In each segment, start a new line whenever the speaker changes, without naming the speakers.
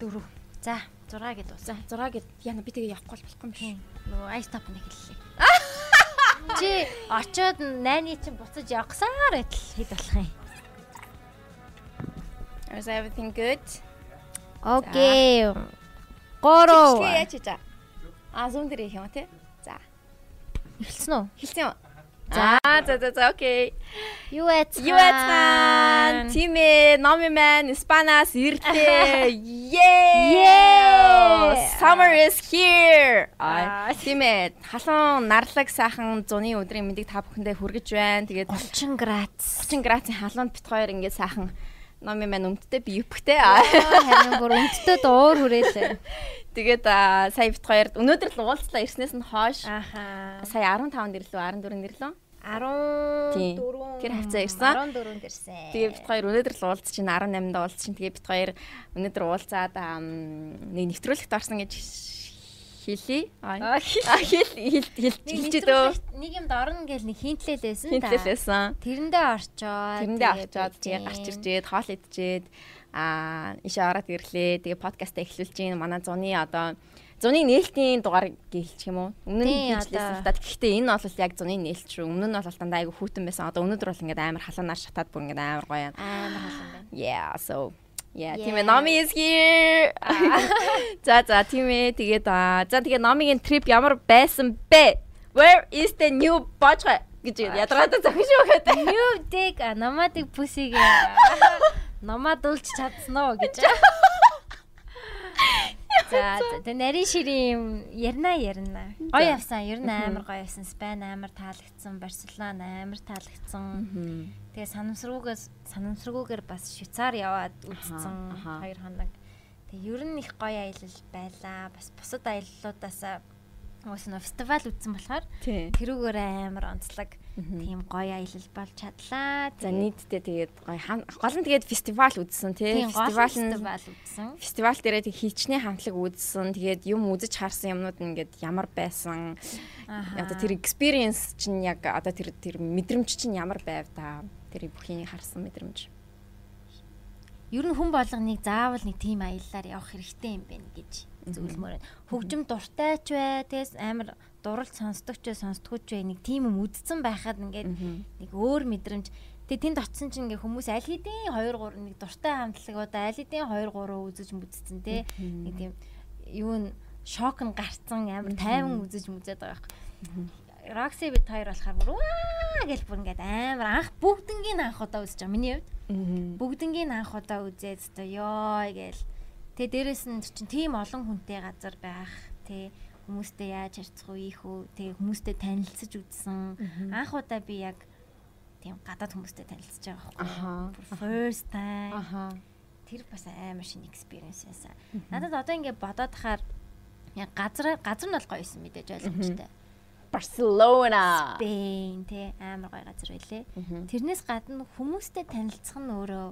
4. За 6 гэд дуусаа.
6 гэд яна би тэгээ явахгүй болохгүй юм шиг.
Нөгөө ice top нэг хэллээ. Чи очоод найны чинь буцаж явахсаар байтал хэд болох юм?
Is everything good?
Окей. Гурав.
Чи яаж чаа? А зүүн дээр юм тий. За.
Эхэлсэн үү?
Хэлсэн юм. За за за за окей.
Юу
яцхан? Тимээ, номи мэн, Испанаас ирлээ. Yeah! Summer is here. Аа тимээ, халуун нарлаг сайхан зуны өдрийн мэндийг та бүхэндээ хүргэж байна. Тэгээд
30 градус.
30 градусын халуунд бит хоёр ингээд сайхан номи мэн өмдтэй би юпхтэй.
Харин бүр өмдтөд уур хүрээлээ.
Тэгээд сая бит хоёрд өнөөдөр л уулзлаа ирснээс нь хойш. Сая 15 нэрлүү 14 нэрлүү?
14
Тэр хавцаа ирсэн.
14-нд ирсэн.
Тэгээ бит хоёр өнөөдөр л уулз чинь 18-нд уулз чинь тэгээ бит хоёр өнөөдөр уулзаад нэг нэвтрүүлэгт орсон гэж хэлий. Аа хэл хэл хэлчихдөө.
Нэг юмд орно гэж нэг хинтлэлээсэн
та. Хинтлэлээсэн.
Тэрэндээ орчоод.
Тэрэндээ орчоод тэгээ гарч ирчээд хоол идчихэд аа ишээ ороод ирлээ. Тэгээ подкаста эхлүүлж гин манай зуны одоо зуны нээлтийн дугаар гэлчих юм уу? Өмнө нь л та. Гэхдээ энэ бол яг зуны нээлт шүү. Өмнө нь бол дандаа айгу хүүтэн байсан. Одоо өнөөдөр бол ингээд амар халуунаар шатаад бүр ингээд амар гоё.
Амар халуун байна.
Yeah, so Yeah, тийм ээ. Номи is here. За за тийм ээ. Тэгээд за тэгээд номигийн trip ямар байсан бэ? Where is the new бочгой гэж ядраад зохиж өгöd.
New dig nomadic pussy гэ. Номад үлч чадсан уу гэж. За тэ нарийн ширийн ярина ярина. Гоё явсан. Ер нь амар гоё явсан. Спайн амар таалагдсан. Барселона амар таалагдсан. Тэгээ санамсруугаас санамсруугаар бас Швейцар яваад үзсэн 2 хоног. Тэгээ ер нь их гоё аялал байлаа. Бас бусад аяллуудаас нь фестивал үзсэн болохоор тэрүүгээр амар онцлог тийм гоё аялал болж чадлаа.
За нийтдээ тэгээд гоё гол нь тэгээд фестивал үзсэн тий.
Фестивал фестивал үзсэн.
Фестивал дээрээ тэг хилчний хамтлаг үзсэн. Тэгээд юм үзэж харсан юмнууд ингээд ямар байсан. Одоо тэр experience чинь яг одоо тэр тэр мэдрэмж чинь ямар байв та. Тэр бүхнийг харсан мэдрэмж.
Ер нь хүн болгоныг заавал нэг тийм аяллаар явах хэрэгтэй юм байна гэж зөвлөмөр. Хөгжим дуртай ч бай, тэгээс амар дуралт сонсдог ч сонсдоггүй ч нэг тийм юм үдцэн байхад ингээд нэг өөр мэдрэмж. Тэгээ тэнд очисон чинь ингээ хүмүүс аль хэдийн 2 3 нэг дуртай хамтлагуудаа аль хэдийн 2 3 үзэж мүдцэн те. Нэг тийм юу н шок нь гарцсан амар тайван үзэж мүзээд байгаа юм. Рокси бит хоёр болохоор бүр аа гэж бүр ингээд амар анх бүгднгийн анх удаа үзэж байгаа. Миний хувьд. Бүгднгийн анх удаа үзээд өстой ёо гээл Тэгээ дээрэс нь чинь тийм олон хүнтэй газар байх тий хүмүүстэй яаж харьцах вэ хөө тэгээ хүмүүстэй танилцж үзсэн. Анх удаа би яг тийм гадаад хүмүүстэй танилцж байгаа байхгүй. First time. Тэр бас амар шинэ experience байсан. Надад одоо ингэ бодоод тахаар яг газар газар нь бол гоё юм мэдээж ойлгомжтой.
Барселона.
Spain тий амар гоё газар байлээ. Тэрнээс гадна хүмүүстэй танилцах нь өөрөө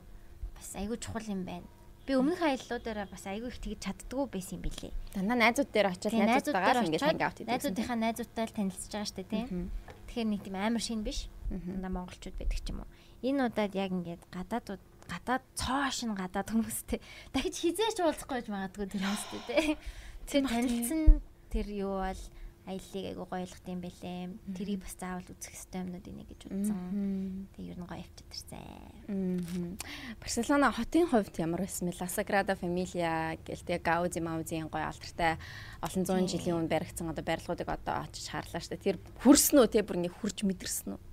бас айгүй чухал юм байна би өмнөх аяллуудаараа бас айгүй их тэгж чаддгүй байсан юм билээ.
Дандаа найзууд дээр очиад найзуудтайгаа
ингэж ханг аут хийдэг. Найзуудынхаа найзуудтай л танилцж байгаа шүү дээ тийм. Тэгэхээр нэг тийм амар шин биш. Дандаа монголчууд байдаг ч юм уу. Энэ удаад яг ингээд гадаадууд гадаад цоо шин гадаад хүмүүстэй дахиж хизээч уулзахгүй байж магадгүй тэр хүмүүстэй тийм. Тэр танилцсан тэр юу бол аяллыг айгу гоё ойлгох юм бэлээ. Тэрийг бас заавал үзэх хэрэгтэй юмнууд энийг гэж үзсэн. Тэг ер нь гоё авчирсан.
Барселона хотын хувьд ямар байсан бэ? La Sagrada Familia гэл тэг Гаузи Маузийн гоё алдартай олон зуун жилийн өмнө баригдсан одоо барилгуудыг одоо очиж харлаа штэ. Тэр хүрсэн үү те бүр ингэ хурж мэдэрсэн үү?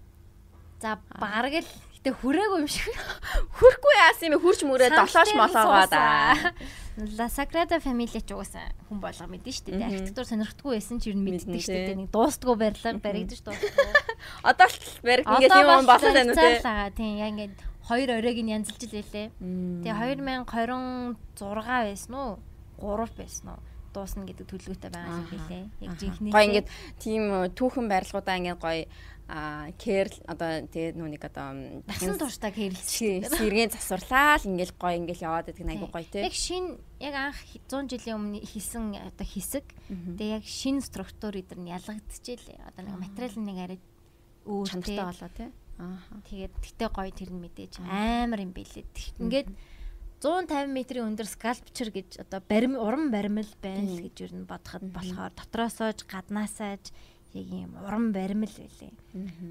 За бараг л гэтээ хүрээгүй юм шиг.
Хүрхгүй яасан юм хурж мөрөө долоош молоогоо да.
La Sagrada Familia ч угаасаа хүн болго мэдэн шүү дээ. Архитектур сонирхдаггүй байсан ч ер нь мэддэг шүү дээ. Нэг дуустдаггүй барилга баригдаж дуустдаггүй.
Одоо л бариг ингээд юм болоод байна үү.
Тийм яа ингээд хоёр оройг нь янзалж лээ. Тэгээ 2026 байсан уу? 3 байсан уу? дуусна гэдэг төлөвлөгөөтэй байгаа юм билээ. Яг жинхэнэ.
Гоё ингээд тийм түүхэн барилгуудаа ингээд гоё а кэр одоо тэгээ нүуник одоо
дахин тууштай кэрлэлч
сэргийн засварлаа л ингээл гоё ингээл яваад байдаг айгу гоё те.
Яг шин яг анх 100 жилийн өмнө хийсэн одоо хэсэг тэгээ яг шин структур эдэр нь ялгагдчихжээ. Одоо нэг материал нэг арай өөр
чанартай болоо те.
Аа. Тэгээд тэгтээ гоё тэр нь мэдээж амар юм бэлээ. Ингээд 150 м-ийн өндөр скальпчер гэж одоо барим уран баримл байна л гэж юу н бодоход болохоор дотроосоож гаднаасааж яг юм уран баримл байлээ.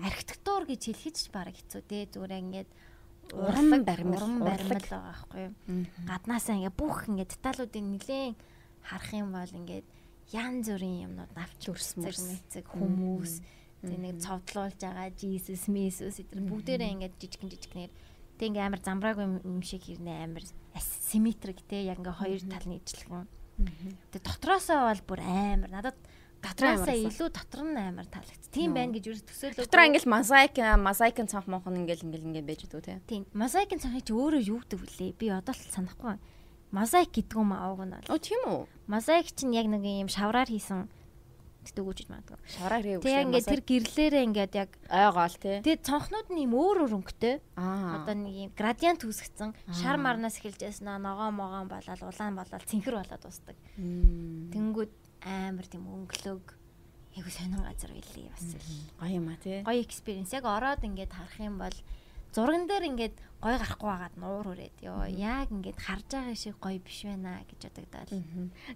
Архитектур гэж хэлэхэд ч баг хэцүү те. Зүгээр ингээд уран баримл уран баримл байгаа байхгүй юу. Гаднаасаа ингээд бүх ингээд деталуудыг нилээн харах юм бол ингээд янз бүрийн юмнууд авч өрсмөр мэцэг хүмүүс. Тэг нэг цовдлуулж байгаа Jesus Месүс эдгээр бүгдээрээ ингээд жижигэн жижигнэр тэг ингээд амар замбраагүй юм шиг хэрнээ амар симметрик те. Яг ингээд хоёр талны ижлэгэн тэг дотроосоо бол бүр амар. Надад дотроосоо илүү дотор нь амар таалагдсан. Тийм байна гэж юу төсөөлөө.
Дотор ингээл мозаик мозаикын цанх монхон ингээл ингээл ингээд байж дүү те.
Тийм. Мозаикын цанхыг чи өөрөө юу гэдэг вүлээ? Би одоо л санахгүй. Мозаик гэдэг юм аавг нь бол.
Оо тийм үү?
Мозаик чинь яг нэг юм шавраар хийсэн гэдэг үгж магадгүй.
Шавраар хийв.
Тэгээ ингээд тэр гэрлээрээ ингээд яг
ойгоол тий.
Тэгээ цонхнууд нь юм өөр өөр өнгөтэй. Одоо нэг юм градиент үүсгэсэн. Шар марнаас эхэлж яснаа ногоо могоон болоод улаан болоод цэнхэр болоод дуустдаг. Тэнгүүд амар тийм өнгөлөг айгу сонин газар байлээ бас л.
Гоё юм а тий.
Гоё экспириенс. Яг ороод ингээд харах юм бол зурган дээр ингээд гой гарахгүй байгаад нуур хүрээд ёо яг ингээд харж байгаа шиг гой биш байна гэж бодогдоод.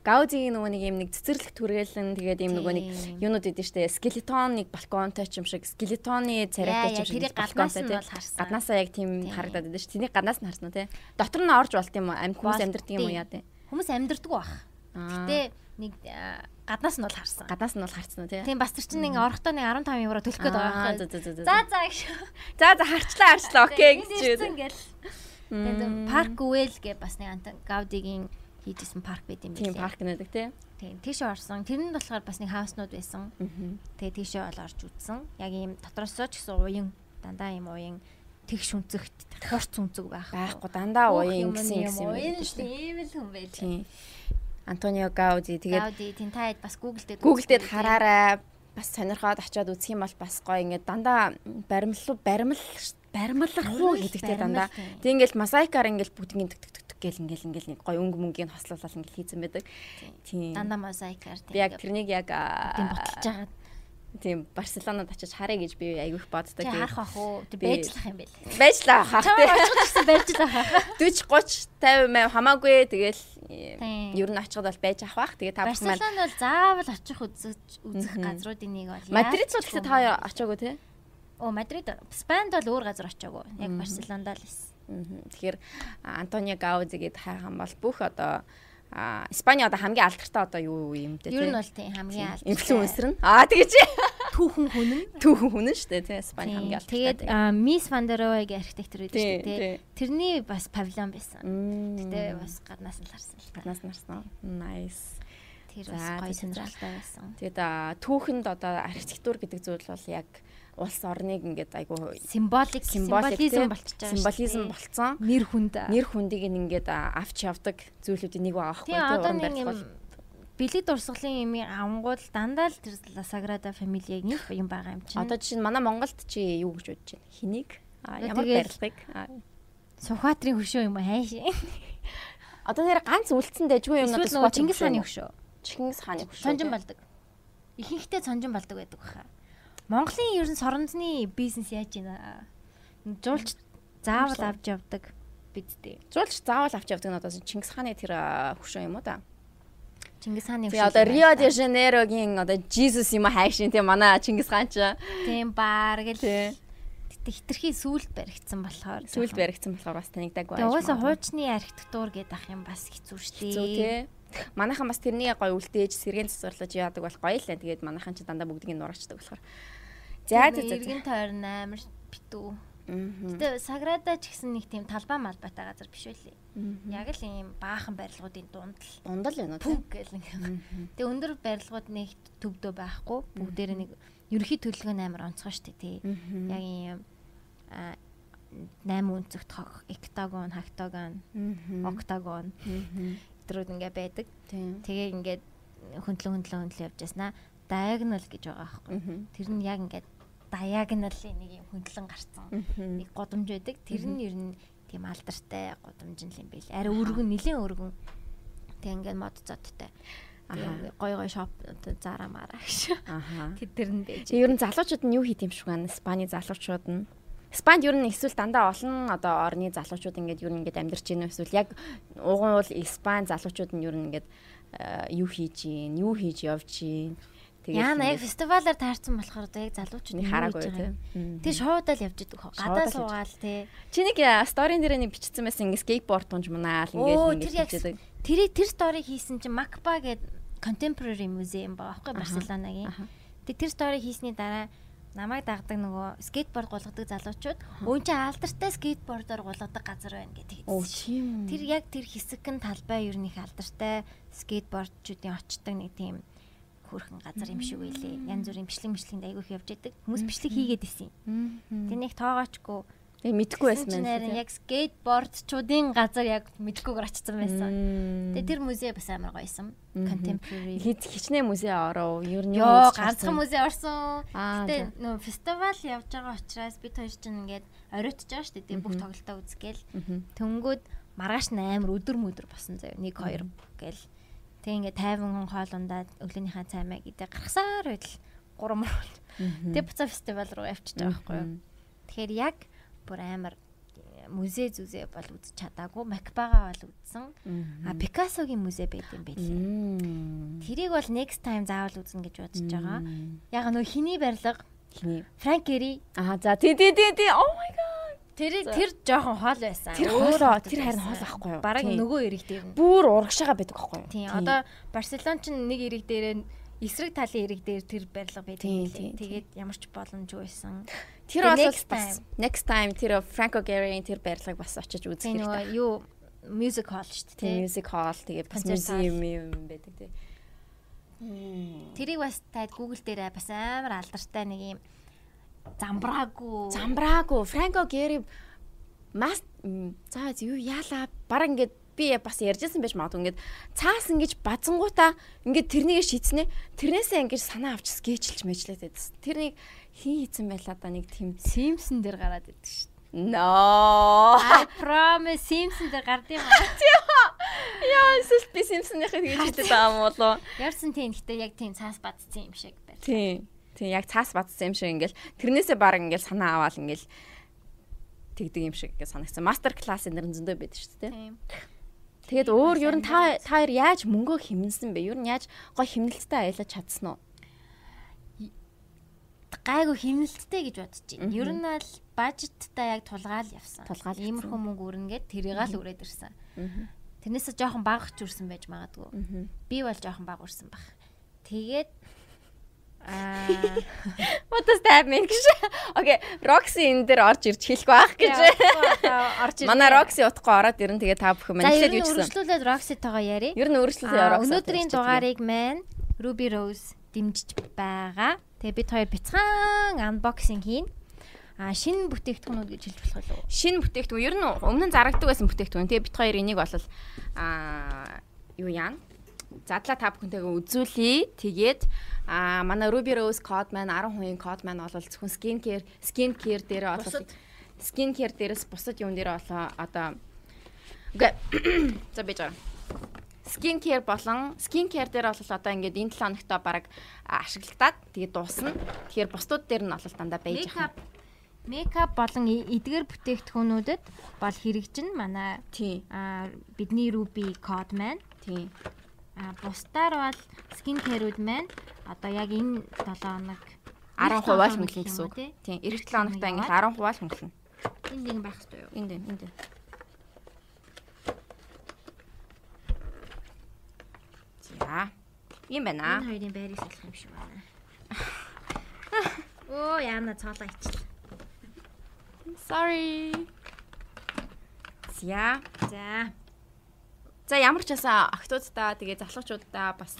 Гаузигийн нөгөө нэг юм нэг цэцэрлэг түргээлэн тэгээд юм нөгөө нэг юунууд идэв штэ. Скелетон нэг балконтой ч юм шиг. Скелетоны царайтай ч юм шиг
балконтой тий.
гаднаасаа яг тийм харагдаад идэв штэ. Тэнийг гаднаас нь харсан уу тий. Дотор нь орж болт юм амт хүмүүс амьдэрдэг юм уу яа тий.
хүмүүс амьдэрдэг бах гэтээ нэг гаднаас нь бол харсан.
Гаднаас нь бол харсан уу тий.
Тийм бас тэр чинь нэг орохдоо нэг 15 евро төлөх гээд байгаа
юм. За за
гэж.
За за харчлаа харчлаа окей гэж.
Ингээл. Тэгээд парк үэл гэ бас нэг анта Гаудигийн хийжсэн парк байт юм
билээ. Тийм парк нэдэг тий.
Тийм тийшээ орсон. Тэр нь болохоор бас нэг хауснууд байсан. Тэгээд тийшээ бол орж үзсэн. Яг ийм дотроосоо ч гэсэн уян дандаа ийм уян тэгш үнцэгт хорц үнцэг байх.
Байхгүй дандаа уян гэсэн юм.
Уян шүү дээ. Ийм л хүн байдаг. Тийм.
Антонио Гауди тэгээд
Гауди хэд бас Google дээр
Google дээр хараарай бас сонирхоод очиод үзэх юм бол бас гоё ингээд дандаа баримлал баримл баримлах уу гэдэгтэй дандаа. Тэг ингээл мозаикаар ингээл бүгдийн тэг тэг тэг гэл ингээл ингээл нэг гоё өнгө мөнгөний хослуулаад ингээл хийцэн байдаг.
Тийм. Дандаа мозаикаар
тийм. Яг тэрнийг яг
тийм ботолж байгаа
Тийм Барселонод очиж харъя гэж би айгүйх боддог.
Тийм харах ах уу. Байжлах юм бэл.
Байжлаа хаа.
Тийм очихсан байжлаа хаа.
40 30 50 маа хамаагүй тэгэл ер нь очиход бол байж авах. Тэгээ та
бүхэн маань Барселон бол заавал очих үзэж үзэх газруудын нэг бол.
Мадрид бол та очоогүй те?
Оо Мадрид Спанд бол өөр газар очоогүй. Яг Барселонд л байсан.
Тэгэхээр Антонио Гаузи гээд хайхан бол бүх одоо А Испани одоо хамгийн алдартай одоо юу юм
те. Ер нь бол тийм хамгийн
алдартай. Инфлюенсер нь. Аа тэгэж.
Түүхэн хүн нь.
Түүхэн хүн нь шүү дээ те. Испани хамгийн
алдартай. Тэгээд Мисс Вандеровагийн архитектор байдаг шүү дээ. Тэрний бас павильон байсан. Гэтэ бас гаднаас нь харсан л.
Гаднаас нь харсан. Nice.
Тэр бас гоё сонирхолтой байсан.
Тэгээд түүхэнд одоо архитектур гэдэг зүйл бол яг улс орныг ингээд айгу
символик символизм болчихж байгаа.
Символизм болцсон.
Нэр хүнд.
Нэр хүндийг ингээд авч явдаг зүйлүүдийн нэг байхгүй
тийм одоо нэг юм бэлэг дурсгалын юм авангууд дандаа л тэр Саграда Фамилийг нэг юм байгаа юм чинь.
Одоо жишээ нь манай Монголд чи юу гэж бодож байна? Хэнийг? Ямар барилгыг?
Сухатрын хөшөө юм хайш.
Одоо нэр ганц үлдсэн дэжгүй юм
надад Чингис хааны хөшөө.
Чингис хааны хөшөө.
Сонжин балдаг. Ихэнхдээ сонжин балдаг байдаг баха. Монголын ер нь соронзны бизнес яаж байна? Жуулч заавал авч явдаг бидтэй.
Жуулч заавал авч явдаг нь одоо Чингис хааны тэр хөшөө юм уу та?
Чингис хааны
хөшөө. Одоо Рио де Жанейрогийн одоо Jesus юм хайшин тийм манай Чингис хаан ч.
Тийм баг л хитрхи сүулт баригдсан болохоор
сүулт баригдсан болохоор бас танигдаг
байж. Угаасаа хуучны архитектур гэдэг ах юм бас хэцүү шттээ.
Хэцүү тий. Манайхан бас тэрний гоё үлдээж сэргэн цэцэрлэж яадаг бол гоё л тэгээд манайхан ч дандаа бүгдийг нь нураачдаг болохоор
За за эргэн тойрон амар битүү. Гэтэ Саграда ч гэсэн нэг тийм талбай малбайтай газар биш үлээ. Яг л ийм баахан барилгуудын дунд л.
Дунд л байна
уу? Гэл нэг. Тэгээ өндөр барилгууд нэг төвдөө байхгүй. Бүгдээр нэг ерөхийн төлөвлөгөө амар онцгой штэ тий. Яг ийм а 8 өнцөгт эктагон, хактагон, октагон өдрүүд ингээ байдаг. Тэгээ ингээд хөндлөн хөндлөн хөндлөн явж яснаа diagonal гэж байгаа байхгүй. Тэр нь яг ингээд диагоналын нэг юм хөндлөн гарцсан нэг годомж байдаг. Тэр нь ер нь тийм алдартай годомж юм байл. Арай өргөн нэлийн өргөн. Тэг ингээд мод зодтой. Аа гой гой шоп зара мара гэж.
Аха.
Тэд тэр нь байж.
Ер нь залуучууд нь юу хийх юм шиг байна? Спани залуучууд нь Спанд ер нь эсвэл дандаа олон одоо орны залуучууд ингээд ер нь ингээд амьдарч байна эсвэл яг угуул Испани залуучууд нь ер нь ингээд юу хийж гин, юу хийж явж гин.
Тэгээд яана яг фестивалаар таарсан болохоор одоо яг залуучууд
хараагүй тийм.
Тэг шоудаа л явж идэх хөө. Гадаа суугаал тий.
Чи нэг сторийн дээр нэг бичсэн байсан ингээд скейтборд тунж мунаал ингээд
ингээд тэр тэр стори хийсэн чинь Макба гэдэг contemporary museum байгаа аахгүй Барселонагийн. Тэг тэр стори хийсний дараа намайг дагдаг нөгөө скейтборд гулгадаг залуучууд өөн чи алдартай скейтбордоор гулгадаг газар байна гэдэг
хэлсэн.
Тэр яг тэр хэсэг нь талбай нь их алдартай скейтбордчуудын очдог нэг тийм хөрхэн газар юм шиг байлээ. Янз бүрийн бичлэг мишлэгэнд айгүйх явж идэг. Хүмүүс бичлэг хийгээд исэн. Тэр нэг тоогоочгүй
Тэгээ мэдгүй байсан
байна. Яг скейтбордчуудын газар яг мэдгүйгээр очсон байсан. Тэгээ тэр музей бас амар гоёсэн. Contemporary.
Хит хичнээн музей ороо. Ер нь
ёо ганцхан музей орсон. Гэтэ нөө фестивал явж байгаа учраас бид хоёр чинь ингээд оройтж байгаа шүү дээ. Тэгээ бүх тоглолтоо үзгээл. Төнгүүд маргааш 8 өдөр мөдөр босон заяа. 1 2 гээл. Тэг ингээд тайван хоолундаа өглөөнийхөө цаймаа гэдэг гаргасаар байтал 3 мөр. Тэг буцаа фестивал руу явчихж байгаа байхгүй юу. Тэгэхээр яг бүр амар музей зүзээ бол үзэж чадаагүй. Макбага бол үзсэн. А Пикассогийн музей байт юм байлээ. Тэрийг бол next time заавал үзнэ гэж бодож байгаа. Яг нөө хиний барилга
хиний
Франк Гери.
Аа за тий тий тий тий oh my god.
Тэр тэр жоохон хоол байсан.
Тэр хоолоо тэр харин хоол ахгүй юу?
Бараг нөгөө эрэг дээр нь.
Бүр урагшаага байдаг байхгүй юу?
Тийм. Одоо Барселон ч нэг эрэг дээрээ эсрэг талын эрэг дээр тэр барилга байдаг. Тэгээд ямар ч боломжгүй байсан.
Тэр бол бас next time тэр Franco Gehry-ийн тэр барилгыг бас очиж үзэх
хэрэгтэй. Юу music hall шүү дээ.
Тийм music hall тэгээ бас museum юм байдаг тий.
Тэрийг бас таад Google дээр бас амар алдартай нэг юм замбраагүй.
Замбраагүй Franco Gehry мас за юу яалаа баг ингээд би бас ярьжсэн байж магадгүй ингээд цаас ингэж базангуудаа ингээд тэрнийг шийдснэ тэрнээсээ ингэж санаа авч скетчилж мэжлээд байдсан. Тэрнийг хин хийсэн байлаа да нэг тийм
Simpson дээр гараад идэг шүү
дээ.
I promise Simpson дээр гард юм аа.
Яа, эсвэл би Simpson-ийнхыг тэгж хэлдэг байгаа юм болоо.
Ярьсан тийм гэхдээ яг тийм цаас бадцсан юм шиг байна.
Тийм. Тийм яг цаас бадцсан юм шиг ингээл тэрнээсээ баг ингээл санаа аваад ингээл тэгдэг юм шиг гэж санагдсан. Мастер класс энэ зөндөө байдаг шүү дээ. Тийм. Тэгээд өөр ер нь та та хоёр яаж мөнгөө хэмнэсэн бэ? Ер нь яаж гой хэмнэлттэй аялаж чадсан уу?
гайгүй хэмнэлттэй гэж бодож байна. Ер нь бол бажеттай яг тулгаал явсан.
Тулгаал
иймэрхүү мөнгө өрнгээд тэрийг л үрээд ирсэн. Тэрнээсээ жоохон багч үрсэн байж магадгүй. Би бол жоохон баг үрсэн баг. Тэгээд
what does that mean. Окей, Roxy энэ дээр орж ирж хэлэхгүй байх гэж. Орж ирж. Манай Roxy утгагүй ороод ирэн тэгээ та бүхэн
манайхад юу гэсэн. Өргөжлүүлээд Roxy-тойгоо яри.
Ер нь өргөжлүүлээ
Roxy. Өнөөдрийн дугаарыг маань Ruby Rose дэмжиж байгаа. Тэгээ бид хоёр бяцхан unboxing хийн. А шинэ бүтээгдэхүүнүүд гэж хэлж болох уу?
Шинэ бүтээгдэхүүн ер нь өмнө нь зарагддаг байсан бүтээгдэхүүн. Тэгээ бид хоёр энийг бол а юу яана? Задлаа та бүхэнтэйгээ үзүүлье. Тэгээд а манай Ruby Rose code маань 10%-ийн код маань бол зөвхөн skin care skin care дээр бол skin care дээрээс бусад юм дээр болоо одоо Окей. За би жаа skin care болон skin care дээр бол одоо ингээд энэ 7 хоногтоо баг ашиглагдаад тэгээд дуусна. Тэгэхээр бусдууд дээр нь бол дандаа байж
байгаа. Мейкап болон эдгээр бүтээгдэхүүнүүдэд бол хэрэгжин манай
тий
а бидний Ruby код маань
тий
а бусдаар бол skin care-үүд маань одоо яг энэ 7 хоног
10% хөнгөлнө гэсэн үг. Тийм. Эх 7 хоногтаа ингээд 10% хөнгөлнө.
Энд нэг байх хэрэгтэй юу?
Энд энд. За. Ийм байна.
Энэ хоёрын байрыг салах юм шиг байна. Оо яана цаалаа ичлээ.
Sorry. За.
За.
За ямар ч байсан охтуудаа тэгээ залуучуудаа бас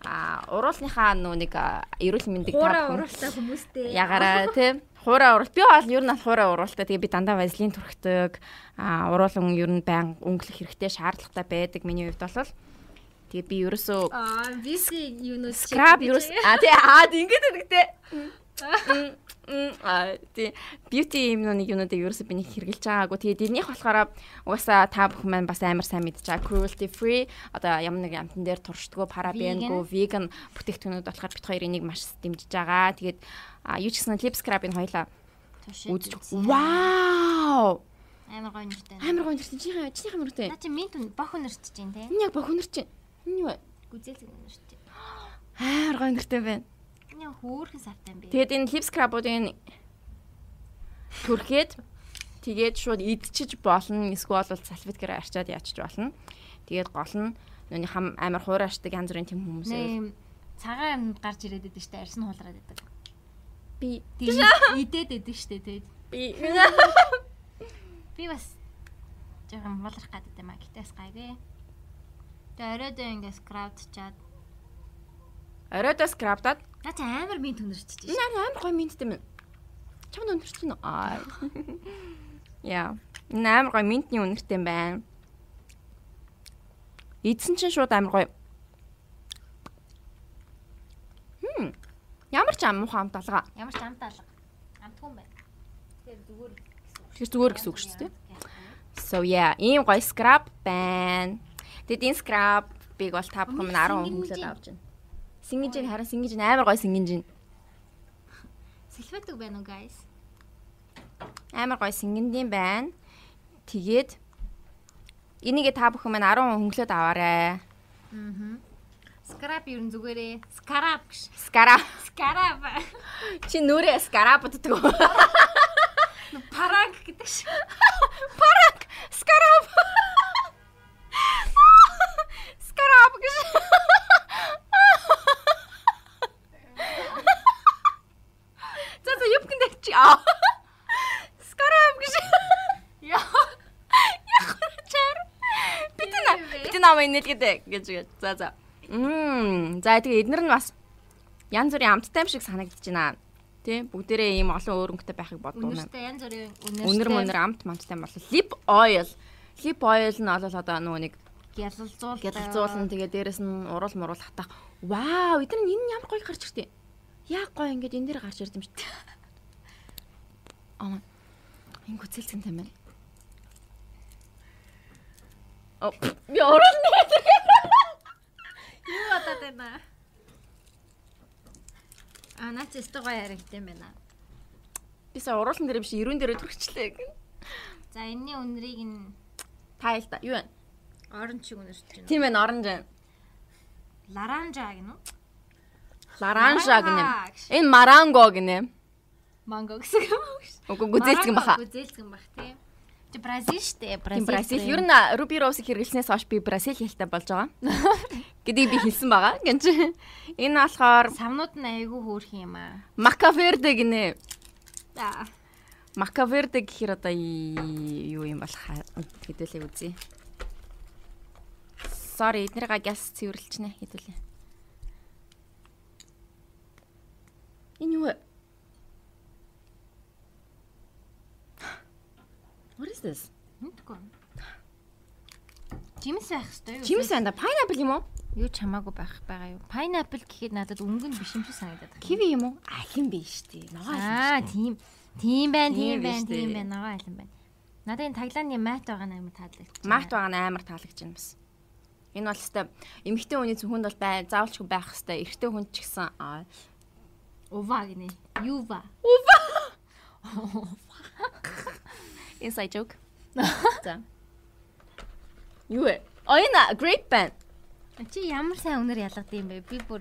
а уруулныхаа нөө нэг эрүүл мэндийг
та уруултай хүмүүстэй.
Ягаараа тийм хуурай уруул. Би бол ер нь хуурай уруултай тэгээ би дандаа вазлин түрхдэг а уруулан ер нь байн өнгөлөх хэрэгтэй шаардлагатай байдаг. Миний хувьд бол. Тэгээ би ерөөсөө
аа виси юунууд
скраб ерөөс аа тий аа ингэж өгдөө. Аа тий beauty юмнууд юунуудыг ерөөсөө би нэг хэрглэж байгаагүй. Тэгээ дэрнийх болохоор угаасаа та бүхэн маань бас амар сайн мэдж байгаа cruelty free одоо ямар нэг амтан дээр туршдгоо парабенгүй vegan бүтээгдэхүүнүүд болохоор бит хоёр энийг маш дэмжиж байгаа. Тэгээд юу ч гэсэн lip scrub-ыг хоёлаа үзэж. Вау!
Амар гоё нэртэй.
Амар гоё нэртэй. Чиний чиний амар нэртэй.
Наа чи минт бох өнөрч чинь те.
Энэ яг бох өнөр чинь. Энэ юу вэ?
Гүзээлэг өнөрч.
Амар гоё нэртэй байна.
Энэ хөөхөн савтай юм бэ.
Тэгээд энэ лип скрабуудын төрхөөд тэгээд шууд идчиж болно. Эсвэл бол салфеткээр арчаад яачж болно. Тэгээд гол нь нүний хам амар хуурашдаг янз бүрийн тийм хүмүүс
ээ. Цагаан гарч ирээд байдаг штэ арьсан хуулраад байдаг.
Би
идээд байдаг штэ тэгээд.
Би
Би бас жоохон молрох гадаг юм а. Гэтээс гайгүй. Тэгээ оройдоо ингээ скрабчаад.
Оройдоо скрабдаад.
Наа чи амар минт өнөрчиж
шээ. Наа амар гоё минттэй минь. Чамд өнөрч нь аа. Яа. Энэ амар гоё минтний өнөртэй юм байна. Идсэн чинь шууд амар гоё. Хм. Ямар ч ам муухай амт алга.
Ямар ч амт алга. Амтгүй юм байна. Тэгэхээр зүгээр
Тэр зүгээр гэсэн үг шүү дээ. So yeah, ийм гоё scrub байна. Тэгэд энэ scrub биг бол та бүхэн 10 хөнгөлөд авч байна. Сингэж харин сингэж амар гоё сингэж байна.
Сэлфэтэг байна уу guys?
Амар гоё сингэндэм байна. Тэгээд энийгээ та бүхэн маань 10 хөнгөлөд аваарай.
Аа. Скраб юу н зүгээрээ. Скраб гэж.
Скраб.
Скраб.
Чи нүрээ скраб гэдэг үү?
Параг гэдэг шиг.
Параг. Скараб. Скараб гэж. Дээр чи. Скараб гэж.
Яа.
Яг чар. Битэн битэн намайг нэлгээд гэж гэж. За за. Мм. За тэгээ эднэр нь бас янз бүрийн амттай юм шиг санагдаж байна. Тэ бүгдээрээ ийм олон өөр өнгөтэй байхыг боддог юм.
Үнэртэй янз бүрийн үнэртэй.
Үнэр мөнэр амт манттай бол lip oil. Lip oil нь бол одоо нөгөө нэг
гялалзуул
гялалзуулна тэгээ дээрэс нь урал мурал хатах. Вау, эдгээр нь энэ ямар гоё гарч иртээ. Яг гоё ингээд энэ дээр гарч ирд юм шүү дээ. Аа. Энэ гүцэлцэн юм байна. Оо, би орол нэ.
Юу бодоод байна? А наач өстө гоё харагдсан байна.
Би сая уруулан дээр биш эрүүн дээр төрчихлээ.
За энэний үнэрийг нь
тайл та юу вэ?
Оранж шиг үнэрч байна.
Тийм ээ, оранж байна.
Ларанжа гинэ үү?
Ларанжа гинэ. Энэ маранго гинэ.
Манго гэсэн юм уу?
Үгүй гүзээлцгэн баха.
Гүзээлцгэн бах тий. Чи Бразил штэ.
Бразил. Бразил. Ер нь Руби Роусыг хэрэглэснээс хойш би Бразил хэлтэй болж байгаа. Гэдгийг би хэлсэн байгаа. Гэнч. Энэ болохоор
савнууд нь айгүй хөөрх юм аа.
Макаверде гинэ.
За.
Макаверде гэхэр одоо юу юм болох хэдүүлээ үзье. Sorry, эднэрийг газ цэвэрлэлчнэ хэдүүлээ. Энэ юу вэ? What is this?
Мэдгүй. Жимс байх хэвээр юу?
Жимс байна. Pineapple юм уу?
Юу ч хамаагүй байх байгаа юу? Pineapple гэхэд надад өнгө нь биш юм шиг санагдаад байна.
Kiwi юм уу? Алин биш тий.
Ногоо алин. Аа, тийм. Тийм байна, тийм байна, тийм байна. Ногоо алин байна. Надад энэ таглааны мат байгаа нь амар таалагдчих.
Мат байгаа нь амар таалагдж байна бас. Энэ бол өстой эмэгтэй хүний зөвхөнд бол бай заавалчгүй байх хэвээр эрэгтэй хүн ч гэсэн
ува гинэ. Юва.
Ува. Inside joke. За. Юу вэ? Оёна great band.
Чи ямар сайн өнөр ялгад юм бэ? Би бүр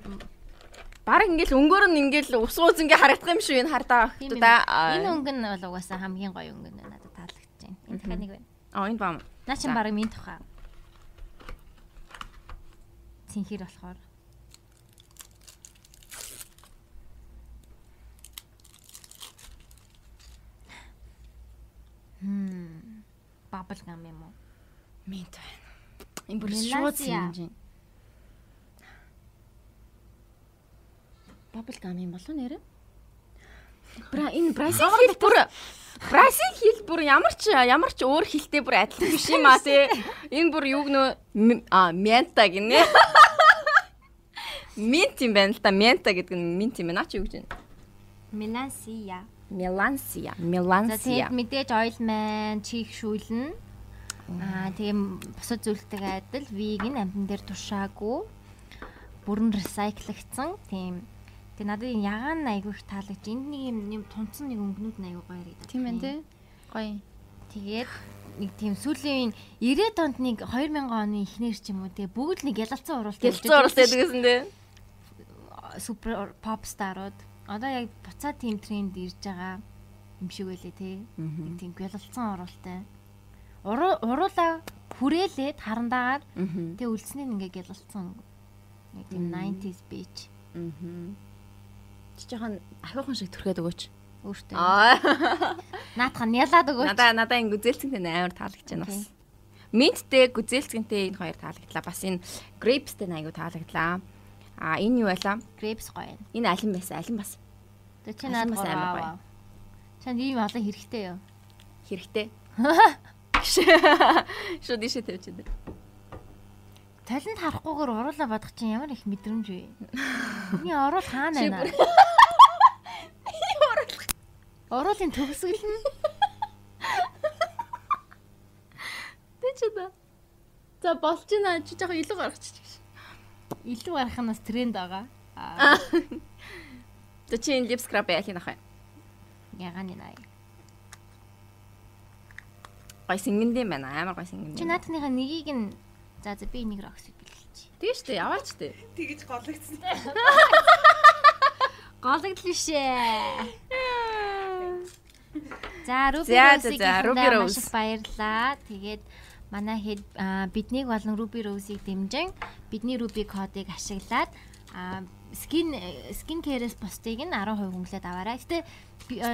баг ингээл өнгөөр нь ингээл ус ууз ингээ харагдах юм шүү энэ хардаа
да. Энэ өнгө нь бол угаасаа хамгийн гоё өнгө нь надад таалагдчихэв. Энэ дахиад нэг байна.
Аа энэ бам.
Наа чин баг минь тухай. Цинхэр болохоор. Хм. Bubble gum юм уу?
Минт байна. Энэ бүр шууд синж. Bubble gum юм болов нэрэ? Бра энэ Бразил хэл бүр Бразил хэл бүр ямар ч ямар ч өөр хэлтэй бүр адилхан биш юм аа тий. Энэ бүр юг нөө а мента гинэ. Минт юм байна л та мента гэдэг нь минт юм байна. Наа чи юу гэж байна?
Мелансия.
Мелансия. Мелансия.
Тэгээд мэдээж маань чих шүүлнэ. Аа тийм бусад зүйлтэй адил вигийн амтан дээр тушаагүй бүрэн ресайклэгдсэн тийм Тэгээ надад ягаан айгүй их таалагдж энд нэг юм юм тунцсан нэг өнгнүүд нь айгүй гоё ирээд.
Тийм байна тий. Гоё.
Тэгээд нэг тийм сүүлийн 90-ад онд нэг 2000 оны эхнэр ч юм уу тэгээ бүгд нэг ялалцсан уралт
ялалцсан уралт гэдэгсэн тий.
Супер pop старууд одоо яг буцаа тийм тренд ирж байгаа юм шиг байлээ тий. Нэг тийм ялалцсан уралтай. Уруулаа хүрээлээд харандаагаар тэгээ үлдснээ ингээ ялалцсан. Нэг тийм 90s beach. Аа
Чи жоохон ахиухан шиг түрхээд өгөөч.
Өөртөө. Аа. Наадах нь ялаад өгөөч.
Надаа надаа энэ гүзээлцэнтэй амар таалагдж байна бас. Минттэй гүзээлцэнтэй энэ хоёр таалагдлаа. Бас энэ grapesтэй аягүй таалагдлаа. А энэ юу байлаа?
Grapes гоё.
Энэ алин байсан, алин бас.
Тэг чи надад бас амар гоё. Чанд ийм олон хэрэгтэй юу?
Хэрэгтэй. Шууд ишээ тавьчихсан.
Талент харахгүйгээр оруулаа бодох чинь ямар их мэдрэмж вэ? Миний оруул хаана байна? Оруулын төгсгөл нь.
Тэ ч удаа. За болж байна. Чи жоохон илүү гаргачих.
Илүү гарах нь бас тренд байгаа.
За чи lip scrub яах юм ах вэ?
Ягааны наа.
Гой сингэндээ байна. Амар гой сингэндээ.
Чи наадхныхаа нёгийг нь За за би энийг роксиг бэлгэлчих.
Тэгээ штэ яваач штэ.
Тэгэж гологдсон.
Гологдлоо шээ. За Ruby Rose-ийг маш их баярлаа. Тэгээд манай хэд биднийг болон Ruby Rose-ийг дэмжин бидний Ruby кодыг ашиглаад скин скин кэрээс бусдыг нь 10% хөнгөлөд аваарай. Гэтэ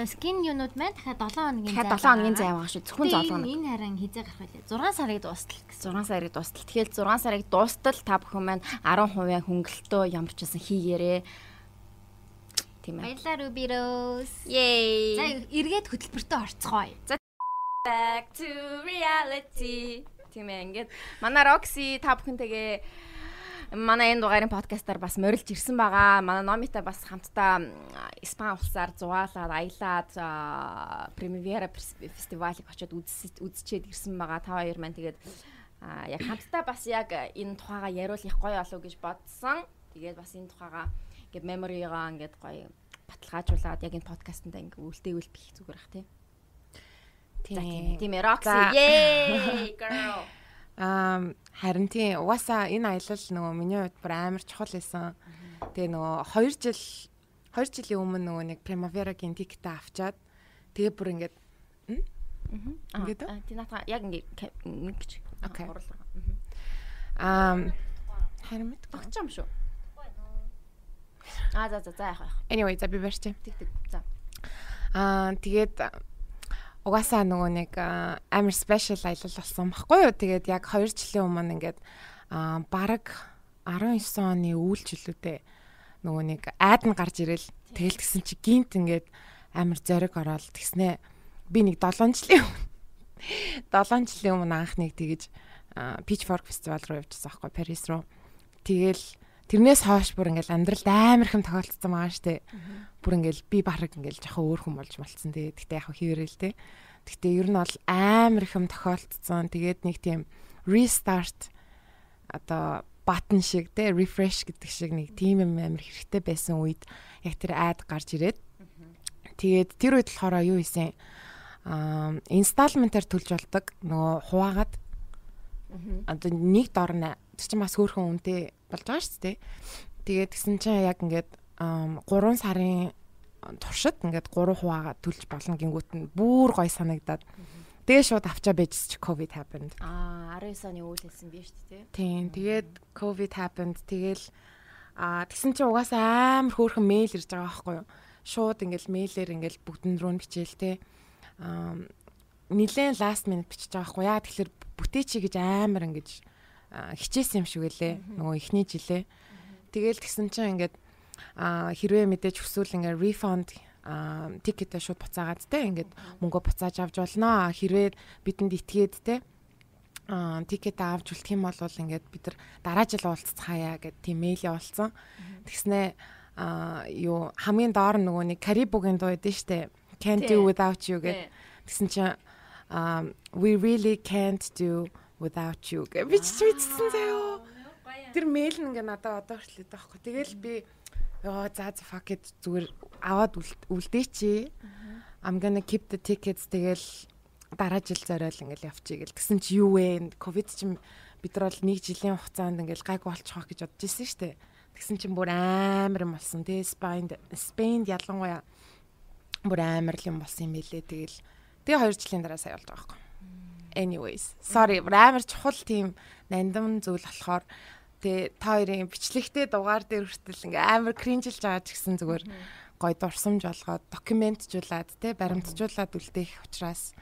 скин юунууд маань дахиад 7 хоногийн
зай. Дахиад 7 хоногийн зай байгаа шүү. Зөвхөн 7 хоног.
Энэ харин хизээ гарах байлээ. 6 сарыг дуустал
гэсэн. 6 сарыг дуустал. Тэгэхээр 6 сарыг дуустал та бүхэн маань 10% хөнгөлтөө ямар ч байсан хийгээрээ.
Тийм ээ. Баярлалаа Ruby Rose.
Yay.
За эргээд хөтөлбөртөө орцгоё.
Back to reality. Тийм ээ. Ингээд манай Roxy та бүхэнтэйгээ манай энэ дугаарын подкастаар бас морилж ирсэн байгаа. Манай Номита бас хамтдаа Испани улсаар зугаалаад аялаад Primavera фестивалыг очиод үзчихэд ирсэн байгаа. Та хоёр маань тэгээд яг хамтдаа бас яг энэ тухайгаа яриулах гоё болов гэж бодсон. Тэгээд бас энэ тухайгаа ингээд меморигаа ингээд гоё баталгаажуулаад яг энэ подкастнда ингээд үлдээвэл бих зүгээр ах тий. Тийм. Тийм Roxy. Yay girl.
Аа харин тийм угаасаа энэ аялал нөгөө миний хувьд бүр амар чухал байсан. Тэгээ нөгөө 2 жил 2 жилийн өмнө нөгөө нэг Primavera-гийн тикетээ авчаад тэгээ бүр ингээд
Ингээд тий натаа яг ингээд нэг гэж.
Окей. Аа харин мэд.
Огч юм шүү. Аа за за за яах вэ?
Anyway за би барьчих.
Тэг тэг. За.
Аа тэгээд угаасаа нөгөө нэг амар special аялал болсон баггүй юу. Тэгээд яг 2 жилийн өмнө ингээд бараг 19 оны үйлчлүүдээ нөгөө нэг айд нь гарч ирэл тэгэл гисэн чи гинт ингээд амар зориг ороод тэгснэ би нэг 7 жилийн өмнө 7 жилийн өмнө анхныг тэгэж Pitchfork фестивал руу явчихсан байхгүй Парис руу. Тэгэл тэрнээс хойш бүр ингээл амьдралд амар хэм тохиолдсон байгаа штэ. Бүр ингээл би бараг ингээл жоохон өөр хүн болж болцсон тий. Гэтэ яг хийвэрэл тий. Гэтэ ер нь бол амар хэм тохиолдсон. Тэгээд нэг тийм restart одоо button шиг тий refresh гэдэг шиг нэг тийм юм амар хэрэгтэй байсан үед яг тэр ad гарч ирээд тэгээд тэр үед болохоор юу хийсэн аа installment-аар төлж болдог нөгөө хуваагаад одоо нэг дор тэр чинь бас хөөрхөн үнэтэй болж байгаа шүү дээ. Тэгээд гисэн чинь яг ингээд 3 сарын туршид ингээд 3 хуваагаа төлж болно гингүүт нь бүр гой санагдаад Тэгээ шууд авчаа байжс чи COVID happened.
Аа 19 оны үйл хэлсэн би шүү дээ.
Тийм. Тэгээд COVID happened. Тэгэл аа тэгсэн чи угаасаа амар хөөрхөн мэйл ирж байгаа байхгүй юу? Шууд ингээл мэйлэр ингээл бүгдэн рүү бичээл те. Аа нилээн last minute бичиж байгаа байхгүй яа тэгэхээр бүтээчи гэж амар ингэж хичээсэн юм шиг үлээ. Нөгөө эхний жилээ. Тэгэл тэгсэн чинь ингээд хэрвээ мэдээж хүсвэл ингээд refund тикетээ шууд буцаагаад те ингээд мөнгө буцааж авч болно. Хэрвээ бидэнд итгээд те а тикет авч үлдэх юм бол ингээд бид нар дараа жил уулзцаая гэд тийм мэйл явуулсан. Тэгснэ а юу хамгийн доор нөгөө нэг Карибугийн дуу байдсан штэ. Can't do without you гэд. Тэгсэн чинь we really can't do without you гэж бичсэн заяо. Тэр мэйл нь ингээ надад одоо хүртэл идэх байхгүй. Тэгэл би ёо за за fuck it зүгээр аваад үлдээ чи. I'm gonna keep the tickets тэгэл дараа жил зориул ингээл явчих гэл. Тэгсэн чи юу вэ? Ковид чинь бид нар бол нэг жилийн хугацаанд ингээл гайг болчих гэж бодож ирсэн шүү дээ. Тэгсэн чинь бүр амар юм болсон. Тэгээ Spain Spain ялангуяа бүр амар юм болсон юм билээ. Тэгэл тэгээ 2 жилийн дараа сая болж байгаа байхгүй. Anyways, sorry. Амар чухал тийм нандам зүйл болохоор тэгээ та хоёрын бичлэгтэй дугаар дээр хүртэл ингээ амар кринжилж байгаа ч гэсэн зүгээр гой дурсамж болгоод докюментжуулаад те баримтжуулаад үлдээх учраас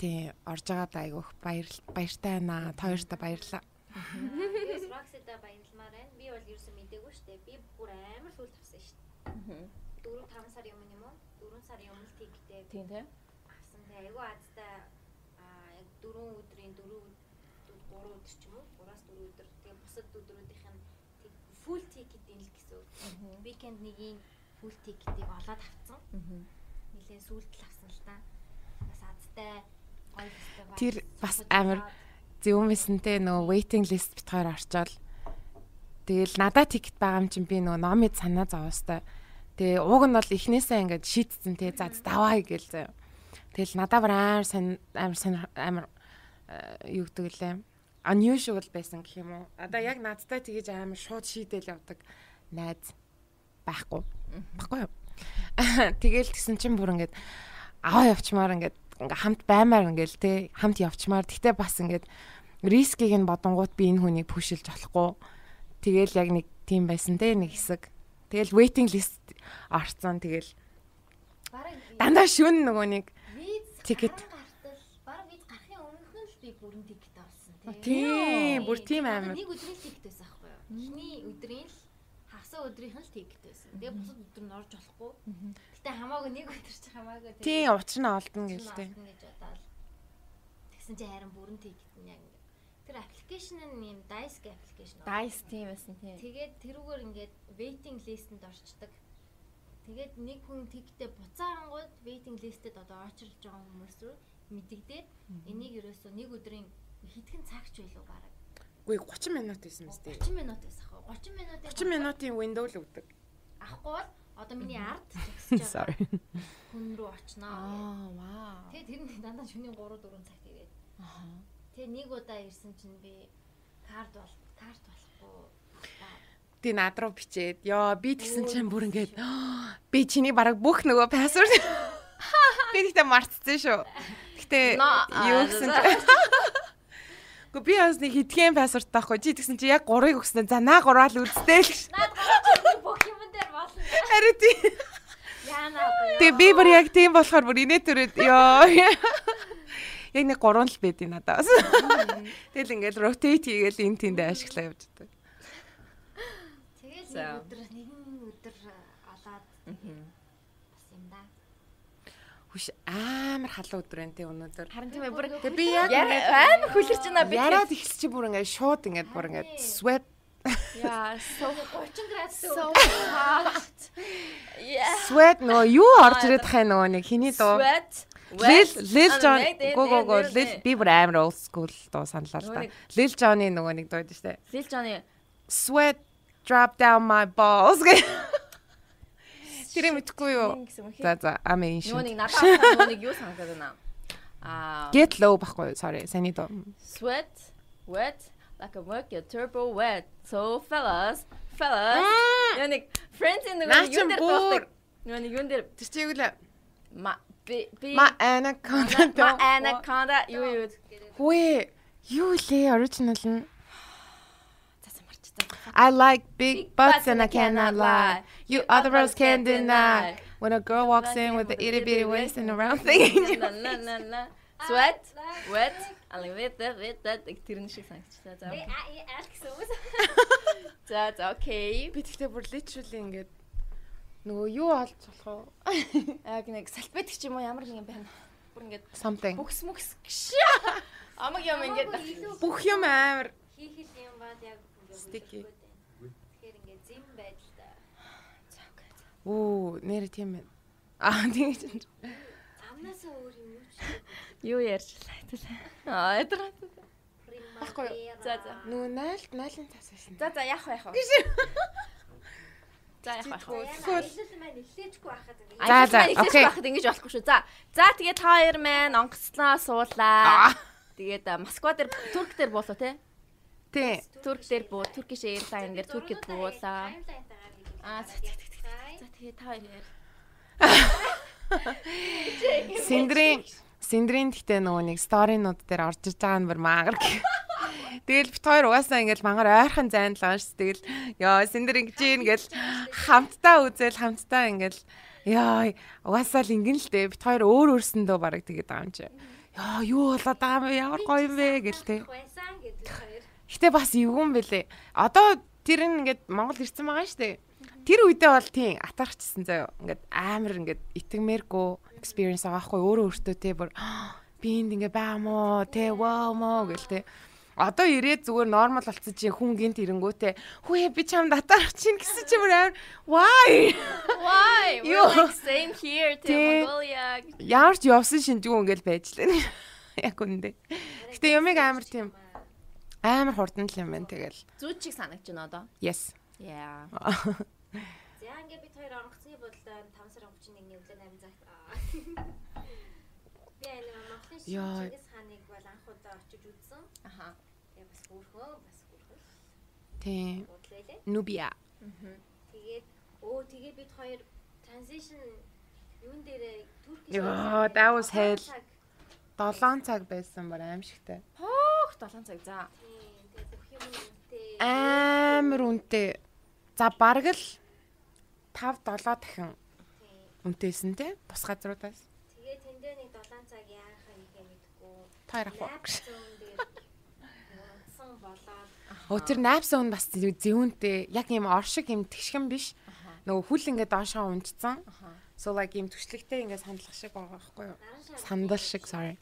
тий орж байгаад айгүйх баяр баяртай байна. Та хоёртаа баярлаа.
Тэгээс Roxy-та баярлмаар байна. Би бол ерөөсөө мдээгүй шүү дээ. Би бүр амар сүлд авсан шүү дээ. 4 5 сар юм юм уу? 4 сарын өмнө тиктэй.
Тийм тий.
Авсан тий. Айгүй азтай 4 өдрийн 4 3 өдөр ч юм уу? 3-аас 4 өдөр. Тэгээ бусад өдрүүдийнх нь full ticket-ийн л гэсэн үг. Weekend нэгийн full ticket-ийг олоод авцсан. Нилээ сүлд л авсан л та. Бас азтай гоё фестивал.
Тэр бас амар зөв юмсэнтэй нөгөө waiting list бит хоёр орчоол. Тэгэл надад тикет байгаа юм чинь би нөгөө номид санаа зовоостой. Тэгээ ууг нь бол эхнээсээ ингээд шийтсэн те за даваа гээл заяа. Тэгэл надад амар амар сан амар юу гэдэг лээ. unusual байсан гэх юм уу. Одоо яг надтай тэгэж амар шууд шийдэл явдаг найз байхгүй. Баггүй юу? Тэгэл тэгсэн чинь бүр ингээд аваа явчмаар ингээд ингээ хамт баймаар ингээл те хамт явчмаар тэгтээ бас ингээд рискийг нь бодонгууд би энэ хүнийг пүшилж болохгүй. Тэгэл яг нэг тийм байсан те нэг хэсэг. Тэгэл waiting list орцсон тэгэл дандаа шүн нөгөө нэг тикет
баг виз гарахын өмнөх нь л би бүрэн тикет авсан тий.
Тийм, бүр тийм амар.
Нэг өдрийн тикет байсан аахгүй юу? Эхний өдрийн л хагас өдрийнх нь л тикет байсан. Тэгээ бусад өдөр нь орж болохгүй. Гэтэ хамаагүй нэг өдөр чи хамаагүй тий.
Тийм, учир нь олдно гэлтэй.
гэж бодоод. Тэгсэн чи харин бүрэн тикет нь яг тэр аппликейшн нь юм Dice аппликейшн.
Dice тийм байсан тийм.
Тэгээд тэрүүгээр ингээд waiting list-энд орчдөг. Тэгээд нэг хүн тиктэй буцаангууд waiting list-эд одоо очролж байгаа хүмүүс рүү мэдэгдээд энийг ерөөсөө нэг өдрийн хэдхэн цагч байлуу бараг.
Үгүй 30 минут байсан мэт.
30 минут байсан хаа. 30 минутын
30 минутын window л өгдөг.
Авахгүй бол одоо миний ард
Sorry.
байгаа хүн рүү очноо.
Аа, вау.
Тэгээ тэр нь дандаа шөнийн 3 4 цагт ирээд.
Аа.
Тэгээ нэг удаа ирсэн чинь би карт бол карт болохгүй.
Тий над руу бичээд ёо би тэгсэн чинь бүр ингээд би чиний бараг бүх нөгөө пассворд би тэгтээ мартцсан шүү. Гэтэ юу гэсэн Гү би бас нэг хитгэн пассворд таахгүй чи тэгсэн чи яг 3-ыг өгснө. За наа 3 л үзтэй л.
Наад гарч бүх юм дээр болно.
Харин тий. Тэгээ би бүр яг тийм болохоор бүр инээ төрөд ёо. Яг нэг 3 л байдیں۔ надаас. Тэгэл ингээд rotate хийгээл эн тэндээ ашиглаа явж байгаа.
Тэгэл
За.
нэг өдөр нэгэн өдөр олоод бас юм да.
Хүш амар халуун өдөр энэ өнөөдөр.
Харин тийм ээ бүр
би яг
амар хүлэрч байна би.
Яриад ихс чи бүр ингээд шууд ингээд бүр ингээд sweat
Яа, so
30 градус
so hot. Yeah.
sweat нөгөө юу орж ирээд хай нөгөө нэг хиний дуу.
Sweat.
Lil Lil Jon го го го Lil би бүр амар old school дуу саналаа л
нэг-
Lil Jon-ы нөгөө нэг дуу дээ.
Lil Jon-ы
Sweat drop down my balls гэх. Тэр мэдхгүй юу? За за
Нөгөө
шин.
нэг надад нэг юу санагдаад байна. Аа,
Get low баггүй sorry. Саний дуу.
sweat, wet, like a work your turbo wet. So fellas, fellas. Нэг friends in нэг
чин
юун дээр дуусдаг. Нэг юун дээр
Тэр чи юу лээ?
ма би би
Ma anaconda.
Ma anaconda юу юу.
Хөөе. Юу лээ original нь? I like big butts and I cannot lie. You other girls can't deny. When a girl walks in with the itty bitty waist and a round thing in your
la. Sweat, wet, elevator, that тэр нь шиг санагчлаа. За.
И аль гэсэн үг.
За за окей.
Би тэгтээ бүр literally ингээд нөгөө юу олж болох вэ?
Яг нэг салфетик ч юм уу ямар нэг юм байна. Бүр ингээд
Something.
бүкс мүкс гш. Амаг юм ингээд
Бүх юм амар
хийх юм бод яг
Sticky.
Тэгэхээр ингээ зэм байдалтай.
Оо, нэр тийм байна. Аа, тийм.
Амнасаа өөр юм юу ч
юу ярьчлаа хэвлээ. Аа ядраа.
Баггүй.
За за.
Нөгөө 0 0-ын тас байсан.
За за яах вэ яах вэ? За яах вэ?
Аялал маань эхлэжгүй байхад ингэ.
За, за, окей.
Байхад ингэж болохгүй шүү. За. За тэгээд та хоёр маань онгоцлоо суулаа. Тэгээд а, Москва дээр Турк дээр буулаа те.
Тий.
Турк дээр буу, Turkish Airlines дээр Туркид буулаа. Аа, за, за, За тэгээд та хоёр яар.
Синдрийн Синдрийн гэхдээ нөгөө нэг сторинууд дээр орж иж байгаа нь бүр маагар. Тэгэл бит хоёр угаасаа ингээл мангар ойрхон зайнлаа ш. Тэгэл ёо Синдэр ингэж ийн гэл хамтдаа үзэл хамтдаа ингээл ёо угаасаа л ингэн л дээ. Бит хоёр өөр өөрсөндөө бараг тэгээд байгаа юм чи. Ёо юу болоод байгаа юм бэ? Ямар гоё юм бэ гэл те.
Байсан гэдэг хоёр.
Гэтэ бас эвгүй бэлээ. Одоо тэр нь ингээд Монгол ирсэн байгаа шүү дээ. Тэр үедээ бол тийм атархчихсан заяа. Ингээд амар ингээд итгэмээргүй experience байгаа хгүй өөрөө өөртөө те бүр би энд ингээд мó те вау мó гэл те. Одоо ирээд зүгээр нормал болцсон чи хүн гинт ирэнгүүтээ хүүе би чамд атарх чинь гэсэн чи бүр амар why
Why? We're like same here to. Mongolia.
ямар ч явсан шинжгүй ингээл байж лээ. Яг үндэ. Гэтэ ямиг амар тийм амар хурдан л юм байна тэгэл.
Зүуд чиг санагч байна одоо.
Yes.
Yeah.
За ингээ бид хоёр онгоцны бодлоо 5 сарын 31-ний өглөө 8 цагт. аа. Би энэ Монголын. Чингис хааныг бол анх удаа очиж үзсэн.
Аха.
Тэгээ бас хөөрхөө бас хөөрхөө
Тийм.
лээ.
Nubia.
Тэгээд өө тэгээ бид хоёр transition юун дээрээ Турк
Яа, that was hell. 7 цаг байсан бар аимшигтай.
Хөөх 7 цаг за.
Тэгээд бүх юм үнэтэй.
Амар үнэтэй. За бараг л 5 7 дахин үнэтэйсэн те бус газруудаас.
Тэгээ тэндээ нэг 7 цаг яах вэ мэдгүй.
Таар ах уу. Өө тэр найпсан хүн бас зэвүүнтэй яг юм оршиг юм тэгшгэн биш. Нөгөө хүл ингээд доошоо унтцсан. So like юм төшлөгтэй ингээд сандлах шиг байгаа байхгүй юу? Сандал шиг sorry.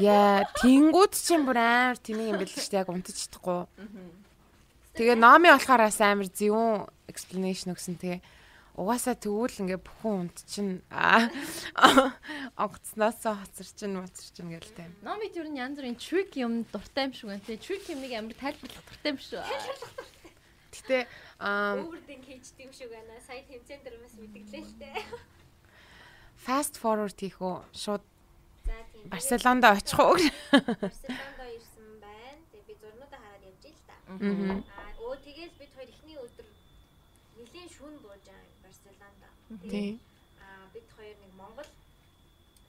Яа, тэнгууд чинь бүр амар тэнийг юм бэл л шүү дээ яг унтаж чадахгүй. Тэгээ номи болохоор бас амар зөвүүн explanation өгсөн тэгээ угаасаа тэгвэл ингээ бүхэн унт чинь аа онгоцноосоо хоцор чинь моцор чинь гээл тайм.
Номид ер нь янз бүрийн trick юм дуртай юм шиг байна те. Trick юмыг амар тайлбарлах дуртай юм шүү.
Гэтэ аа
өвөрдөн кейжтэй юм шиг байна. Сая тэмцээн дээр бас мэдгэлээ л дээ.
fast forward хийх үү шууд. Барселонд очих уу?
Барселонд ирсэн байна. Тэгээ би зурнуудаа хараад явж ил та.
Аа.
Өө тэгээл бид хоёр ихний өдөр нэлийн шүүн бууж байгаа Барселонд.
Тий.
Аа бид хоёр нэг Монгол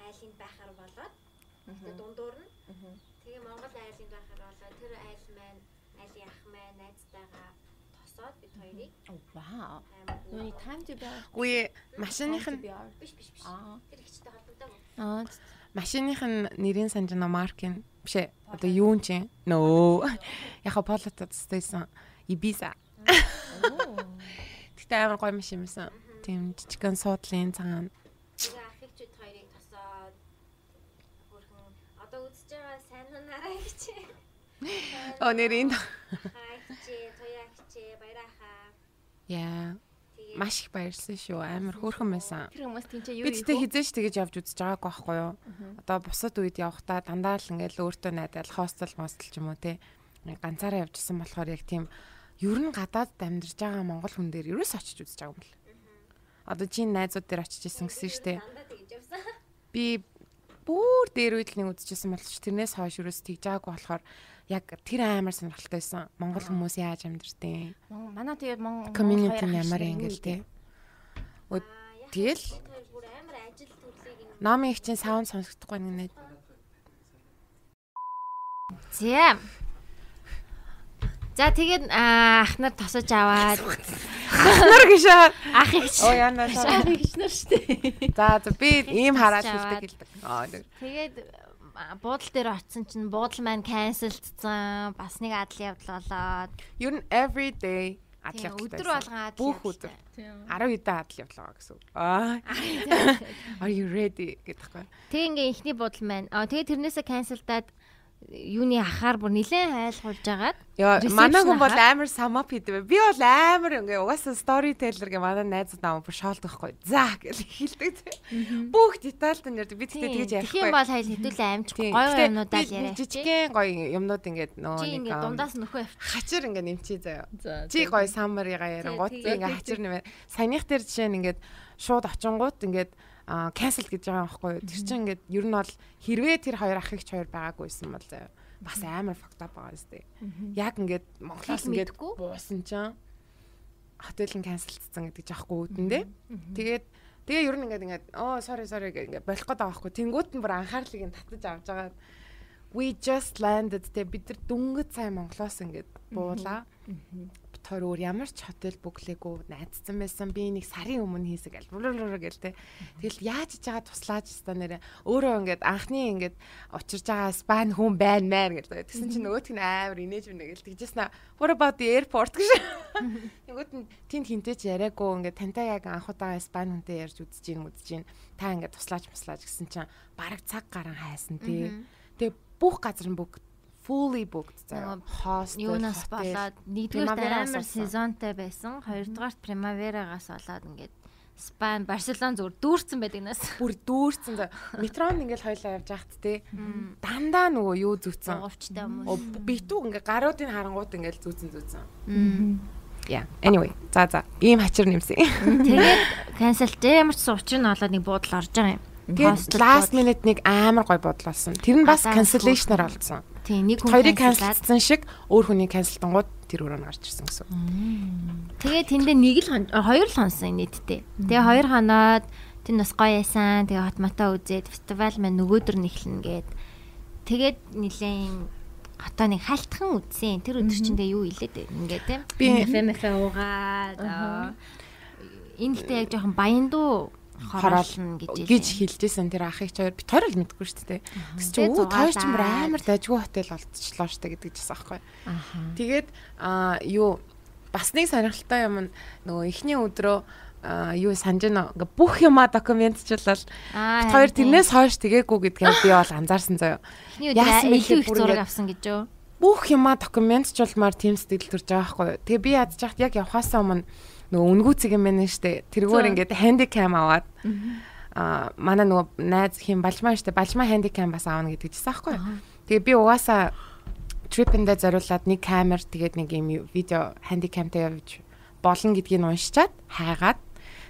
айлынд байхаар болоод тэгээ дундуур нь тэгээ Монгол айлынд байхаар болоод тэр айл маань айлын ах маань найзтайгаа тосоод бид хоёрыг
Вау. Нүний time to be.
Үгүй машиных нь
биш биш биш.
Аа.
Тэр ихтэй холбогдоогүй.
Аа.
Машиных нь нэрийн санджина маркин биш ээ одоо юун чинь нөө. Яха полото тестайсан Ibiza. Гэтэ амар гоё машин юмсан. Тийм жижигхэн суудлын цагаан.
Ахыг чи хоёрыг тосоод хөрхөн одоо үзэж байгаа сайн нараа гэж.
Оо нэрийн
Хаач, тояач, баярахаа.
яа.
Тэгээ
маш их баярлсан шүү. Амар хөөрхөн байсан.
Тэр хүмүүс тийм ч юу
Би тэгтээ хизээш тэгэж явж үзэж байгаагүй байхгүй юу? Одоо бусад үед явахдаа дандаа л ингээл өөртөө найдаад хостел мостел ч юм уу те. Ганцаараа явжсэн болохоор яг тийм ер нь гадаад амьдарч байгаа монгол хүн дээр ерөөс очиж үзэж байгаа юм бэл. Одоо чинь найзууд дээр очиж исэн гэсэн
тэгж явсан.
Би бүр дээр үед л нэг үзчихсэн боловч тэрнээс хойш ерөөс тэгж байгаагүй болохоор яг тэр амар сонирхолтой байсан. Монгол хүмүүс яаж амьдэрдэг?
Манай тэгээд Монгол
Community ямар ингээл. Өө, Тэгэл. Номын их чинь саунд сонсохдохгүй нэг нэг
За. За тэгээд ах нар тосож аваад
нар гişээ.
ах их
Оо яна
Шаа гэж нар штэ.
За за би ийм хараад
Аваад.
хэлдэг хэлдэг. Аа нэг.
тэгээд буудал дээр очсон чинь буудал маань cancelдсан. Бас нэг адал явдал болоод.
Ер нь every day адал явдал.
өдөр болгон адал.
Бүх өдөр.
Тийм.
10 удаа адал явлаа гэсэн. Аа. Are you ready гэдэггүй.
Тэг ингээ ихний буудал маань. Аа тэгээ тэрнээсээ cancelдаад юуны ахаар бүр нилээн хайлгуулж агаад
Яа, манай хүн бол амар самап хийдэг. Би бол амар ингээ угаасаа storyteller гэ манай найзууд аа бүр шоолдохгүй. За гэж хэлдэг. Бүх детальд нь ярьдаг. Би тэгтээ тэгж ярихгүй.
Тийм бол хайл хэдүүлээ амжихгүй гоё юмнуудаа яриа.
Жижигхэн гоё юмнууд ингээд нөө
нэг ингээ дундаас нөхөө авчих.
Хачир ингээ нэмчээ заяа. Чи гоё саммарыга ярингууд ингээ хачир нэмээ. Саяных дээр жишээ нь ингээд шууд очингууд ингээд cancel гэж байгаа байхгүй юу. Тэр чинь ингээд ер нь бол хэрвээ тэр хоёр ах ихч хоёр байгаагүйсэн бол заяа бас амар факт ап байгаа зү. Яг ингээд Монголоос ингээд буусан чинь хотел нь канселдсан гэдэг жаахгүй үтэндээ. Тэгээд тэгээ ер нь ингээд ингээд оо sorry sorry гэх ингээд болох гээд байгаа байхгүй. Тэнгүүт нь бүр анхаарлыг нь татаж авч байгаа. We just landed тэ бид нар дүнгэд сайн Монголоос ингээд буулаа хоёр өөр ямар ч хотел бүглээгүй найдсан байсан. Би нэг сарын өмнө хийсэг альбруу гэл те. Тэгэл яаж иж байгаа туслаач өста нэрэ өөрөө ингээд анхны ингээд учирж байгаа спан хүн байна мээр гэл. Тэгсэн чинь нөгөөтг нь амар инээж байна гэл. Тэгжсэн what about the airport гэж. Нөгөөт нь тэнд хинтээч яриаггүй ингээд тантай яг анх удаа спан хүнтэй ярьж үзэж гин үзэж гин. Та ингээд туслаач туслаач гэсэн чинь бараг цаг гарan хайсан те. Тэгээ бүх газар нь бүгд fully booked заяа. Хост
юунаас болоод нэгдүгээр амар сезонтой байсан. Хоёрдугаарт Primavera-гаас болоод ингээд Спан, Барселон зүгээр дүүрсэн байдаг нас.
Бүр дүүрсэн заа. Метронд ингээл хоёлаа явж байхад те. Дандаа нөгөө юу зүтсэн.
Говчтай хүмүүс.
Битүү ингээ гаруудын харангууд ингээл зүтсэн зүтсэн. Yeah. Anyway, за за. Ийм хачир нэмсэн.
Тэгээд cancel ямар ч учир нь болоод нэг буудал орж байгаа юм.
Тэгээд last minute нэг амар гой бодол болсон. Тэр нь бас cancellation-аар олдсон.
Тийм нэг хүн
хоёрыг канселсан шиг өөр хүний канселтангууд тэр өрөө нь гарч ирсэн гэсэн.
Тэгээ тэндээ нэг л хоёр л хонсон нийтдээ. Тэгээ хоёр хоноод тэр нас гоё ясан. Тэгээ хотмотоо үзээд фестивал маань нөгөөдөр нэхлэн гээд тэгээд нилээн хотоо нэг халтхан үзсэн. Тэр өдөр чинь тэгээ юу илээд ингээд тийм. ФМФ уугаад энэ ихтэй яг жоохон баяндуу хороолно гэж
гэж хэлжсэн тэр ах их хоёр би тойрол мэдгүй шүү дээ. Тэгс чи өө тойр ч бүр амар дажгүй хотел олдчихлоо шүү дээ гэдэг жисэн аахгүй. Тэгээд аа юу бас нэг сонирхолтой юм нөгөө эхний өдрөө юу санаж байна ингээ бүх юма документчлал хоёр тэрнээс хойш тгээгүү гэдгийг би бол анзаарсан заяа.
Яасан илүү их зураг авсан гэж юу?
Бүх юма документчулмаар тийм сэтгэл төрж байгаа байхгүй. Тэгээ би ядж яхад яг явхаасаа өмнө нөгөө үнгүүцэг юм байна штэ. Тэргээр ингээд хандикам аваад аа манай нөгөө найз хин балжмаа штэ. Балжмаа хандикам бас аавна гэдэг чийсэн аахгүй. Тэгээ би угаасаа трипэндээ зориулаад нэг камер тэгээд нэг юм видео хандикамтай явж болно гэдгийг уншичаад хайгаад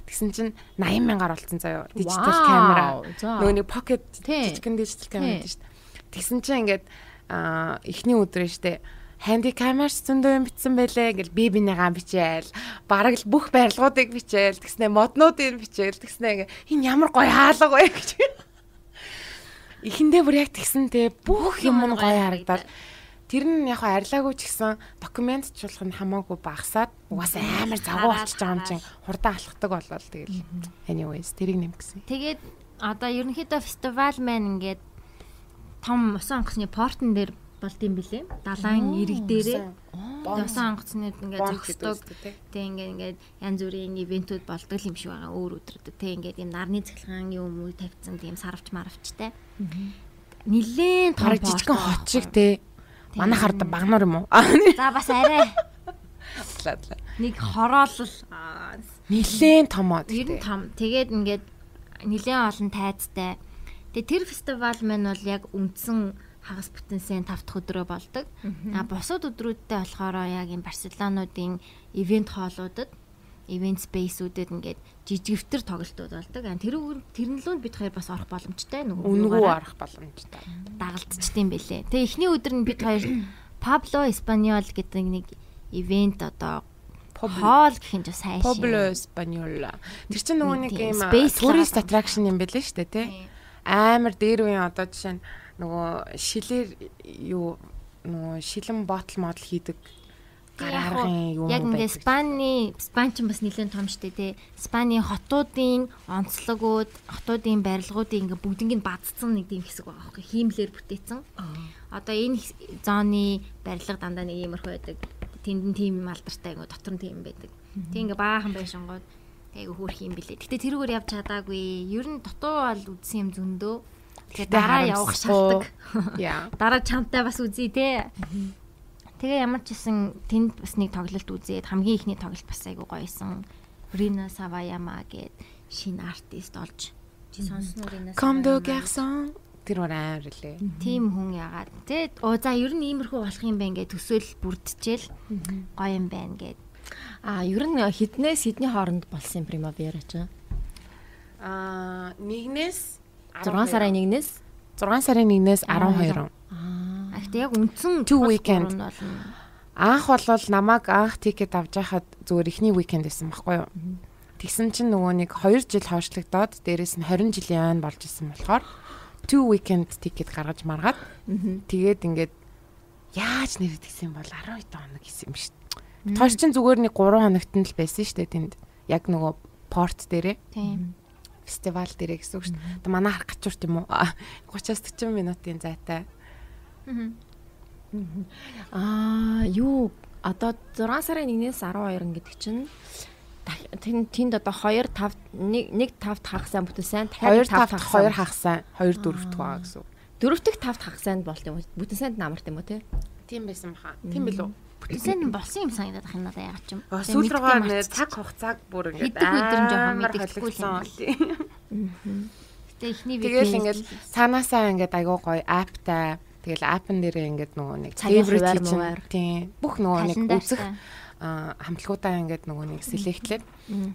Тэгсэн чинь 80 мянгаар болцсон заяо. Дижитал камера. Нөгөө нэг pocket жижигхэн дижитал камера шүү дээ. Тэгсэн чинь ингээд эхний өдрөө штэ ханди камерс зөндөө юм битсэн байлээ. Гэл би бинийгаа бичээл. Бараг л бүх барилгуудыг бичээл. Тэгснэ моднуудыг бичээл. Тэгснэ энэ ямар гоё хаалга вэ? гэж. Эхэндээ бүр яг тэгсэнтэй бүх юм нь гоё харагдаад. тэр нь яг арилаагүй ч гэсэн документчлах нь хамаагүй багасаад угаасаа амар завгүй болчихж байгаа юм чинь хурдан алхдаг болол тэгэл. Anyways тэрийг нэм гэсэн.
Тэгээд одоо ерөнхийдөө фестивал маань ингээд том усан онгоцны портон дээр болд юм билээ. Далайн ирэг дээрээ досон онгоцнууд ингээд зогсдог. Тэг ингээд ингээд янз бүрийн ивентүүд болдог юм шиг байгаа өөр өдрөд. Тэг ингээд юм нарны юм уу тавьсан тийм сарвч маравчтай. Нилээн
том жижигхэн хот шиг те. Манай хард багнаар юм уу?
За бас арай. Нэг хороолол
нилээн томоо.
Ер нь том. Тэгээд ингээд нилээн олон тайцтай. Тэгээ тэр фестивал маань бол яг үндсэн хагас бүтэнсэн 5 дахь өдрөө болдог. А бусад өдрүүдтэй болохоор яг юм Барселонуудын ивент хоолуудад ивент спейсүүдэд ингээд жижигвтер тоглолтууд болдог. Тэр тэрнлүүнд бид хоёр бас орох боломжтой
нөгөө үнгүү орох боломжтой.
Дагалдчихдээ бэлээ. Тэгээ эхний өдөр нь бид хоёр Pablo Español гэдэг нэг ивент одоо хоол гэх юм чи сайн
шээ. Pablo Español. Тэр чинь нөгөө нэг юм tourist attraction юм бэлээ шүү дээ, тий. Амар дээр үеийн одоо жишээ нь нөгөө шилээр юу нөгөө шилэн ботл модл хийдэг гарааргын юм
яг ингээ Спани Спан ч бас нэлээд том штэ тий Спани хотуудын онцлогууд хотуудын барилгуудын ингээ бүгднийг бадцсан нэг тийм хэсэг байгаа байхгүй хиймлэр бүтээсэн. Одоо энэ зооны барилга дандаа нэг иймэрхүү байдаг. Тэнд нь тийм юм алдартай ингээ дотор нь тийм байдаг. Тий ингээ баахан байшингууд айгу хөөх юм билээ. Гэтээ тэрүүгээр явж чадаагүй. Ер нь дотоо бол үдсэн юм зөндөө Тэгэхээр дараа явах шалтгаан.
Яа.
Дараа чамтай бас үзье те. Тэгээ ямар ч гэсэн тэнд бас нэг тоглолт үзээд хамгийн ихний тоглолт бас айгу гоёсэн. Рина Саваяма гээд шинэ артист олж чи сонсноо Рина
Come the garçon тэр өөр амар лээ.
Тим хүн ягаад те. Оо за ер нь иймэрхүү болох юм байна гэж төсөөл бүрдчихэл гоё юм байна гэд.
А ер нь хіднээс хідний хооронд болсон примавера ч.
Аа нэгнээс
6 сарын 1-ээс
6 сарын 1-ээс 12.
А гэхдээ яг үндсэн
Two weekend.
бол
Анх болвол намайг анх тикет авч яхад зүгээр ихний уикенд байсан байхгүй юу? Тэгсэн чинь нөгөө нэг 2 жил хойшлогдоод дээрэс нь 20 жилийн ойн болж исэн болохоор two weekend тикет гаргаж маргаад тэгээд ингээд яаж нэр тэгсэн бол 12 хоног гэсэн юм шүү дээ. Тоош чинь зүгээр нэг 3 хоногт нь л байсан шүү дээ тэнд. Яг нөгөө порт дээрээ
тийм.
Фестивал дээрээ гэсэн үг шүү дээ. Тэгээ манай харах гачуурт юм уу? 30-аас 40 минутын зайтай.
Аа юу одоо 6 сарын 1-ээс 12 гэдэг чинь тэнд одоо 2 5 1 1 5 хагасаа бүтэн сайн
2
дахиад
5 2 хагасан 2 4 байгаа гэсэн. үг.
дөрөвдөг 5 хагасанд болт юм уу бүтэн сайд намарт юм уу те
Тийм байсан баха. Тийм билүү?
Тэсэн болсон юм санагдаад ах юм надаа яагаад ч юм.
Сүүл рүүгээ нэ цаг хугацааг бүр ингээд амар тий.
Гэтэ ихний
Тэгэл ингээд цаанаасаа ингээд айгуу гоё аптай тэгэл апн дээрээ ингээд нөгөө нэг favorite чинь- тийм бүх нөгөө нэг үзэх аа, хамтлагуудаа ингээд нөгөө нэг селектлээд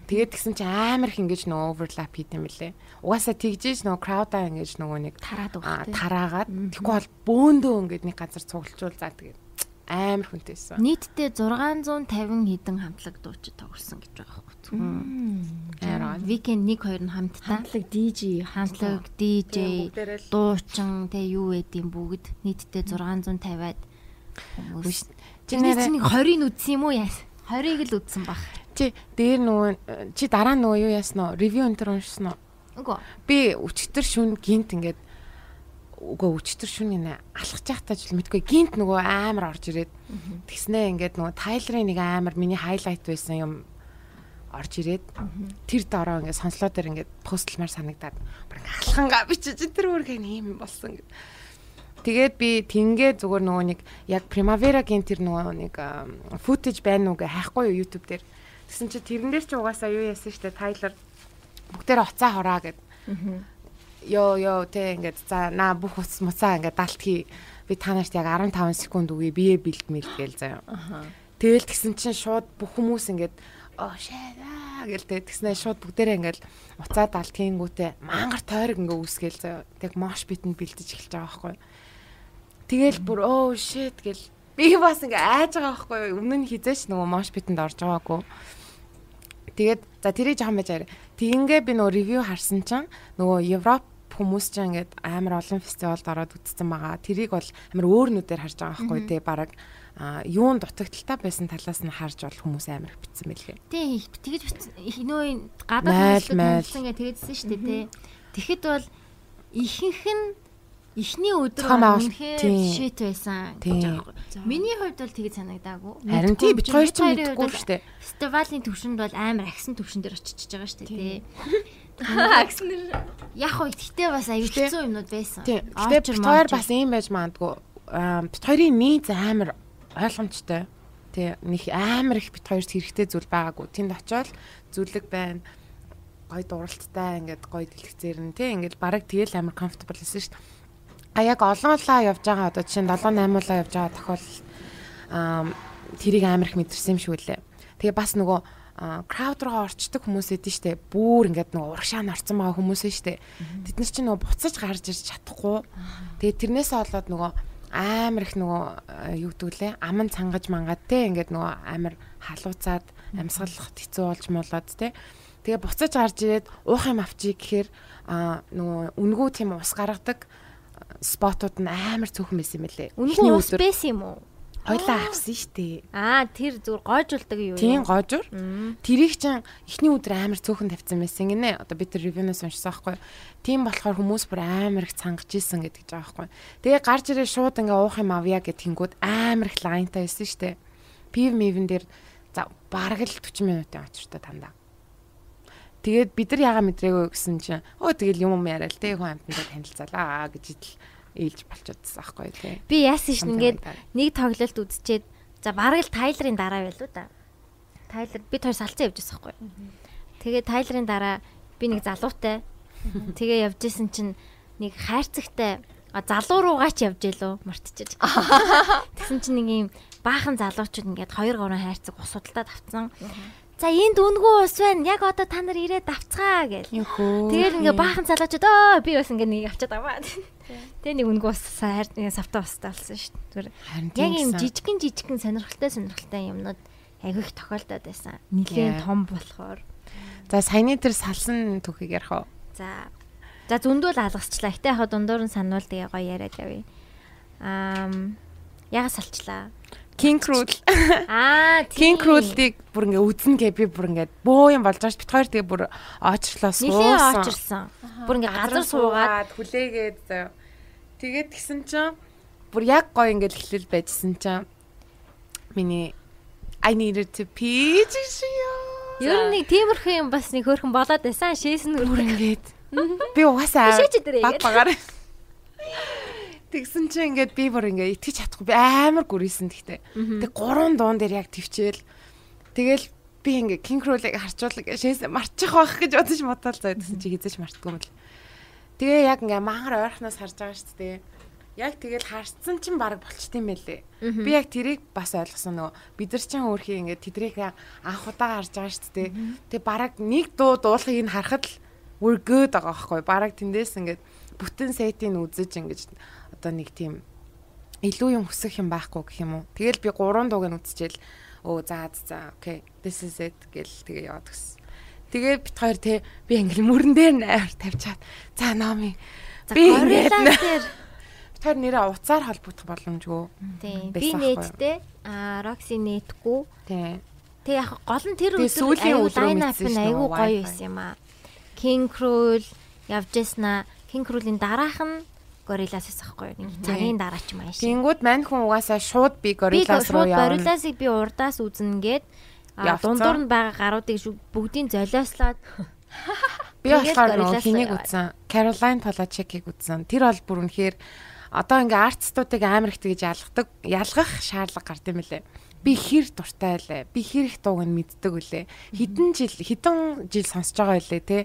тэгээд гисэн чи амар их ингэж нөгөө overlap хийдэм билээ. Угаасаа тэгжээж нөгөө crowd-аа ингэж нөгөө нэг
тараад
тараагаад тэгэхгүй бол бөөндөө ингээд нэг газар цуглуулжуул за тэгээд амар хүнтэйсэн.
нийтдээ 650 хэдэн хамтлаг дуучид тоглосон гэж байгаа байхгүй зөвхөн.
Арай.
Викенд 1 2 нь хамтдаа
хамтлаг DJ
хамтлаг DJ дуучин тэг юу гэдгийг бүгд нийтдээ 650-аад хүмүүс.
чи
Чиний
нэрээ-
чинь 20-ыг үдсэн юм уу яа? 20-ыг л үдсэн баг.
чи дээр нөгөө чи дараа нөгөө юу яасан нь ревю энэ төр уншсан уу?
Үгүй.
би өчтөр шүн гинт ингээд үгүй өчтөр шүн гинэ алхаж явахтаа ч л мэдгүй. Гинт нөгөө амар орж ирээд. Тэгснээ ингээд нөгөө тайлрын нэг амар миний хайлайт байсан юм орж ирээд. Тэр дороо ингээд сонслоо дээр ингээд постлмаар санагдаад ингээд алхангаа бичиж тэр үргэн ийм юм болсон гэд. Тэгээд би тингээ зүгээр нөгөө нэг яг Primavera-гийн тэр нөгөө нэг футэж байна уу гэ хайхгүй юу YouTube дээр. Тэгсэн чи тэрэн дээр чи угаасаа юу яасан штэ Тайлер? Бүгдээр уцаа хороо гэд ёо ёо тэ ингээд за наа бүх уц муцаа ингээд далт хий би та нарт яг 15 секунд үгүй бие бэлдмэл гээл заяа. Тэгэл тэгсэн чинь шууд бүх хүмүүс ингээд оо шаа гэл тэ тэгснэ шууд бүгдээрээ ингээд уцаа далт хийнгүүтээ мангар тойрог ингээд үсгээл заяа. Тэг мош битэнд бэлдэж эхэлж байгаа байхгүй. Тэгэл бүр оо shit гэл би бас ингээд айж байгаа байхгүй. Өмнө нь хизээч нөгөө мош битэнд орж байгаагүй. Тэгээд за тэрийг жоохон байж арай. Тэгингээ би нөгөө ревю харсан чинь нөгөө Европ хүмүүс ч ингээд амар олон фестивалд ороод үзсэн байгаа. Тэрийг бол амар өөр нүдээр харж байгаа байхгүй тий бараг юун дутагдaltaй байсан талаас нь харж бол хүмүүс амар их битсэн мэлээ.
Тий тэгэж нөө гадаад
майл.
хүмүүс ингээд тэгэдсэн шүү дээ тий. Тэгэхэд бол ихэнх нь эхний өдөр үнэхээр
тий.
шит байсан гэж байгаа байхгүй. Миний хувьд бол тэгэж санагдаагүй.
Харин тий бид хоёр ч
хувьд
шүү дээ.
Фестивалийн төвшөнд бол амар агсан төвшөн дээр очиж байгаа шүү дээ тий.
Акснер
Яг хөө гэхдээ бас аюул хэцүү юмнууд байсан.
Бид хоёр бас ийм байж маандгүй. Аа бид хоёрын нийт амар ойлгомжтой. Тий. Них амар их бид хоёрт хэрэгтэй зүйл байгаагүй. Тэнд очиод зүлэг байна. Гой дуралттай ингээд гой дэлгэцээр нь тий ингээд бараг тэгэл амар comfortable байсан шүү дээ. А яг олоолаа явж байгаа одоо жишээ нь 7 8 улаа явж байгаа тохиолдол аа тэрийг амар их мэдэрсэн юм шиг үлээ. Тэгээ бас нөгөө crowd руу орчдөг хүмүүс эдэн штэ. Бүр ингээд нөгөө урагшаа нь орцсон байгаа хүмүүс штэ. Тэд нар чинь нөгөө буцаж гарч ирж чадахгүй. Тэгээ тэрнээс болоод нөгөө амар их нөгөө юу гэдгүүлээ аман цангаж мангад те. Ингээд нөгөө амар халууцаад амьсгалах хэцүү болж молоод те. Тэгээ буцаж гарч ирээд уух юм авчий гэхээр нөгөө үнгүү тийм ус гаргадаг спотууд нь амар цөөхөн байсан юм лээ
Үнэхээр ус байсан юм уу?
Хоёлаа авсан штэ
Аа тэр зүгээр гоожулдаг юу
Тийм гоожур. Тэрийг чинь эхний өдөр амар цөөхөн тавьсан байсан гинэ. Одоо би тэр ревюнаас уншсан байхгүй. Тийм болохоор хүмүүс бүр амар их цангаж исэн гэдэг жаа байхгүй. Тэгээ гарч ирээ шууд ингээ уух юм авъя гэд тэнгүүд амар их лайнтай байсан штэ. Пив мивэн дээр за бараг л 40 минутын очиртой тандаа. Тэгээд бид нар яга мэдрээгүй гэсэн чинь өө тэгэл юм юм яриа л те хүн амтнаа танилцалаа гэж идэл ээлж болчиходсон аахгүй тий.
Би яасан ш ингээд нэг тоглолт үзчихэд за бараг л Тайлерын дараа байлуу да. Тайлер бид хоёр салцсан явж байсан аахгүй. Тэгээ Тайлерын дараа би нэг залуутай. Тэгээ явж исэн чинь нэг хайрцагтай залуу руугаа ч явж илүү мартчихэж. Тэгсэн чинь нэг юм баахан залуучууд ингээд 2 3 хайрцаг ус судалтаа тавцсан. За энд үнгүү ус байна. Яг одоо та нар ирээд авцгаа гэл. Тэгэл ингээ баахан залуучууд өө би бас ингээ нэг авчаад аваа. Тэгээ нэг үнгүү ус хайр савтаа устай болсон шүү дээ. Яг юм жижигэн жижигэн сонирхолтой сонирхолтой юмнууд айгүй их тохиолдоод байсан. Нилийн том болохоор.
За саяны тэр салсан түүхийг ярих уу?
За. За зөндөл алгасчлаа. Гэтэ яг дундуур нь сануул тэгээ гоё яриад явъя. Аа яга салчлаа.
King Cruel.
Аа,
King Cruel-ийг бүр ингээ үзнэ гэ би бүр ингээ бөө юм болж байгаа ш. Бит хоёр тэгээ бүр очрлоо суусан.
Нилээ очирсан. Бүр ингээ газар суугаад
хүлээгээд тэгээд гисэн чинь бүр яг гоё ингээ эхлэл байжсэн чинь миний I needed to pee шүү.
Ер нь нэг тиймэрхүү юм бас нэг хөөрхөн болоод байсан. Шээсэн
бүр ингээд би угаасаа баг багаар Тэгсэн чинь ингээд би бүр ингээд итгэж чадахгүй би амар гүрийсэн гэхдээ. Тэг гурван дуун дээр яг твчээл. Тэгэл би ингээд кинкролыг харчуулаг шээс марчих байх гэж бодож бодоол заа гэсэн чи хизэж мартгүй юм л. Тэгээ яг ингээд мангар ойрхоноос харж байгаа шүү дээ. Яг тэгэл харцсан чинь баг болчт юм байлээ. Би яг тэрийг бас ойлгосон нөгөө бид нар чинь өөрхий ингээд тэдрийг анх удаа харж байгаа шүү дээ. Тэгээ бараг нэг дуу дуулахыг нь харахад л we're good байгаа байхгүй. Бараг тэндээс ингээд бүтэн сетийг үзэж ингээд одоо нэг тийм илүү юм хүсэх юм байхгүй гэх юм уу. Тэгэл би 3 дууг нь үзчихэл өө за за окей this is it гэл тэгээ яваад гисэн. Тэгээ бит хоёр те би ингээл мөрөн дээр найр тавьчаад за номи
ингээд дээр
бит хоёр нэрээ уцаар холбогдох боломжгүй.
Тийм би нэттэй а Roxy нэтгүй.
Тийм.
Тэг яг гол нь тэр өдөр аюу лайнап нь аюу гоё байсан юм аа. King Cruel явж яснаа. King Cruel-ийн дараах нь гориллаас байхгүй юу? Нэг цагийн дараа ч маш.
Тэнгүүд мань хүн угаасаа шууд би гориллаас руу явна.
Горилласыг би урдаас үзнэ гээд дундуур нь байгаа гаруудыг бүгдийг золиослоод
би болохоор хэнийг үзсэн? Caroline Polachek-ийг үзсэн. Тэр бол бүр үнэхээр одоо ингээ артистуудыг амар их тэгж ялгадаг, ялгах шаардлага гард юм лээ би хэр дуртай байлаа. Би хэр их дууг нь мэддэг үлээ. Хэдэн жил хэдэн жил сонсож байгаа үлээ те.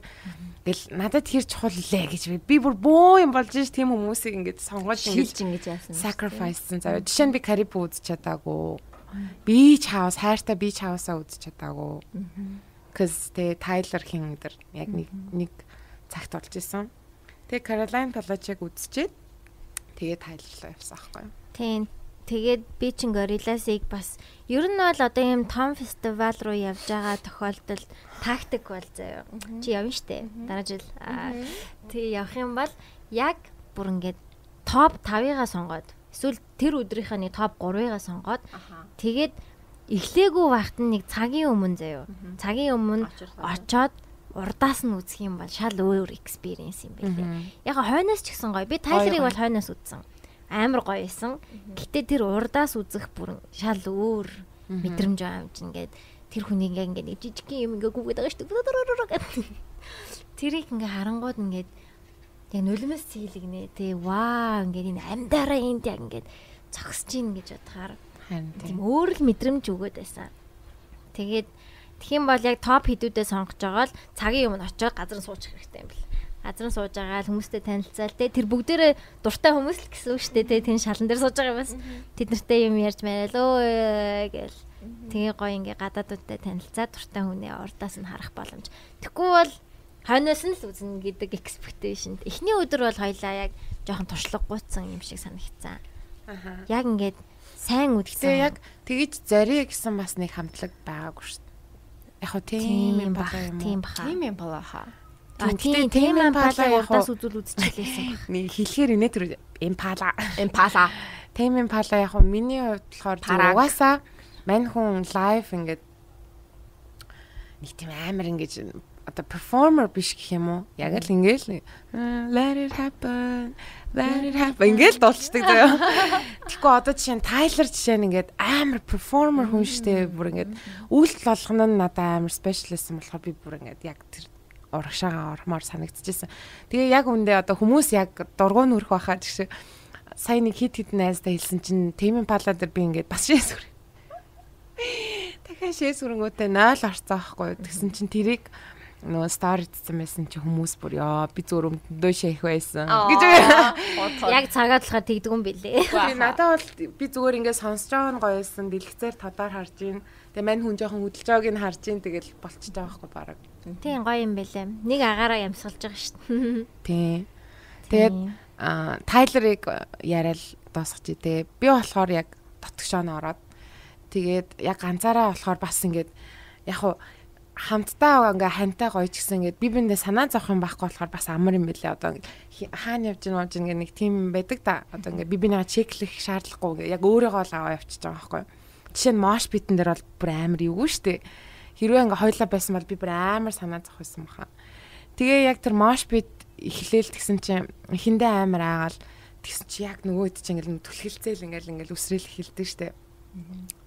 Гэл надад хэр чухал лээ гэж би бүр бөө юм болж ш тийм хүмүүсийг ингээд сонгож
ингэж ингэж яасан.
Sacrifice-сэн заяа. Жишээ нь би Карибу үзэж чадаагүй. Beach House хайртай Beach House-аа үзэж чадаагүй. Cause тэ Тайлер хин өдр яг нэг нэг цагт болж исэн. Тэгээ Caroline Palachek үзчихэд тэгээ Тайлерлоо явсан аахгүй?
Тийм Тэгээд би чин горилласыг бас ер нь бол одоо ийм том фестивал руу явж байгаа тохиолдолд тактик бол заяа. Чи явна штэ. Дараа жил тэг явах юм бол яг бүр ингээд топ 5-ыгаа сонгоод эсвэл тэр өдрийнхөө нэг топ 3-ыгаа сонгоод тэгээд эхлээгүй байхад нэг цагийн өмнө заяа. Цагийн өмнө очоод урдаас нь үзэх юм бол шал өөр экспириенс юм байна. Яг хойноос ч гэсэн гоё. Би тайлрыг бол хойноос үзсэн амар гоё исэн. Гэтэ тэр урдаас үзэх бүр шал өөр мэдрэмж аамж ингээд тэр хүний ингээ ингээ нэг жижигхэн юм ингээ гүгээд байгаа шүү дээ. Тэрийг ингээ харангууд ингээд яг нулимс цэглэгнэ. Тий ваа ингээд энэ амьдараа энд яг ингээд зогсож ийн гэж бодохоор. Тийм. өөр л мэдрэмж өгöd байсан. Тэгээд тэгхийн бол яг топ хідүүдэд сонгож байгаа л цагийн өмнө очиод газар нь суучих хэрэгтэй юм бэл нь сууж байгаа хүмүүстэй танилцаал те. Тэр бүгдээрээ дуртай хүмүүс л гэсэн үг шүү дээ те. Тэн шалан дээр сууж байгаа бас тэд нартэй юм ярьж мараал өө гэл тэгээ гоё ингээ гадаадуудтай танилцаа дуртай хүнээ урдаас нь харах боломж тэггүй бол хойноос нь л үзнэ гэдэг expectation. Эхний өдөр бол хоёлаа яг жоохон туршлагагүйцсан юм шиг санагцсан. Ааа яг ингээд сайн
тэгээ яг тэгэж зориг гэсэн бас нэг хамтлаг байгаагүй шүү дээ. Яг хөө тийм юм
баха. Тийм
юм баха
тийм тийм импала удаас үзүүл үзчихлээсэн.
Нэг хэлэхээр инээ тэр импала.
Импала.
Тийм импала яг хөө миний хувьд болохоор угаасаа мань хүн лайв ингээд нэг тийм амар ингэж одоо performer биш гэх юм уу? Яг л ингээл let it happen. Let it happen. Ингээл дуулцдаг заяа. Тэгэхгүй одоо жишээ нь Tyler жишээ нь ингээд амар performer хүн штэ бүр ингээд үйлдэл болгоно нь надад амар specialist юм болохоор би бүр ингээд яг тэр урагшаага ормоор санагдчихсэн. Тэгээ яг үндэ одоо хүмүүс яг дургуун нүрх байхаа гэж сая нэг хит хит найзтай хэлсэн чинь Тэмэн пала дээр би ингээд бас шээс үр. Дахиад шээс үрэнгүүтээ 0 орцоо байхгүй. Тэгсэн чинь тэрийг нөгөө стори дсэн байсан чи хүмүүс бүр яа би зүгээр өмдөндөө шээх байсан гэж
яг цагаад болохоор тэгдэг юм бэлээ.
Би надад бол би зүгээр ингээд сонсож байгаа нь гоёсэн дэлгэцээр тодоор харж ийн. Тэгээ мань хүн жоохон хөдөлж байгааг нь харж ийн тэгэл болчихж байгаа байхгүй бараг.
Тийм гоё юм бэлээ. Нэг агаараа ямсгалж байгаа шүү дээ.
Тийм. Тэгээд Тайлерыг яриад дуусгах чи тээ. Би болохоор яг дотгошоо ороод тэгээд яг ганцаараа болохоор бас ингээд яг хуу хамтдаа ингээ хантай гоё ч гэсэн ингээд би биндээ санаа зовх юм байхгүй болохоор бас амар юм билээ одоо хаана явж гин явж гин нэг тим байдаг та одоо ингээ би бинийгаа чеклэх шаардлагагүй ингээ яг өөрийгөө л аваа явчихж байгаа байхгүй жишээ нь мош битэн дээр бол бүр амар эвгүй штэ хэрвээ ингээ хойлоо байсан бол би бүр амар санаа зовх байсан баха тэгээ яг тэр мош бит эхлээл тэгсэн чинь эхэндээ амар аагаал тэгсэн чи яг нөгөөд чинь ингээл түлхэлцээл ингээл ингээл үсрээл эхэлдэг штэ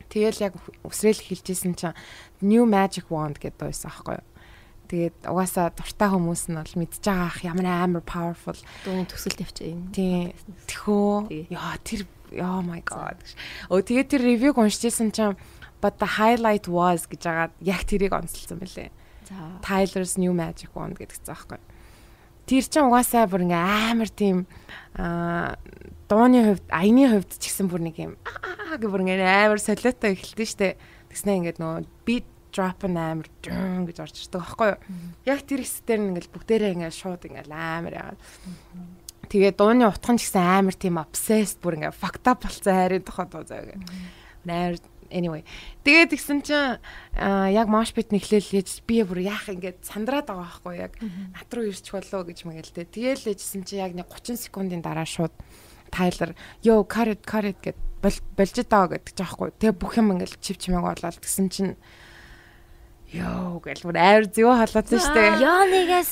Тэгэл яг өсрэл хэлжсэн чинь New Magic Wand гэдэг байсан аахгүй юу. Тэгээд угаасаа дуртай хүмүүс нь бол мэдж байгаа ах ямар амар powerful
дууны төсөл тавьчих юм.
Тийм. Тэхөө. Яа тэр oh my god. Өө тэгээд тэр ревюг уншижсэн чинь but the highlight was гэж байгаа яг тэрийг онцлсан байлээ. За. Tyler's New Magic Wand гэдэг заа аахгүй. Юу тэр чин угаасаа бүр ингээ амар тийм аа дууны хувьд аяны хувьд ч гэсэн бүр нэг юм аа гэх бүр ингээ амар солиотой эхэлдэж штэ. Тэгснэ ингээд нөгөө бит drop нь амар гэж орж ирдэг байхгүй юу? Яг тэр хэсгээр нь ингээл бүгдээрээ ингээ шууд ингээл амар яагаад. Тэгээ дууны утхан ч гэсэн амар тийм obsessed бүр ингээ fucked up болцсон хайрын тухай дуу заяа амар anyway. Тэгээд тэгсэн чинь яг мош бит нэхлээл ээж би бүр яах ингээд сандраад байгаа байхгүй яг нат руу ирчих болоо гэж мэгэл тэ. Тэгээл ээжсэн чинь яг нэг 30 секундын дараа шууд Тайлер ёо карет карет гэд болж даа гэдэг жаахгүй. Тэгээ бүх юм ингээд чив чимээг болоод тэгсэн чинь ёо гэл бүр амар зөө халаацсан штэ.
Ёо нэгээс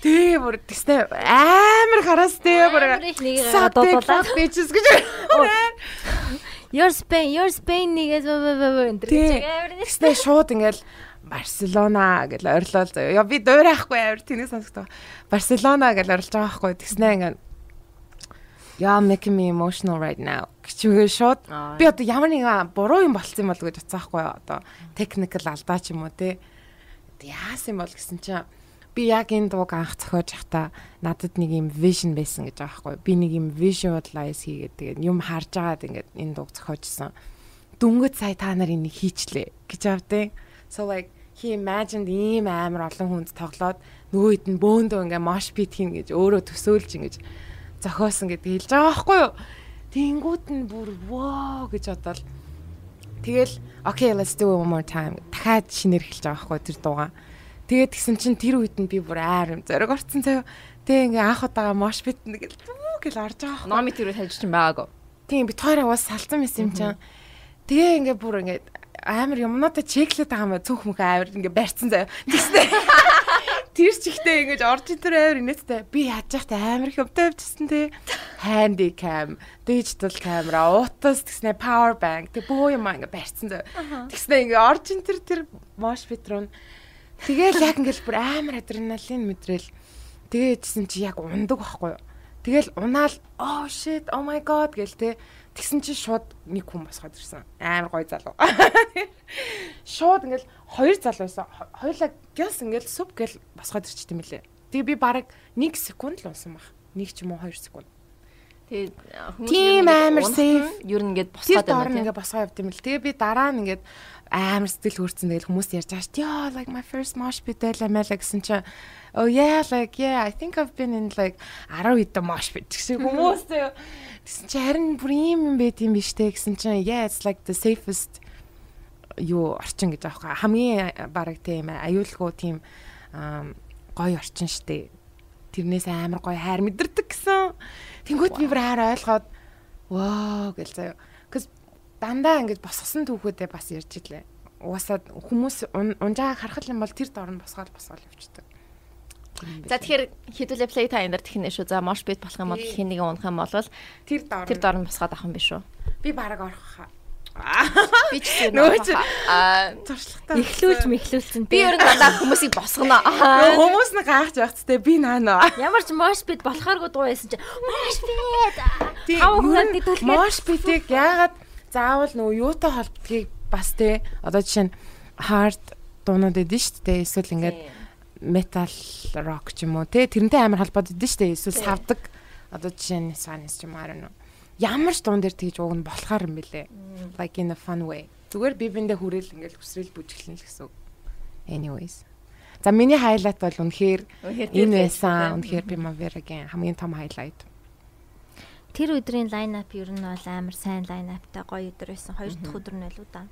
Тий бүр тэгснэ амар хараас тий бүр
нэг дуудуулаад
бичс гэж.
Your Spain, your Spain нэгээс энэ
Тэгснэ шууд ингээл Барселона гэж ойрлол заяа. Яа би дуурайхгүй авир тэнийг сонсдог. Барселона гэж ойрлож байгаа байхгүй. Тэгснэ ингээд Яа making me emotional right now. Гэвч шууд би одоо ямар нэг буруу юм болцсон юм бол гэж утсаахгүй одоо technical алдаа ч юм уу те. Яасан юм бол гэсэн чинь би яг энэ дууг анх зохиож явахдаа надад нэг юм vision байсан гэж байгаа байхгүй. Би нэг юм visualize хийгээд тэгээд юм харж агаад ингээд энэ дууг зохиожсэн дүнгэд сая та нар энийг хийчлээ гэж авдیں۔ so like he imagined ийм амар олон хүнд тоглоод нөгөөд нь бөөндөө ингээ mosh pit хийн гэж өөрөө төсөөлж ингэж зохиосон гэдэг хэлж байгаа байхгүй юу? Тэнгүүд нь бүр воо гэж бодоод тэгэл okay let's do it one more time. Дахиад шинээр эхэлж байгаа байхгүй тэр дуугаа Тэгээд гисэн чинь тэр үед нь би бүр аар юм зориг орцсон цаа. Тэгээ ингээ анх удаага мош бит нэг л бүү гэл орж байгаа.
Номи тэр үед хайж чинь байгаагүй.
Тийм би тойроо бас салцсан байсан юм чинь. Тэгээ ингээ бүр ингээ амар юмнуудаа чеклээд байгаа юм цүнх мөх амар ингээ барьцсан заяа. Тэгснэ. Тэр чихтэй ингэж орж ин тэр амар инээдтэй. Би яаж яхтай амар их өвдөө авчихсан те. Handy cam, digital camera, утас тэгснэ power bank тэг бөө юм ингээ барьцсан заяа. Тэгснэ ингээ орж ин тэр тэр мош бит руу Тэгэл яг ингээл бүр амар адреналин мэдрэл тэгээдсэн чи яг ундаг байхгүй юу. Тэгэл унаал oh shit oh my god гэл те тэгсэн чи шууд нэг хүн босгоод ирсэн. Амар гоё залуу. Шууд ингээл хоёр залуу байсан. Хоёлаа гялс ингээл сүп гэл босгоод ирчихсэн юм лээ. Тэгээ би бараг 1 секунд л унсан баг. 1 ч юм уу 2 секунд.
Тэгээд
тийм амар сейф
ер нь ингээд босгоод
байна тийм. ингээд босгоо явд юм л. Тэгээ би дараа нь ингээд амар сэтгэл хөөрцөн. Тэгэл хүмүүс ярьж байгаа шүү. Яа like my first mosh pit байлаа мэлэ гэсэн чинь oh yeah like yeah I think I've been in like 10 хэдэн mosh pit гэсэн хүмүүс тэгсэн чинь харин бүр юм юм байт юм биш те гэсэн чинь yeah it's like the safest юу орчин гэж аахгүй. Хамгийн бараг тийм аюулгүй тийм гоё орчин штэ тэрнээс амар гоё хайр мэдэрдэг гэсэн. Тэнгуут би бүр хайр ойлгоод воо гэл заяа дандаа ингэж босгосон түүхүүдээ бас ярьж ирлээ. Угаасаа хүмүүс унжаага харах юм бол тэр дорн босгоод босгоод явчихдаг.
За тэгэхээр хэдүүлээ play time дээр технэ шүү. За mosh pit болох юм бол хин нэг унах юм бол
тэр дорн
тэр дорн босгоод авах юм биш үү?
Би бараг орох хаа.
Би ч тийм
Нөгөө чи-
аа
туршлагатай.
Эхлүүлж мэхлүүлсэн.
би ер нь дандаа хүмүүсийг босгоно.
хүмүүс нэг гайхаж байхцтэй би наанаа.
ямар ч мош бит болохооргүй дуу байсан чи мош бит.
Тийм,
Хав хүн
нь
дидүүлгээд
Мош битийг яагаад заавал нөгөө юутай холбодгийг бас те одоо жишээ нь hard дуунууд эдэн шүү дээ. Эсвэл ингээд metal rock ч юм уу те тэрнтэй амар холбоод эдэн шүү дээ. Эсвэл савдаг одоо жишээ нь Swanis ч юм уу харин ямар ч дуун дээр тэгж ууг нь болохоор юм бэлээ. Like in a fun way. Зүгээр би биндээ хүрээл ингээд хүсрэл бүжиглэн л гэсэн үг. Anyways. За миний highlight бол үнэхээр энэ байсан. Үнэхээр би Mavera-гийн хамгийн том highlight.
Тэр өдрийн лайн ап ер нь бол амар сайн лайн аптай гоё өдөр байсан. Хоёр дахь өдөр нь байлуу да.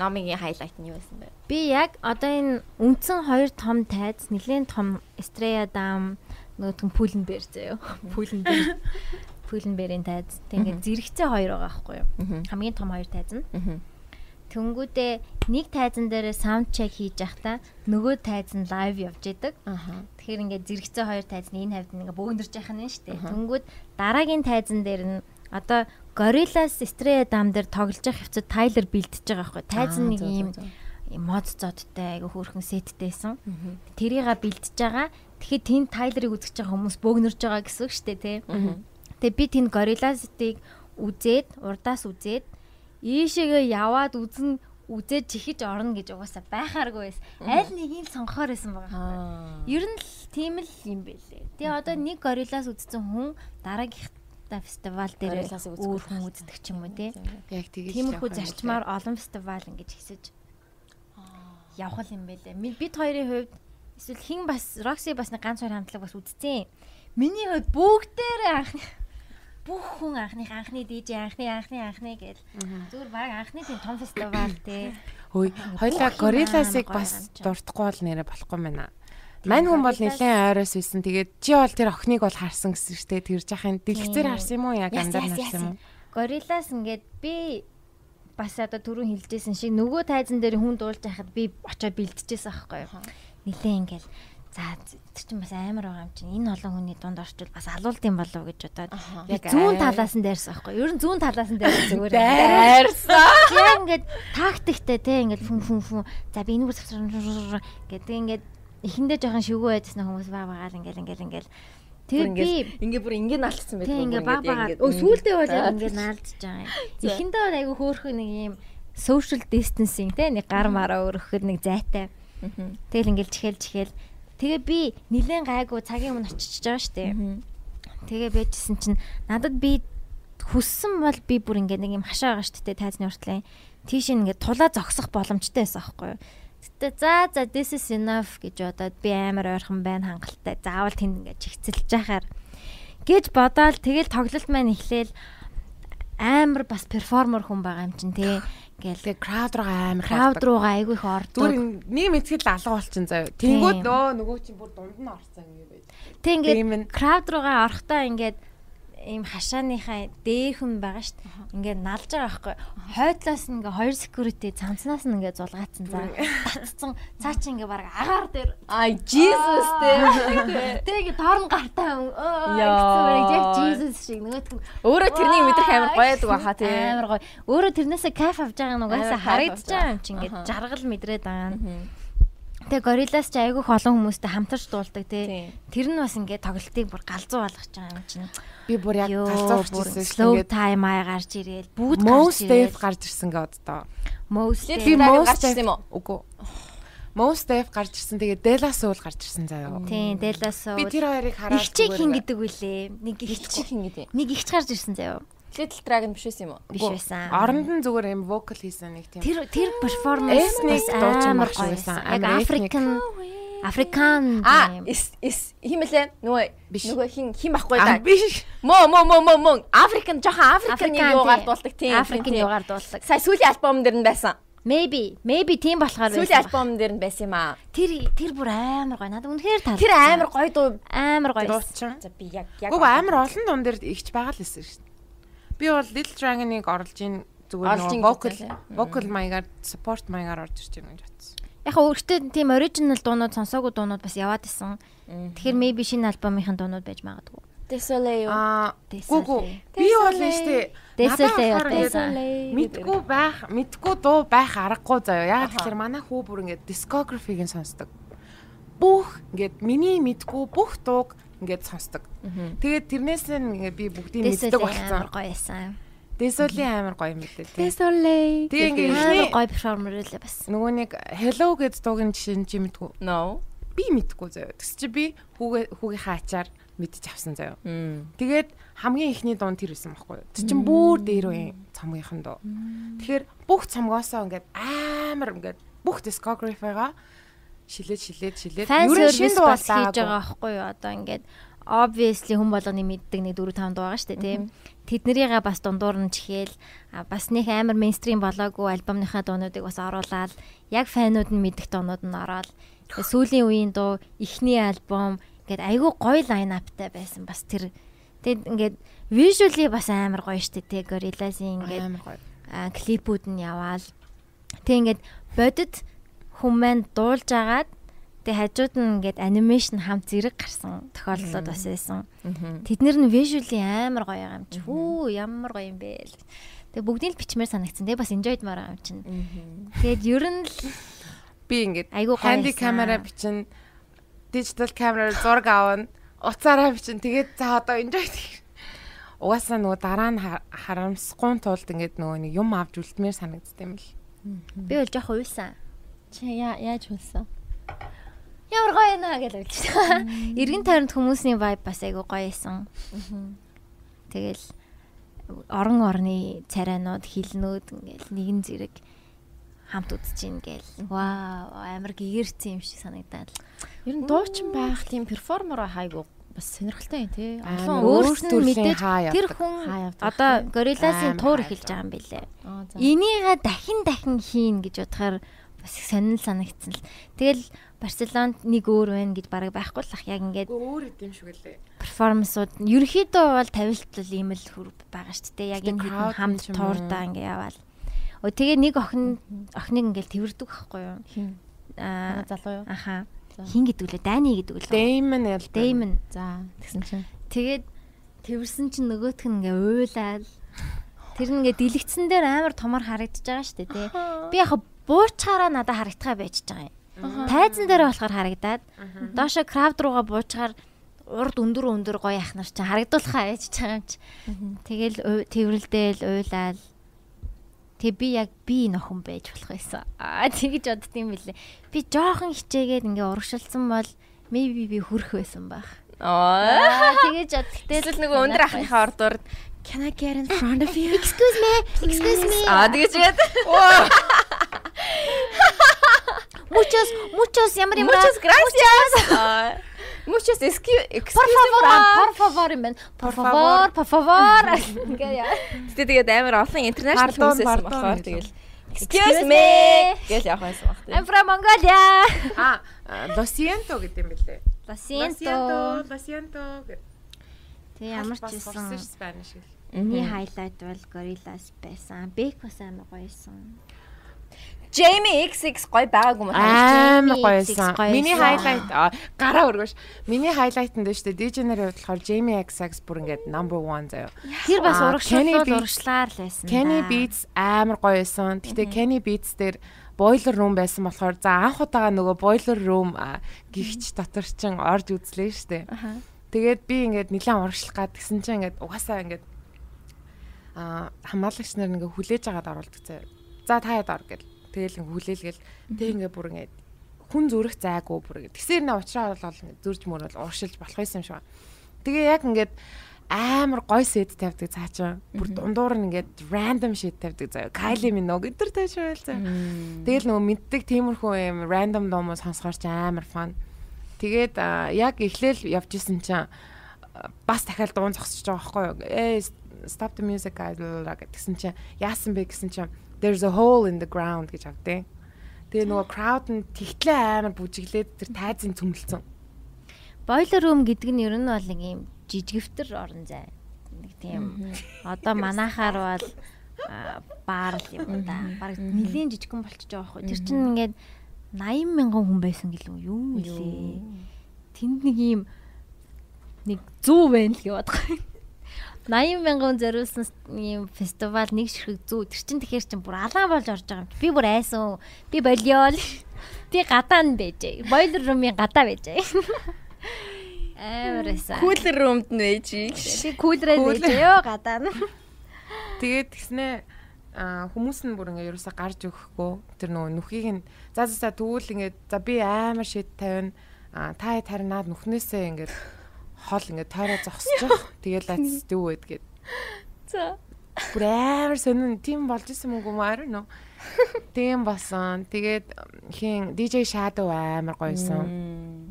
Номигийн хайлайт нь юу байсан бэ?
Би яг одоо энэ үндсэн хоёр том тайз, нэгэн том Estrella Dam заяа. Pullen Bear. Pullen Bear-ийн тайз. Тэгээд зэрэгцээ хоёр байгаа байхгүй юу? Хамгийн том хоёр тайз нь. Тэнгүүдээ нэг тайзан дээр саунд чек хийж явахдаа нөгөө тайз нь лайв явж идэг. Тэгэхээр ингээд зэрэгцээ хоёр тайз нь энэ хавьд ингээ бөөнөрж яхах нь шүү дээ. Тэнгүүд дараагийн тайзан дээр нь одоо Gorillaz Estrella Dam дээр тоглож явах хэвчээ Тайлер бэлдэж байгаа байхгүй. Тайз нь нэг юм юм мод зодтой айгу хөөрхөн сеттэйсэн. Тэрийга бэлдэж байгаа. Тэгэхээр тэнд Тайлерыг үзэж байгаа хүмүүс бөөгнөрж байгаа гэсэн үг шүү дээ, тий. Тэгээ би тэнд Gorillaz-ыг үзээд, урдаас үзээд ийшээгээ яваад үзэн үзээд чихэж орно гэж угаасаа байхааргүй байсан. Аль нэгийг сонгохоор байсан байгаа.
Аа.
Ер нь л тийм л юм бэлээ. Тэгээ одоо нэг Gorillaz үзсэн хүн дараагийнхта фестивал дээр өөр хүн үздэг ч юм уу тий.
Яг тэгэж
Тиймэрхүү зарчмаар олон фестивал ингэж хийсэж явах юм бэлээ. Бид хоёрын хувьд эсвэл хин бас Roxy бас нэг ганц хоёр хамтлаг бас үзсэн. Миний хувьд бүгдээрээ анхны бүх хүн анхных анхны DJ анхны анхны анхны гэл зүгээр баг анхны тийм том фестивал тий.
Хөөе, хоёлаа Gorillaz-ыг бас дуртахгүй бол нэрэ болохгүй байна. Мань хүн бол нэлээд ойроос үйсэн. Тэгээд чи бол тэр охиныг бол харсан гэсэн дээ. Тэр жахын дэлгэцээр
Тийм.
харсан юм уу? Яг
яс,
харсан юм уу?
Gorillaz ингээд би бас одоо түрүү хэлжсэн шиг нөгөө тайзан дээр хүн дуулж байхад би очиод бэлтжижсэн аахгүй юу. Нилээ ингээл за тэр чинь бас амар байгаа юм чинь энэ олон хүний дунд орчвол бас алуулт юм болов гэж бодоод би
Яг
зүүн талаас нь дайрсан аахгүй юу. Ер нь зүүн талаас нь дайрсан зүгээр.
Дайрсан.
Яг ингээд тактиктэй те ингээд фүн фүн фүн за би энэгээр савсар гэдэг ингээд эхэндээ жоохон шивгүү байжсан хүмүүс баа баагаал ингээл ингээл ингээл тэр би
ингээ бүр ингээ наалцсан байдаг.
Тийм ингээ баг багаад. Өө сүулдэ бол яг ингээ наалдж байгаа юм. Эхэндээ бол айгүй хөөрхөн нэг юм social distancing те нэг гар мараа өргөхөд нэг зайтай. Тэгэл ингээл чихэл чихэл. Тэгээ би нилээн гайгүй цагийн өмнө очиж байгаа штэ. Тэгээ байжсэн чинь надад би хүссэн бол би бүр ингээ нэг юм хашаа байгаа штэ тайзны уртлын. Тийш ингээ тулаа зогсох боломжтой байсан аахгүй юу. Гэтэ за за this is enough гэж бодоод би амар ойрхон байна хангалттай. Заавал тэнд ингээ чигцэлж яхаар гэж бодоол тэгэл тоглолт маань эхлээл амар бас перформер хүн байгаа юм чинь тий. Ингээл
crowd руу амар
крауд руугаа айгүй их ордог.
Зүгээр нэг мэтгэл алга болчихсон заяа. Тэнгүүд нөө нөгөө чинь бүр дунд нь орсон юм байд.
Тэг
Тийм
ингээд
ээ.
крауд руугаа орохдоо ингээд ийм хашааныхаа дээр хүн байгаа шүү дээ. Ингээд налж байгаа байхгүй. Хойдлоос нь ингээ хоёр security цанцнаас нь ингээ зулгаацсан за. Татцсан. Цаа чи ингээ баг агаар дээр
Ай Jesus те.
Тэг ингээ доор нь гартаа
Яа.
яа. Яг Jesus шиг нөгөөт нь
Өөрөө тэрнийг мэдрэх амар гоё байдаг баха те.
Амар гоё. Өөрөө тэрнээсээ кайф авч байгаа нь угаасаа харагдаж байгаа юм чи ингээ жаргал мэдрээд байгаа нь. Тэгээ Gorillaz ч айгүйх олон хүмүүстэй хамтарч дуулдаг тий. Тэр нь бас ингээ тоглолтыг бүр галзуу болгож байгаа юм чинь.
Би бүр яг
Йоо,
галзуурч
бүр
ирсэн шүү
slow
дээ.
time аа гарч ирээл бүгд гарч
Most Def
ирээл.
гарч ирсэн гээд одоо.
Most.
Би Most
гарч ирсэн юм уу?
Үгүй. Most Def гарч ирсэн. Тэгээд Dela Soul гарч ирсэн заяа.
Тийм, Dela Soul.
Би тэр хоёрыг хараад
Ихчиг хин гэдэг үлээ. Нэг
Чи хин гэдэг.
нэг ихч гарч ирсэн заяа.
Little Dragon биш байсан юм уу?
Биш байсан.
Оронд нь зүгээр юм vocal хийсэн нэг тийм.
Тэр тэр перформанс бас амар гоё
байсан.
Яг. African Африкан
А, is is химэлээ нөгөө
Биш.
нөгөө хин хим ахгүй да.
биш.
Мөө мөө мөө мөө мөө Африкан жоохон Африканы
Африкан
юугаар дуулдаг тийм.
Африкийн юугаар дуулдаг.
Сая сүүлийн альбом дээр нь байсан.
Maybe, maybe тийм болохоор
Сүүлийн
байсан. баг.
альбом дээр нь байсан юм аа.
Тэр тэр бүр амар гоё. Надад үнэхээр таалагдсан.
Тэр амар гоё дуу.
амар гоё.
Дуучин.
За би яг яг
Гүг амар олон дуун дээр ихч байгаа л байсан шүү дээ. Би бол Little Dragon-ыг оруулж ийн зүгээр нөгөө vocal vocal маягаар support маягаар орж ирж байгаа юм гэж бодсон.
Яг өөртөө тийм original дуунууд сонсоогүй дуунууд бас яваад исэн. Тэгэхээр maybe шинэ альбомынхын дуунууд байж магадгүй.
Désolé юу?
Аа
Désolé.
гүг би бол нь штэ
Дэсэлээ байсан.
Мэдгүй байх, мэдгүй дуу байх аргагүй заяа. Яг тэгэхээр манай хүү бүр ингээд discography-г нь сонсдог. Бүх ингээд миний мэдгүй бүх дууг ингээд сонсдог. Тэгээд тэрнээс нь ингээд би бүгдийг мэддэг болсон.
Гоё байсан.
Дэсолийн амар гоё юм билээ
тий. Дэсолей.
Тэгээ ингээд ихний
гоё перформер л бас.
Нөгөө нэг hello гэж дуугийн жишээ нь чи мэдгүй.
No.
Би мэдгүй заяа. Тэс чи би хүүгээ хүүгийнхаа ачаар мэдчих авсан заяа. Тэгээд хамгийн ихний дуун тэр байсан байхгүй юу. Тэр чин бүр дээр үе цомгийнхан дуу. Тэгэхээр бүх цомгоосоо ингээд амар ингээд бүх discography-га шилээд шилээд шилээд
ерөн шин дуу бас хийж байгаа байхгүй юу. Одоо ингээд obviously хүн болгоны мэддэг нэг 4 5 дуу байгаа шүү дээ тийм. Тэднэрийгээ бас дундуур нь чихээл бас нэг амар мейнстрим болоогүй альбомныхаа дуунуудыг бас оруулаад яг фанууд нь мэддэг дуунууд нь ороод сүүлийн үеийн дуу ихний альбом ингээд айгүй гоё лайн аптай байсан бас тэр Тэгээд ингээд visually бас амар гоё штэ тий Gorillaz-ийн ингээд клипүүд нь яваал. Тэг ингээд бодит хүмүүс дуулж агаад тэг хажууд нь ингээд анимашн хамт зэрэг гарсан тохиолдлууд бас байсан. Тэднэр нь visually амар гоё юм чи. Хүү ямар гоё юм бэ. Тэг бүгдийг л бичмээр санагдсан. Тэг бас enjoyд маар юм чинь. Тэгээд ер нь л
би ингээд ханди камера бичин дижитал камераар зураг авна уцаараа бичин тэгээд за одоо enjoy угаасаа нөгөө дараа нь харамсахгүй тулд ингээд нөгөө нэг юм авч үлдмээр санагддаг юм л.
Би бол жоох уйлсан.
Чи яаж уйлсан?
Ямар гоё наа гэж үлж та. Иргэн тойронд хүмүүсийн vibe бас айгу гоё исэн. Тэгэл орон орны царайнууд, хилнүүд ингээл нэгэн зэрэг хамт үзэж ийн гээл. Вау, амар гэгэрсэн юм шиг санагдаад.
Ер нь дуучин байх тийм перформер хайгуу бас сонирхолтой юм тий.
Олон өөрсдөө мэдээж тэр хүн одоо горилласын туур эхэлж байгаа юм билэ. Энийгээ дахин дахин хийн гэж бодохоор бас сонирхол санагдсан л. Тэгэл Барселонд нэг өөр байна гэж бараг байхгүй л ах яг ингээд
өөр идэм шиг лээ.
Перформансууд ерөөхдөө бол тавилтлал ийм л хөр байгаа шүү дээ. Яг энэ хэдэн хамт туурдаа ингээд яваал. Өө тэгээ нэг охин охиныг ингээд тэрвэрдэг байхгүй юу? Аа
залуу юу?
Аха хин гэдэг лээ дайны гэдэг лээ.
Damon л
Damon.
За тэгсэн чинь
тэгээд тэрсэн чинь нөгөөх нь ингээ уйлаад тэр нь ингээ дэлгэцэн дээр амар томор харагдаж байгаа шүү дээ тий. Би яг буучаараа надад харагдхаа байж байгаа юм. Тайзан дээр болохоор харагдаад доошо крауд руугаа буучаар урд өндөр өндөр гоё ахнар чи харагдуулахаа байж байгаа юм чи. Тэгэл тэрвэрлдээл уйлаад Тэгээ би яг би нөхөн байж болох байсан. Аа тэгэж боддсон билээ. Би жоохон хичээгээд ингээ урагшилсан бол maybe би хүрх байсан байх.
Аа
тэгэж боддогтэй
л нөгөө өндөр ахныхаа ордоор Can I get in front of you?
Excuse me. Excuse me.
Аа тэгэж яд.
Muchos muchos ямар юм.
Muchos gracias. Muchos excuse
por favor, por favor юм байна. Por favor, por favor.
Гэтэ тэгээд амар олон international хүмүүс байсан болохоор тэгэл Excuse me гэж явах байсан баг.
I'm from Mongolia.
А, Lo siento гэдэг юм бэлээ.
Lo siento.
Lo siento.
Тэг ямар ч байсан.
Spanish гэл.
Миний highlight бол Gorillaz байсан. Beck бас амар гоёсэн.
Jamie XX гоё байгаагүй юм
аа. Амар гоёсан. Миний highlight гараа өргөш. Миний highlight нь дэжтэй DJ-нэр бодлохоор Jamie XX бүр ингээд number 1 заяа.
Тэр бас урагшлал урагшлаар л байсан.
Kenny Beats амар гоёсэн. Гэтэ Kenny Beats дээр бойлер рум байсан болохоор за анх удаага нөгөө бойлер рум гихч дотор чин орж үзлээ штэ. Тэгээд би ингээд нилээн урагшлах гад гисэн чинь ингээд угаасаа ингээд а хамгаалагч нар ингээ хүлээж агаад оруулдаг заяа. За та яд ор гэл Тэгэл хүлээлгээл тэг ингээ бүр ингээ хүн зүрх зайгүй бүр ингээ. Тэгсэр нэ уучраа бол зүрж мөр бол уршилж болох юм шиг. Тэгээ яг ингээд амар гой сэт тавьдаг цаачаа. Бүр дундуур нь ингээд random shit тавьдаг заяа. Kylie Minogue өдр тааш байл заяа. Тэгэл нөгөө мэддэг тиймэрхүү юм random дуумо сонсохоор ч амар fun. Тэгээд яг эхлээл явж исэн чинь бас дахиад дуун зогсож байгаа байхгүй юу? Ээ stop the music guys гэсэн чинь яасан бэ гэсэн чинь there's a hole in the ground гэж авдیں۔ Тэгээ нөгөө crowd нь тэгтлээ амар бүжиглээд тэр тайзын цөмөлцөн.
Boiler room гэдэг нь ер нь бол нэг юм жижигвтер орон зай. Нэг тийм одоо манахаар бол баар л юм да. Бараг нэлийн жижигхэн болчихж байгаа байхгүй. Тэр чинь ингээд 80 мянган хүн байсан гэлөө юу нэлээ. Тэнд нэг юм нэг 100 байна л бодох юм. 80 мянган зориулсан ийм фестивал нэг ширхэг зүү. Тэр чин тэгэхээр чин бүр алаан болж орж байгаа юм. Би бүр айсан. Би болиол. Би гадаа нь байжээ. Бойлер румын гадаа байжээ. Амар эсэ.
Кулер румд нь байж.
Би кулерээ байжээ ёо гадаа нь.
Тэгээд тэгснээ а хүмүүс нь бүр ингээ ерөөсө гарч өгөхгүй тэр нөгөө нүхийг нь за за за тэгвэл ингээ за би амар шид тавина а та таринаад нүхнээсээ ингээ хол ингээ тойроо зогсчих тэгэл лац дүү гэд. Гээд
За.
бүр амар сонин тийм болж исэн мөг юм аа нөө тийм басан тэгээд хин DJ Shadow амар гоёсон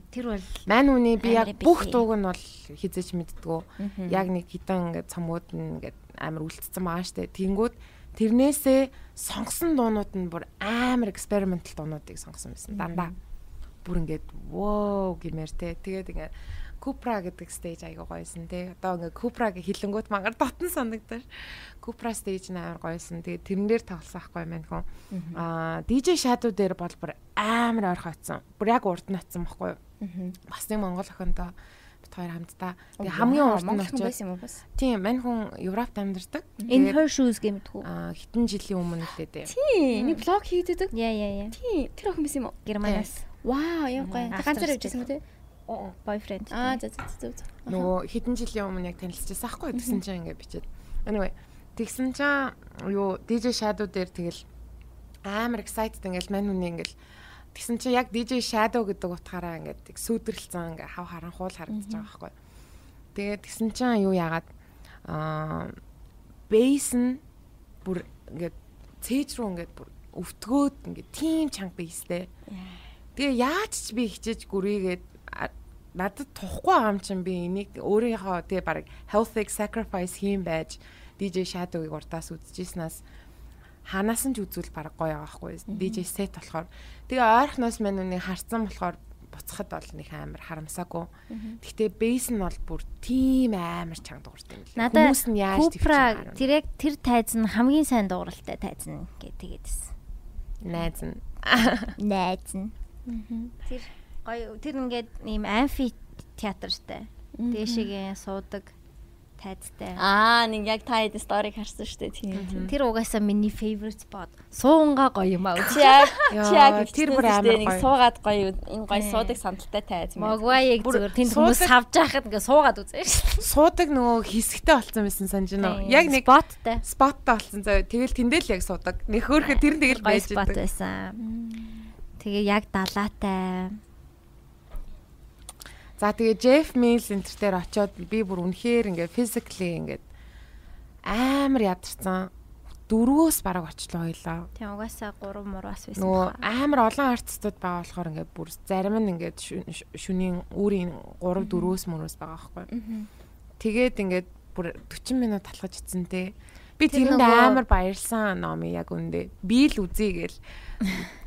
Тэр бол
Мань үний би яг бүх дууг нь бол хизэж мэддгүү. Яг нэг хитэн ингээд цамууд нь ингээд амар үлдсэн байгаа штэ. Тэнгүүд тэрнээсээ сонгосон дуунууд нь бүр амар экспериментал дуунуудыг сонгосон байсан. Дандаа. Бүр ингээд воо гэмээр те. Тэгээд ингээд Купра гэдэг стейж айгаа гоёсэн те. Одоо ингээд Купрагийн хилэнгүүд мангар дотн санагдаж. Купра стейж нь амар гоёсэн. Тэгээд тэрэн дээр тоглосон ахгүй мань хүн. Аа DJ Shadow дээр бол бүр амар ойрхон очсон. Бүр яг урд нь очсон байхгүй юу? бас нэг монгол охинтой бит хоёр хамтдаа. Тэгээ хамгийн урд нь очиод
байсан юм уу бас?
тийм мань хүн Европт амьдардаг.
In her shoes гэмтгүү.
аа хитэн жилийн өмнө лээ.
Тий, нэг блог хийдэг.
Яа яа яа.
Тий, тэр охин байсан юм уу?
Германаас
Вау, яа гоё. Ганцаар явжсэн тий?
Boyfriend.
Аа, за за за за.
Нөгөө хитэн жилийн өмнө яг танилцчихсан аахгүй тэгсэн чинь ингээд бичээд. Anyway тэгсэн чинь юу DJ Shadow дээр тэгэл амар excited ингээл мань хүний ингээл тэгсэн чинь яг DJ Shadow гэдэг утгаараа ингээд их сүйдэрлцэн ингээ хав харанхуул харагдаж байгаа байхгүй. Тэгээд тэгсэн чинь юу яагаад аа бейс нь бүр ингээд цээж рүү ингээд бүр өвтгөөд ингээд тийм чанга бейстэй. Тэгээ яаж ч би хичээж гүрийгээд надад тухгүй байгаа юм чинь би энийг өөрийнхөө тэгээ баг healthy sacrifice хийм байж DJ Shadow-ыг урдаас үзчихснаас ханаас нь ч үзүүл баг гоё байгаа байхгүй DJ set болохоор тэгээ ойрхоноос мань үнийг харцсан болохоор буцахад бол нэг амар харамсаагүй. Гэхдээ бейс нь бол бүр тийм амар чанга дуурд юм лээ. Хүмүүс нь яаж тэгчих
тэр яг тэр тайз нь хамгийн сайн дууралтай тайз нь гэж тэгээдсэн.
найз нь
Найз нь. Тэр гоё тэр ингээд ийм амфи театртай. Дээшээгээ суудаг тайзтай.
Аа, нэг яг та хэд сториг харсан шүү дээ. Тийм.
Тэр угаасаа миний favorite spot. Суунгаа гоё юм аа.
Чи яг чи яг
тэр бүр
амар
амар
нэг
гоё.
суугаад гоё энэ гоё суудаг сандалтай тайз мэн.
Могваа яг зүгээр тэнд хүмүүс савж байхад ингээ суугаад үзээ шүү.
суудаг нөгөө хэсэгтэй болсон байсан санаж байна уу? Яг нэг
споттай.
споттой болсон заяа. Тэгэл тэндэл яг суудаг. Нэг хөөхө тэр нь тэгэл
гоё
байж
спот
идэг.
байсан. Тэгээ яг далаатай.
За тэгээ Jeff Mills энтер дээр очиод би бүр үнэхээр ингээ physically ингээ амар ядарсан. Дөрвөөс бараг очлоо хоёлаа.
Тийм угаасаа 3 мураас байсан.
Нөгөө амар олон артистууд байгаа болохоор ингээ бүр зарим нь ингээ шүнийн үүрийн 3 4-өөс мөрөөс байгаа байхгүй. Тэгээд ингээ бүр 40 минут талхаж ицсэн те. Би
Тэр
тэрэнд амар баярлсан номи яг үндэ. Би л үзье гээл.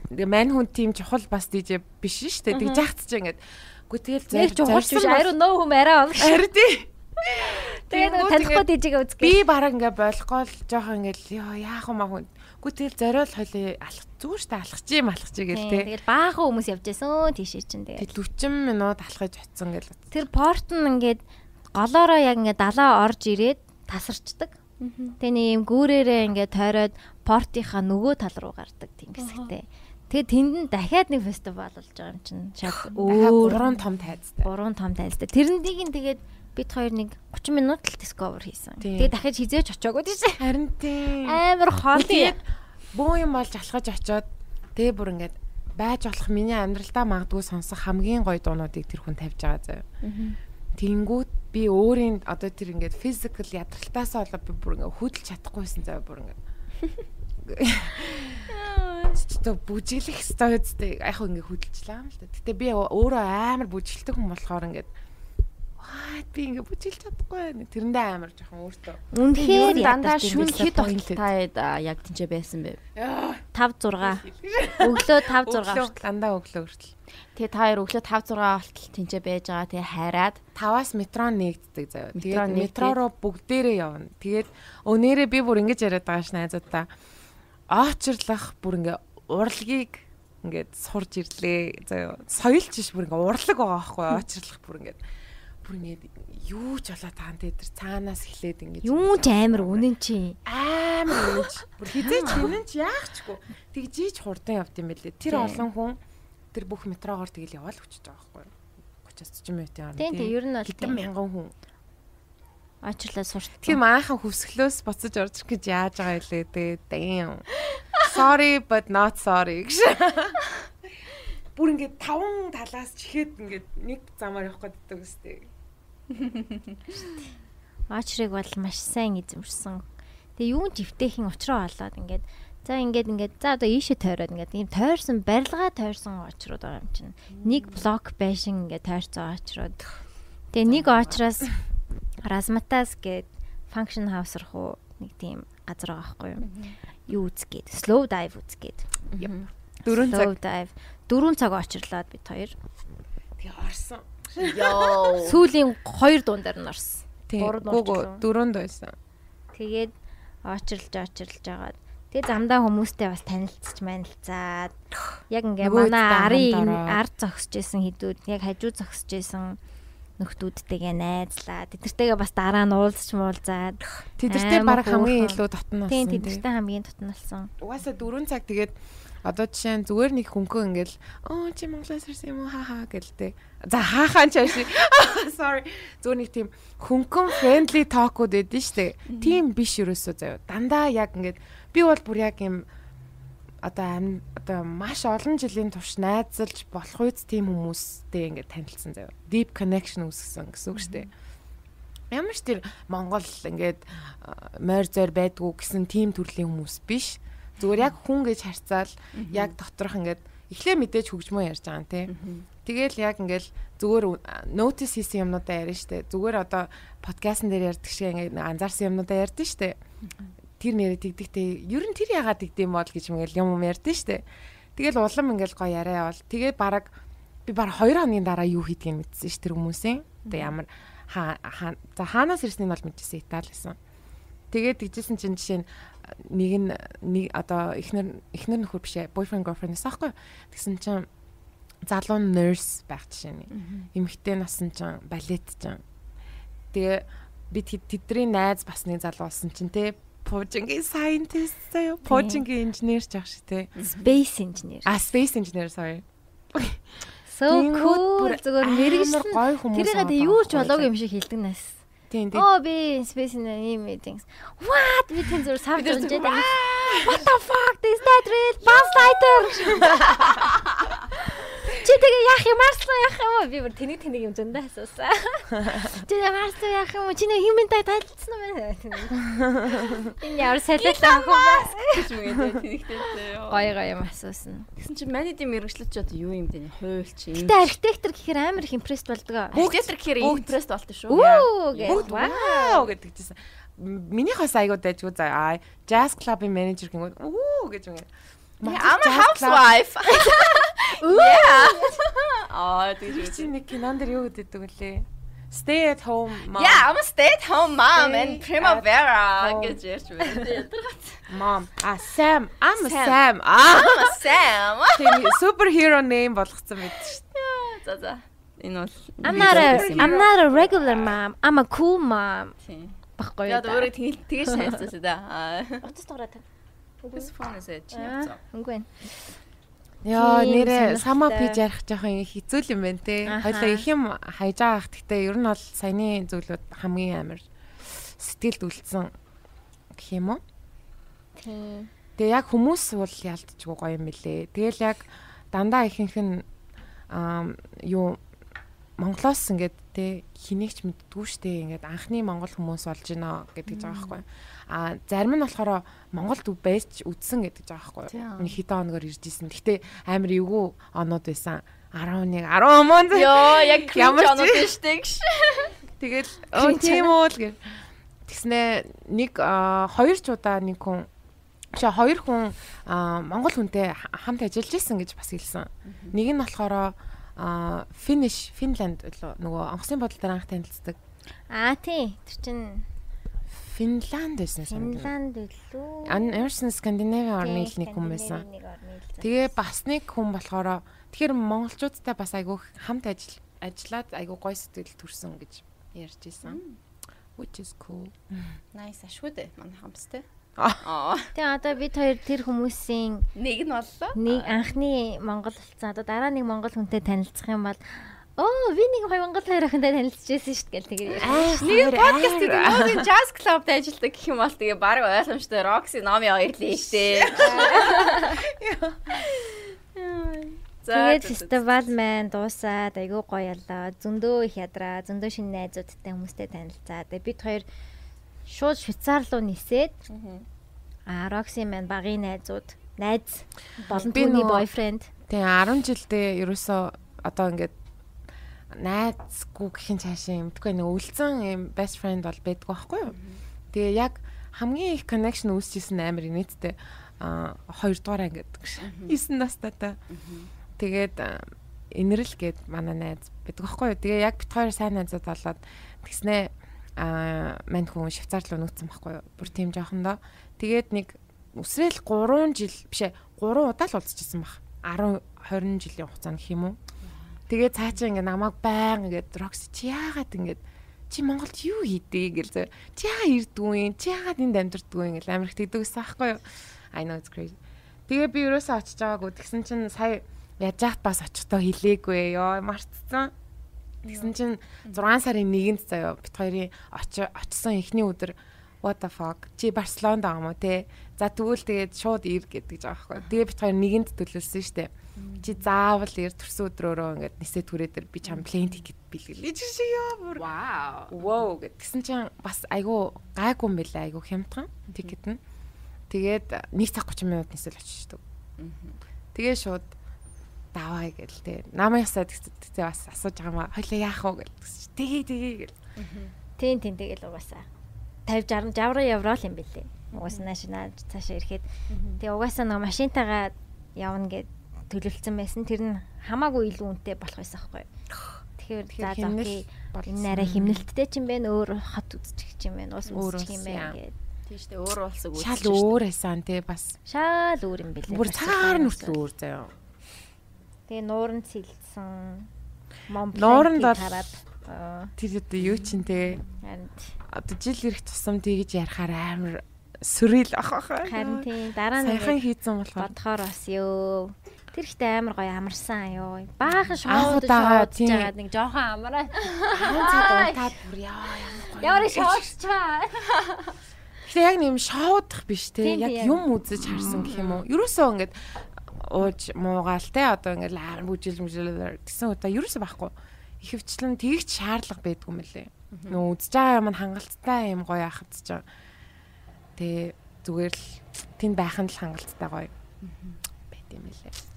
Тэгээ мань хүн тийм чухал бас DJ биш шүү дээ. Тэгж яхад чи ингээд үгүй тэгэл
ухаж биш. Ариу нөө хүм арай он.
Ари тий.
Тэгээ нэг
Тэнгүүд
танихгүй дижигээ үзгээ.
Би бараг ингээ болохгүй л жоохон ингээл ёо яах юм аа хүн. Үгүй тэгэл зориул хойлоо алах зүгээр штэ алах чи юм алах чи гээл те.
Тэгэл баахан хүмүүс явж байсан тийшээ чинь тэгээ.
Тэг 40 минут алхаж очсон гэл.
Тэр порт нь ингээд голоороо яг ингээд далаа орж ирээд тасарчдаг. Тэгээ нэг юм гүүрээрээ ингээд тойроод портынхаа нөгөө тал руу гардаг тийм хэсэгтэй. Тэгээ тэнд нь дахиад нэг фестивал болж байгаа юм чинь. Өөр
гурван том тайзтай.
гурван том тайлтай. Тэрнийг нь тэгээд бид хоёр нэг 30 минут л discover хийсэн.
Тийм.
Тэгээд дахиж хизээж очиагүй тийш.
Харин тийм.
Амар хол.
Тэгээд бөө юм болж алхаж очоод тэгээ бүр ингээд байж болох миний амьдралдаа магадгүй сонсох хамгийн гоё дуунуудыг тэр хүн тавьж байгаа заяа. Тэнгүүд би өөрийн одоо тэр ингээд physical ядралтаас болоо би бүр ингээд хөдөлж чадахгүйсэн заяа бүр ингээд. Тэ бүжиглэх хэвээр үстэй яг хөө ингээд хөдөлчлээ юм л да. Гэтэ би өөрөө амар бүжгэлдэг хүн болохоор ингээд What би ингээд бүжиглж чадахгүй. Тэрэндээ амар жоохон өөртөө.
Үнэхээр
дандаа шүн хэд а, яг тэнцээ байсан бэ?
Яа.
5 6. Өглөө 5 6 хүртэл.
дандаа өглөө хүртэл.
Тэгээ та хоёр өглөө 5 6 болтол тэнцээ байж байгаа. Тэгээ хараад
таваас метро нээгддэг заяа. Тэгээд метро руу бүгдээрээ явна. Тэгээд өнөөрөө би бүр ингэж яриад байгаа ш найзуудаа. Очрлах бүр ингээ урлагийг ингээд сурж ирлээ. Заяа. Соёлч биш бүр ингээ урлаг байгаа байхгүй очрлах бүр ингээ бүр ингээ юу ч болоо таан дээр цаанаас эхлээд ингэж
Юу ч амар үнэн чи.
амар үнэж. Бүр хизээч үнэн ч яахчгүй. Тэгжиж хурдан явд юм бэлээ. Тэр олон хүн тэр бүх метрогоор тэгэл яваал хүчиж байгаа байхгүй. 30-40 минутын хооронд.
Тийм тийм ер нь бол
хэдэн мянган хүн.
Аачлаа сурч.
Тэгэхээр манайхан хүсглөөс буцаж орж ирэх гэж яаж байгаа илээ дээ. Damn. Sorry but not sorry гэж. Бүр ингээд таван талаас чихээд ингээд нэг замаар явах гэдэг үстэй.
Аачрыг бол маш сайн эзэмшсэн. Тэгээ юун живтэйхэн уучраа болоод ингээд за ингээд ингээд за одоо ийшээ тойроод ингээд ийм тойрсон барилгаа тойрсон очрууд байгаа юм чинь. Нэг блок байшин ингээд тойрцоо очрууд. Тэгээ нэг очроос Разматас гээд function house руу нэг тийм газар байгаа байхгүй юу? Юу үзгээд slow dive үзгээд.
Дөрөв цаг
dive. Дөрөв цаг очрлоод бид хоёр.
Тэгээ орсон.
Йоо.
Сүүлийн хоёр дундаар нь орсон.
Гүг дөрөнд байсан.
Тэгээд очрлж очрлж агаад тэгээ замдаа хүмүүстэй бас танилцж манилцаад яг ингээ манай арын ард зогсож исэн хідүүд яг хажуу зогсож исэн нөхдүүдтэйгээ найзлаа. Тэдэртэйгээ бас дараа нь уулзч муулзаад
тэдэртэй баг хамгийн илүү дотн болсон.
Тийм тэдэртэй хамгийн дотн болсон.
Угаасаа 4 цаг тэгээд Одоо жишээ нь зүгээр нэг хөнгөн ингээл оо чи Монголоос ирсэн юм уу хаа хаа гэлтэй. За хаахаа ч ашиг. Sorry. Зүгээр нэг тийм хөнгөн friendly talk-уд өгдөн штэ. Тийм биш ерөөсөө заяа. Дандаа яг ингээд би бол бүр яг юм одоо одоо маш олон жилийн турш найзалж болох үед тийм хүмүүстэй ингээд танилцсан заяа. Deep connection үүсгэсэн гэсэн үг штэ. Ямар ч тэр Монгол ингээд морь зойр байдгүй гэсэн тийм төрлийн хүмүүс биш Зүгээр яг хүн гэж харьцаал яг доторх ингээд эхлээ мэдээж хөгжмөө ярьж байгаа юм тий. Тэгэл яг ингээл зүгээр notice хийсэн юмнуудаа ярина штэ. Зүгээр одоо подкастн дээр ярьдаг шиг ингээд анзаарсан юмнуудаа ярьдэн штэ. Тэр нэрээ тэгдэгтэй ер нь тэр ягаад тэгдэм бол гэж ингээл юм юм ярьдэн штэ. Тэгэл улам ингээл гоё яриа бол тэгээ бараг би баг 2 хоногийн дараа юу хийдгийг мэдсэн ш тэр хүмүүсийн. Одоо ямар хаа за хаанаас ирснийг бол мэдчихсэн Итали гэсэн. Тэгээд тэгжсэн чинь жишээ нь нэг нь нэг одоо эхнэр эхнэр нөхөр биш ээ boyfriend girlfriend-ээс аахгүй тэгсэн чинь залуу nurse байх жишээ нь эмэгтэй насан чинь балет чинь тэгээ би тэдний найз бас нэг залуу болсон чинь те Пожингийн scientist заяа пожингийн инженер ч ах шиг те
space engineer
а space engineer sorry
So cool зүгээр мэрэгжил гой хүмүүс тэрийг юу ч болоогүй юм шиг хэлдэг нас
Тийм тийм.
Оо би space in ийм meetings. What? Би тэн зүр савж унжээд. What the fuck? This that real bus lighter. Чи тэгээ яах юм арслаа яах юм бэ? Би бүр тэнийг тэнийг юм зөндөө асуусан. Чи марс яах юм? Чи нэг хэмэнтэй тайлцсан юм байна. Энэ ямар солиотой хүн бэ?
гэж мэгтэй тэнэгтэй.
Гой гой юм асуусан.
Тэгсэн чи манайдын мэрэгчлүүд ч одоо юу юм бэ? Хуйлч юм.
Гэтэ архитектор гэхээр амар их импресд болдог.
Архитектор гэхээр импресд болтой шүү.
Үу гэж.
Вау гэдэг чийсэн. Минийхээс айгуу дайггүй за jazz club-ийн менежер гингүүд үу гэж юм.
I'm a housewife. Yeah. Аа
тэгж чи нэг кинон дэр юу гэдэг вүлээ? Stay at home
mom. Yeah, I'm a stay at home mom in Primavera гэж ярьж байна.
Mom. А Sam. I'm a Sam. I'm
a Sam.
Тийм superhero name болгоцсон мэт шүү
дээ. За за. Энэ бол
I'm not a I'm not a regular mom. I'm a cool mom.
Тийм.
Баггүй.
Яг өөрөө тэгж хайцсан да.
Утас дуурайтай.
This phone is a чиний.
Үгүй ээ.
Яа нэрээ сама пиж ярих жоохон хэцүү юм байна те. Хоёлаа их юм хайж байгаа х. Гэхдээ ер нь бол саяны зүйлүүд хамгийн амар сэтгэлд үлдсэн гэх юм уу?
Тийм.
Тэгээ яг хүмүүс бол ялдчихгүй гоё юм билэ. Тэгэл яг дандаа ихэнх нь аа юу Монголоос ингээд те хинэгч мэддгүү штэ ингээд анхны монгол хүмүүс болж гинэ гэдэг жбайгаа байхгүй. А зарим нь болохоор Монголд байж үдсэн гэдэг байхгүй. Нэг хэдэн хоногор ирж исэн. Гэтэ амар эвгүй оноод байсан. 11 10 мөн.
Йоо яг ямар оноод штэ гэж.
Тэгэл оо тийм үү л гэр. Тэгснэ нэг хоёр ч удаа нэг хүн Шэ хоёр хүн Монгол хүнтэй хамт ажиллаж исэн гэж бас хэлсэн. Нэг нь болохоор Finland лөө нөгөө онгоцны бодолтой анх танилцдаг.
Аа тий. Тэр чин
Финланд байсан
санагдав. Финланд үлээ.
Америкийн Скандинавийн орны нэг хүн байсан. Тэгээ бас нэг хүн болохоор тэгэхээр монголчуудтай бас айгүй хамт ажил ажиллаад айгүй гой сэтгэл төрсөн гэж ярьж исэн. Which is cool.
Nice ашгүй дээ манай хамс те.
Аа.
Тэгээ одоо бид хоёр тэр хүмүүсийн
Нэг нь боллоо.
нэг анхны Монгол болсон. Одоо дараа нэг Монгол хүнтэй танилцах юм бол Оо, би нэг хоёр Монгол хоёр охинтой танилцчихсэн шүү дээ гэл тэгээд
Нэг подкаст гэдэг нөөгийн jazz club-д ажилладаг гэх юм бол тэгээ баг ойлгомжтой Roxy Nomi хоёр л штэ.
Тэгээд фестивал маань дуусаад айгүй гоё ялаа. Зөндөө их ядраа, зөндөө шинэ найзуудтай хүмүүстэй танилцаа. Тэгээд бид хоёр шууд Швейцар руу нисээд аа Roxy маань багын найзууд, найз болон түүний boyfriend.
Тэгээ 10 жилдээ ерөөсөө одоо ингээд найзгүй гэхин цаашаа юм. Тэгэхгүй нэг үлдсэн юм best friend бол байдгүй байхгүй юу? Тэгээ яг хамгийн их connection үүсчихсэн амар нийтдээ а хоёрдугаар ангид гэж. 9 настайтай. Тэгээд а, инэрл гээд манай найз байдаг байхгүй юу? Тэгээ яг бит хоёр сайн найзууд болоод тэгснээ а мань хүн Швейцар руу нүүцсэн байхгүй юу? Бүр тийм жоохондоо. Тэгээд нэг үсрээл 3 жил биш ээ 3 удаа л уулзчихсан баг. 10 20 жилийн хугацаанд гэх юм уу? Тэгээд цаачаа ингээ намайг баян ингээд Roxy чи яагаад ингээд чи Монголд юу хийдэг гэл зөө. Чи яагаад ирдгүй? Чи яагаад энд гэл амар их тэгдэгсэн байхгүй юу? I know it's crazy. Тэгээ би ерөөсөө очиж байгаагүй. Тэгсэн чинь сая яаж яахт бас очихдоо хэлээгүй ёо мартцсан. Тэгсэн чинь 6 сарын 1-нд заяа бит хоёрын очсон эхний өдөр what the fuck чи Барселонд байгаа юм уу те за тэгвэл тэгээд шууд ир гэдэг жаа байхгүй тэгээ бит хоёр нэгэнд төлөвлөсөн штэ чи заавал ир төрсөн өдрөөрөө ингээд нисээ түрээ дээр би чам плейн тикет бэлгэлээ чи шиг яа бүр
Вау.
Wow гэдгсэн чинь бас айгу гайгүй юм бэлээ айгу хямдхан тикет нь. Тэгээд 1 цаг 30 минут нисэл очиж штеп. Тэгээ шууд даваа гэл тэ. Намайг ясаад тэгтээ бас асууж байгаа маа. Хойлоо яах вэ гэл. Тэгээ тэгээ гэл.
Тийм тийм тэгэл угаасаа 50 60 60 евро л юм бэлээ. Угаасаа нааш наа цаашаа ирэхэд тэгээ угаасаа нэг машинтайгаа явна гэд төлөвлөсөн байсан. Тэр нь хамаагүй илүү үнэтэй болох байсан байхгүй. Тэгэхээр за
болсон.
Энэ арай химнэлттэй ч юм бэ өөр хот үзчих ч юм бэ уус үзчих юм бэ гэд.
Тийм штэ өөр улсыг
Шал өөр байсан тий бас.
Шаал өөр юм бэлээ.
Бүр цагаар нүртэл өөр заяа.
Тэгээ нууранд. Монблан
Нууранд
хараад аа,
Тэр одоо юу чин тий.
харин
Одоо жил ирэх тусам тэгж ярахаар амар сүрэл ахаа.
харин тийм дараа нь ингээд
хийцэн болохоор
бодохоор бас ёо. Тэр ихтэй амар гоё амарсан ёо. Баахан шоуд шоуд жагаад нэг жоохон амараа.
Цаг унтаад бүр яа ямар.
Ямар шоуччаа.
Тэгээ яг нэм шоудах биш те. Яг юм үзэж харсан гэх юм уу? Ерөөсөө ингээд ууж муугаал те одоо ингээд лаар бүжил мүжил гэсэн удаа ерөөсөө байхгүй. Ихэвчлэн тэгж шаардлага байдгүй лээ. Нөө үзэж байгаа юм хангалттай юм гоё ахад ч. Тэгээ зүгээр л тэнд байх нь л хангалттай гоё. Байт юм лээ.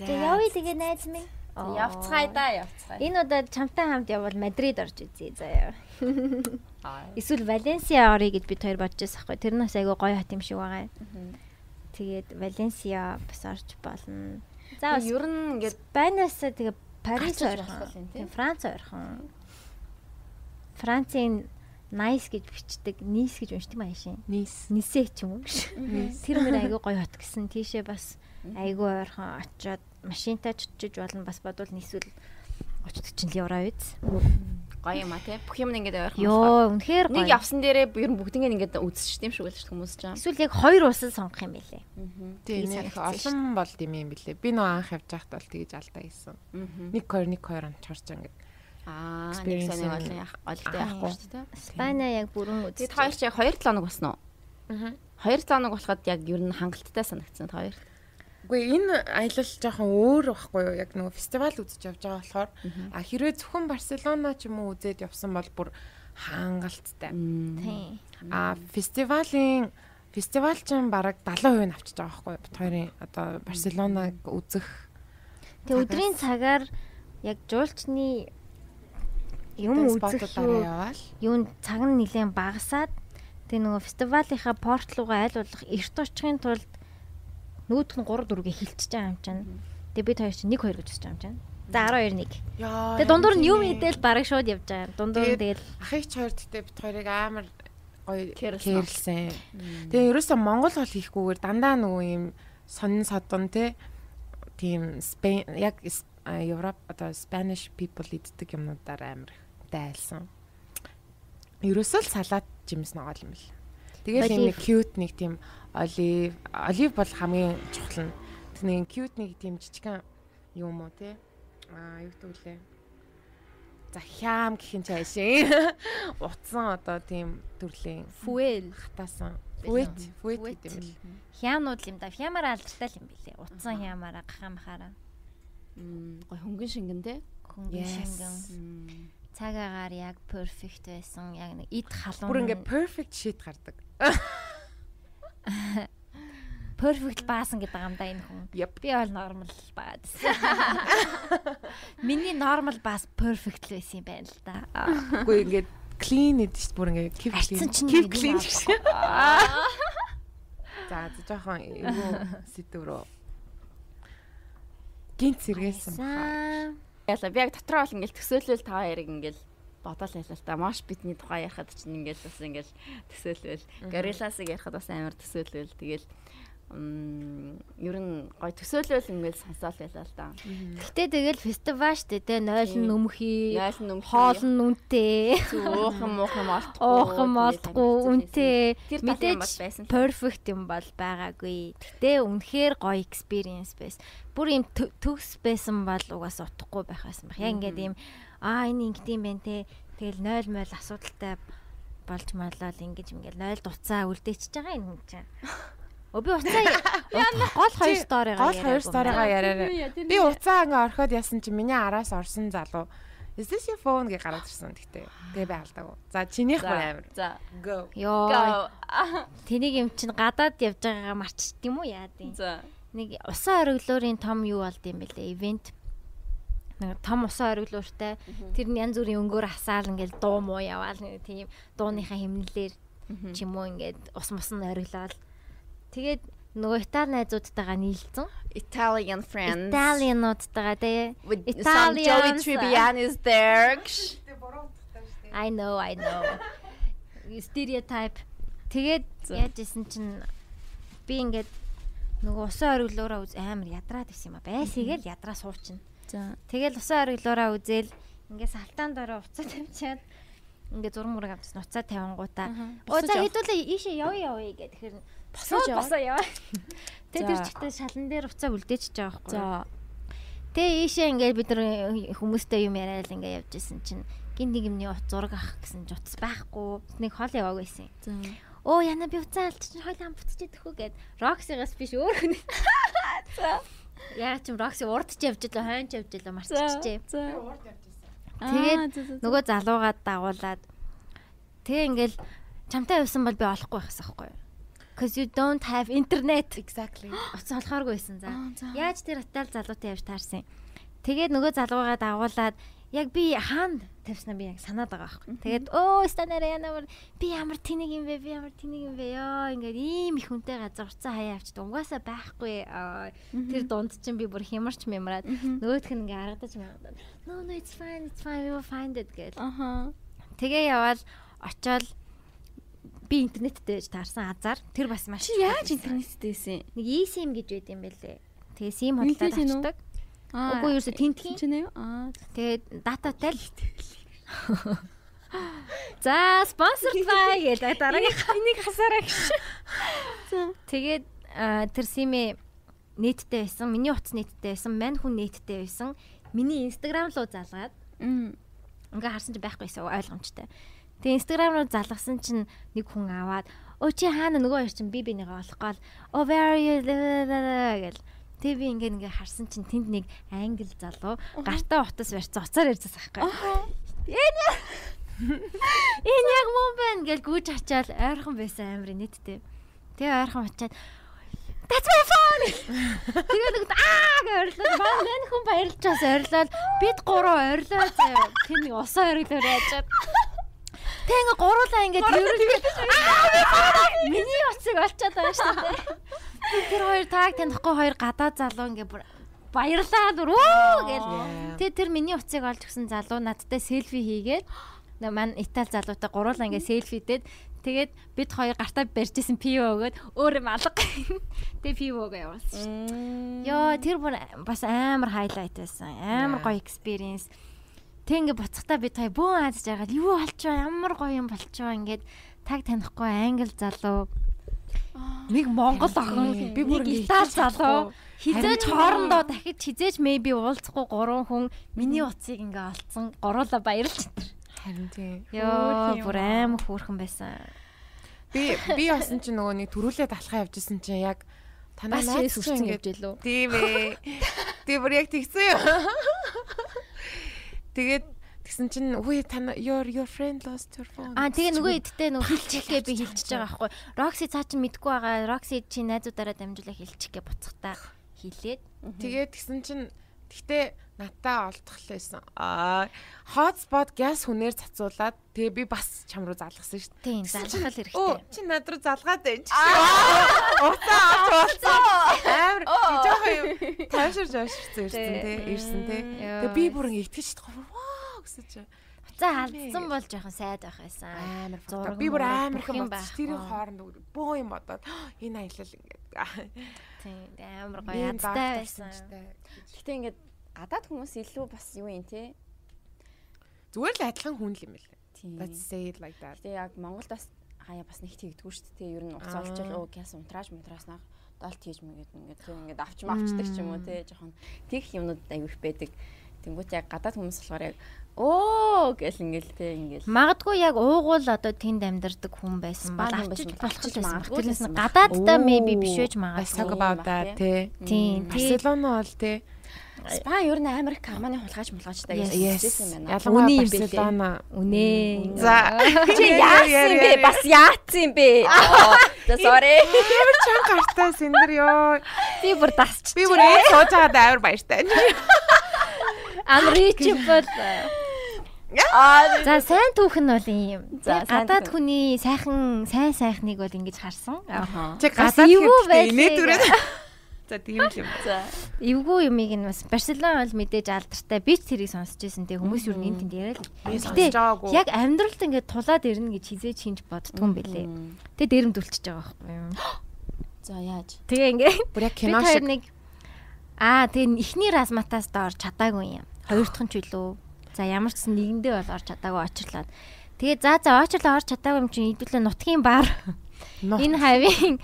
Тэгээ явъя тэгээ найз минь.
Явцгаая да явцгаая.
Энэ удаа чамтай хамт явбал Мадрид орж үзье заяа.
Аа.
Эсвэл Валенсиа орё гэж бид хоёр бодож байсан хгүй. Тэр нь бас айгүй гоё хот юм шиг байгаа. Тэгээд Валенсиа бас орж болно. За бас
ер нь ингээд
Банаас тэгээ Парис ойрхон. Франц ойрхон. Францын Nice гэж бичдэг, Nice гэж уншдаг маяг шин.
Нийс.
Нисе ч юм уу. Тэр мөр айгүй гоё хот гэсэн. Тийшээ бас айгүй ойрхон очиод машинтай ч очиж болно бас бодвол нийсвэл 30 40 евро үйц.
гоё юм а тий. Бүх юм ингээд ойрхон.
Йоо, үнэхээр
Нэг
гоё.
явсан дээрээ ер нь бүгднийг ингээд үзчих тийм шүү гэлж хүмүүс ч юм.
Эсвэл яг хоёр усаа сонгох юм байлээ.
Тийм
Тэгээ
нэг олон бол юм бэлээ. Би нөө анх явж байхад бол тэгж алдаа хийсэн. 1 2 1 2 он чорч ингээд.
Аа, нэг сони олон яах олтой яахгүй шүү дээ.
Спайна яг бүрэн үз.
Тэгээд хоёр ч яг 2 7 хоног болсон уу?
Аа.
2 7 хоног болоход яг ер нь хангалттай санагдсан та хоёр.
Үгүй энэ аялал жоохон өөр байхгүй юу? Яг нөгөө фестивал үзэж явж байгаа болохоор а хэрвээ зөвхөн Барселона ч юм уу үзээд явсан бол бүр хангалттай.
Тийм.
А фестивалийн фестивал ч бараг 70% нь авчиж байгаа байхгүй юу? Бит хоёрын одоо Барселонаг үзэх
Тэгээ өдрийн цагаар яг жуулчны юм үзэх юун цаг нь нэлээд багасаад тэгээ нөгөө фестивалынхаа порт руугаа аль болох эрт очихын тулд нүүдх нь 3 4-гээ хилчиж байгаа юм чинь. Тэгээ бид хоёр чинь 1 2 гэж үзэж байгаа юм чинь. За 12 1.
Яа.
Тэгээ дундуур нь юм идэл бараг шууд явж байгаа. Дундуур нь тэгэл
Ахыг ч хоёр гэтээ бит хоёрыг амар гоё
Кэрлсэн.
Тэгээ ерөөсөө Монгол бол хийхгүйгээр дандаа нөгөө юм сонин содон те тийм Спейн яг Европ одоо Spanish people иддэг юмнуудаар амар дайлсан. Ерөөсөө л салат жимс ногоол юм бэл. Тэгээд юм нэг cute нэг тийм олив олив бол хамгийн чухал нь. Тэг нэг cute нэг тийм жижигхан юм уу те. Аа юу үлээ. За хям гэх юм цааш шин. Утсан одоо тийм төрлийн
фуэл
хатаасан. Фуэт, фуэт гэдэг юм л.
Хямнууд юм да. Хямаар алдартай юм билээ. Утсан хямаараа гахамхаараа.
Мм гой хөнгөн шингэн те.
Хөнгөн шингэн. Цагаагаар яг perfect байсан. Яг нэг ид халуун.
Бүр ингээ perfect shit гардаг.
Perfect баасан гэдэг юм да энэ хүн. Би бол normal баад. Миний normal баас perfect л байсан юм байна л да.
Үгүй ингээд clean гэдэг чинь бүр ингээ keep
clean.
Keep clean гэсэн. За жоохон эвгүй сэдв рүү. Гинт сэргээсэн
баха. Яла би яг дотроо бол ингээл төсөөлөл та хоёрыг ингээл бодоол байлаа л та. Маш бидний тухай ярихад чинь ингээл бас ингээл төсөөлөл. Горилласыг ярихад бас амар төсөөлөл. Тэгэл ер нь гой төсөөлөл ингээл сонсоол байлаа л да.
Гэтэ тэгэл фестивал штэ те 0 нүмхий,
0 нүмхий,
хоол нүнтэй,
уухан муухан молтгүй,
уухан молтгүй, үнтэй. Мэдээж perfect юм бол байгаагүй. Гэтэ үнэхээр гоё experience байсан. Бүр юм төгс байсан бол угаас утахгүй байх байсан байх. Яг ингээд юм аа энэ ингэдэм байх те. Тэгэл 0 мол асуудалтай болж малал ингэж ингээл 0 дуцаа үлдээчихэж байгаа юм чинь. Өө би уцаа гол хоёр сторигаа
гол хоёр сторигаа яриараа. Би уцаа ингээ орхиод ясан чи миний араас орсон залуу Is this your phone гэж гараад ирсэн гэхдээ тэгээ би алдаагүй. За чинийх бүр амар.
За
go.
Йоо. Тэнийг юм чинь гадаад явж байгаагаа марчт юм уу яа дий.
За.
Нэг усан ориглуурын том юу болд юм бэлээ ивент. Нэг том усан ориглууртай тэр нь янз бүрийн өнгөөр хасаал ингээл дуу муу яваал нэг тийм дууныхаа химнэлээр ч юм уу ингээд ус мус нь ориглол Тэгээд нөгөө Итали найзуудтайгаа нийлцэн.
Italian friends.
Italianуудтайгаа тий.
Italian Joey Tribbiani is there.
I know, I know. Stereotype. Тэгээд яаж исэн чинь би ингээд нөгөө усан үз амар ядраад исэн юм а. Байсыгээл ядраа суучна.
За.
Тэгэл усан ориглоороо үзэл ингээд салтаан дороо уцаа тавьчаад ингээд зураг мураг авчихсан уцаа тавингуудаа. Оо за хэдүүлээ ийшээ явъя явъя гэх тэгэхээр босоо босоо яваа. Тэгээ тэр чигтээ шалан дээр уцаа үлдээчихэж байгаа байхгүй. За. Тэгээ ийшээ ингээд бид нар хүмүүстэй юм яриад ингээд явж исэн чинь гин нэг юмний зураг авах гэсэн ч утас байхгүй. Нэг хол яваагүйсэн. За. Оо яна би уцаа алдчих хойлоо ам буцчихэд өхөө гэд Роксигаас биш өөр хүн. За. Яа ч юм Рокси урдч явж илээ хойнч явж илээ марцчихжээ.
Урд явж
Тэгээд нөгөө залуугаад дагуулад тэгээ ингээл чамтай явсан бол би олохгүй байхсан байхгүй юу? Cause you don't have internet.
Exactly.
Уцаа олохооргүй байсан за. Яаж тэр атал залуутай явж таарсан. Тэгээд нөгөө залуугаа дагуулад яг би хаана тавьснаа би яг санаад байгаа байхгүй. Тэгээд өө станараа ямар би ямар тэнэг юм бэ? Би ямар тэнэг юм бэ? Ёо ингээд ийм их хүнтэй газар уцаа хаяа авчид угаасаа байхгүй. Тэр дунд чинь би бүр хямарч мэмраад нөгөөх нь ингээд харагдаж маягаад. No no it's fine it's fine we will find it гэл.
Аха.
Тэгээ яваал очоод би интернеттэй таарсан азар тэр бас маш
яаж интернетттэйсэн
нэг eSIM гэж байд юм бэлээ тэгээ SIM худалдаад авчдаг үгүй ерөөсө тентхийн
ч нэ аа
тэгээ дататай л За спонсорлаа гэдэг дараагийнх энийг хасаараа гэж. Тэгээд тэр симээ нэттэй байсан. Миний утас нэттэй байсан. Мань хүн нэттэй байсан. Миний инстаграм руу залгаад. Ингээ харсан чи байхгүйсэн ойлгомжтой. Тэгээ инстаграм руу залгасан чинь нэг хүн аваад өө чи хаана нөгөө хоёр чинь би бинийгээ олохгүй л oh where are you гэл. Тэгээ би ингээ ингээ харсан чинь тэнд нэг англ залуу гартаа утас барьцсан уцаар ярьсан байхгүй. Энэ Энэ яг мөн байна гэж гүйж ачаал ойрхон байсан амир нийттэй. Тэгээ ойрхон очиад That's my phone. Тэгээ нэг аа гэж ойрлоо. Манай нэн хүн баярлчаас ойрлоо. Бид гурав ойрлоо заяа. Тэр нэг усаа ойрлоо яачаад. Тэгээ ингээ гуруулаа ингээ тэрүүл. Аа миний уцыг олчаад байгаа шүү дээ. Тэр хоёр тааг танихгүй хоёр гадаа залуу ингээ бүр баярлаа дүр өө гэл. Тэгээ тэр миний уцыг олж өгсөн залуу надтай селфи хийгээд маань Итали залуутай гуруулаа ингээ селфидээд тэгээд бид хоёр гартаа барьжсэн пиво өгөөд өөр юм алга. Тэгээ пивого явуулсан. Йоо тэр бүр бас амар хайлайт байсан. Амар гоё experience. Тэг ингээ буцахтаа бид хоёр бүүн аадж байгаа. Юу болчихоо ямар гоё юм болчихоо ингээд таг танихгүй англи залуу нэг монгол охин би бүр итали залуу хизээж хоорондоо дахиж хизээж maybe уулзахгүй гурван хүн миний утсыг ингээ олцсон гуруула баярлж тэр.
Харин тий.
Йоо бүр аим хөөрхөн байсан.
Би би басан чи нөгөө нэг төрүүлээд алхаа явжсэн чи яг танаа
найз үрцэн явж илүү.
Тийм ээ. Би бүр яг тэгсэн юм. Тэгээд Тэгсэн чинь үгүй тань your your friend lost your phone.
Аа тэгээ нөгөө эдтэй нөгөө хилчихгээ би хилчиж байгаа байхгүй. Roxy цаа чинь мэдгүй байгаа. Roxy чи найзуудаараа дамжуулаа хилчихгээ буцахтаа хилээд.
Тэгээд тэгсэн чинь Гэхдээ надаа олдохлээсэн. Аа hotspot gas хүнээр цацуулаад тэгээ би бас чам руу залгасан шүү дээ.
Тийм, залгах хэрэгтэй.
Чи над руу залгаад байна чи. Утаа авч болсон. Амар жоохон юм. Тайширж авширсан ирсэн тий. Ирсэн тий. Тэгээ би бүр ингэ итгэж чадахгүй. Вау гэсэн чи.
За алдсан бол жоохон сайд байх байсан.
Амар зураг. Би бүр амар их юм байна. Тэрийн хооронд бөө юм бодоод энэ аялал ингээд.
Тийм амар гоё ядтай байсан.
Гэтэ ингээд гадаад хүмүүс илүү бас юу юм те.
Зүгээр л адилхан хүн л юм л.
Let's
say it like that.
Гэтэ яг Монголд бас хаяа бас нэг тэгдэггүй шүү дээ. Ер нь уц олчвол оо гяс унтрааж мунтраснаа долт хийж мэгээд ингээд тэг ингээд авч мавчдаг ч юм уу те. Жохон тэгх юмнууд аягүй их байдаг. Тэнгүүт яг гадаад хүмүүс болохоор яг оо! гэл ингээл те ингээл.
Магадгүй яг уугуул одоо тэнд амьдардаг хүн байсан бол авчиж болох ч магадгүй тэрнээс гадаадтай maybe биш байж магадгүй.
that те.
Тийм
Барселона бол те
Спа ер нь Америк Германы хулгайч мулгайчтай
гэсэн юм байна. Ялангуяа Барселона.
Үнэ.
За чи яасан бэ? Бас яатсан бэ? За sorry.
Ямар чанга гартаа сэндэр ёо.
Би бүр дасч.
Би бүр ээ сууж байгаад амар баяртай.
Unreachable. Аа за сайн түүх нь бол юм. За гадаад хүний сайхан сайн сайхныг бол ингэж харсан.
Чи гадаад хэвчээ инээ түрээ. За тийм л юм.
За эвгүй юмыг нь бас Барселона бол мэдээж алдартай. Би ч тэрийг сонсч байсан. Тэг хүмүүс юу нэг тэнд яриа л.
Гэтэ
яг амьдралд ингэж тулаад ирнэ гэж хизээж хийж боддгүй юм бэлээ. Тэг дээрэмдүүлчихэж байгаа байхгүй юу?
За яаж?
Тэгээ ингээ
бүр яг кино шиг
нэг Аа тэгээ эхний разматаас доор чадаагүй юм. Хоёр дахь нь ч үлээ. За ямар ч нэгэндээ бол орч чадаагүй очрлаад. Тэгээ за за очрлоо орч чадаагүй юм чинь идэвлээ нутгийн бар. Энэ хавийн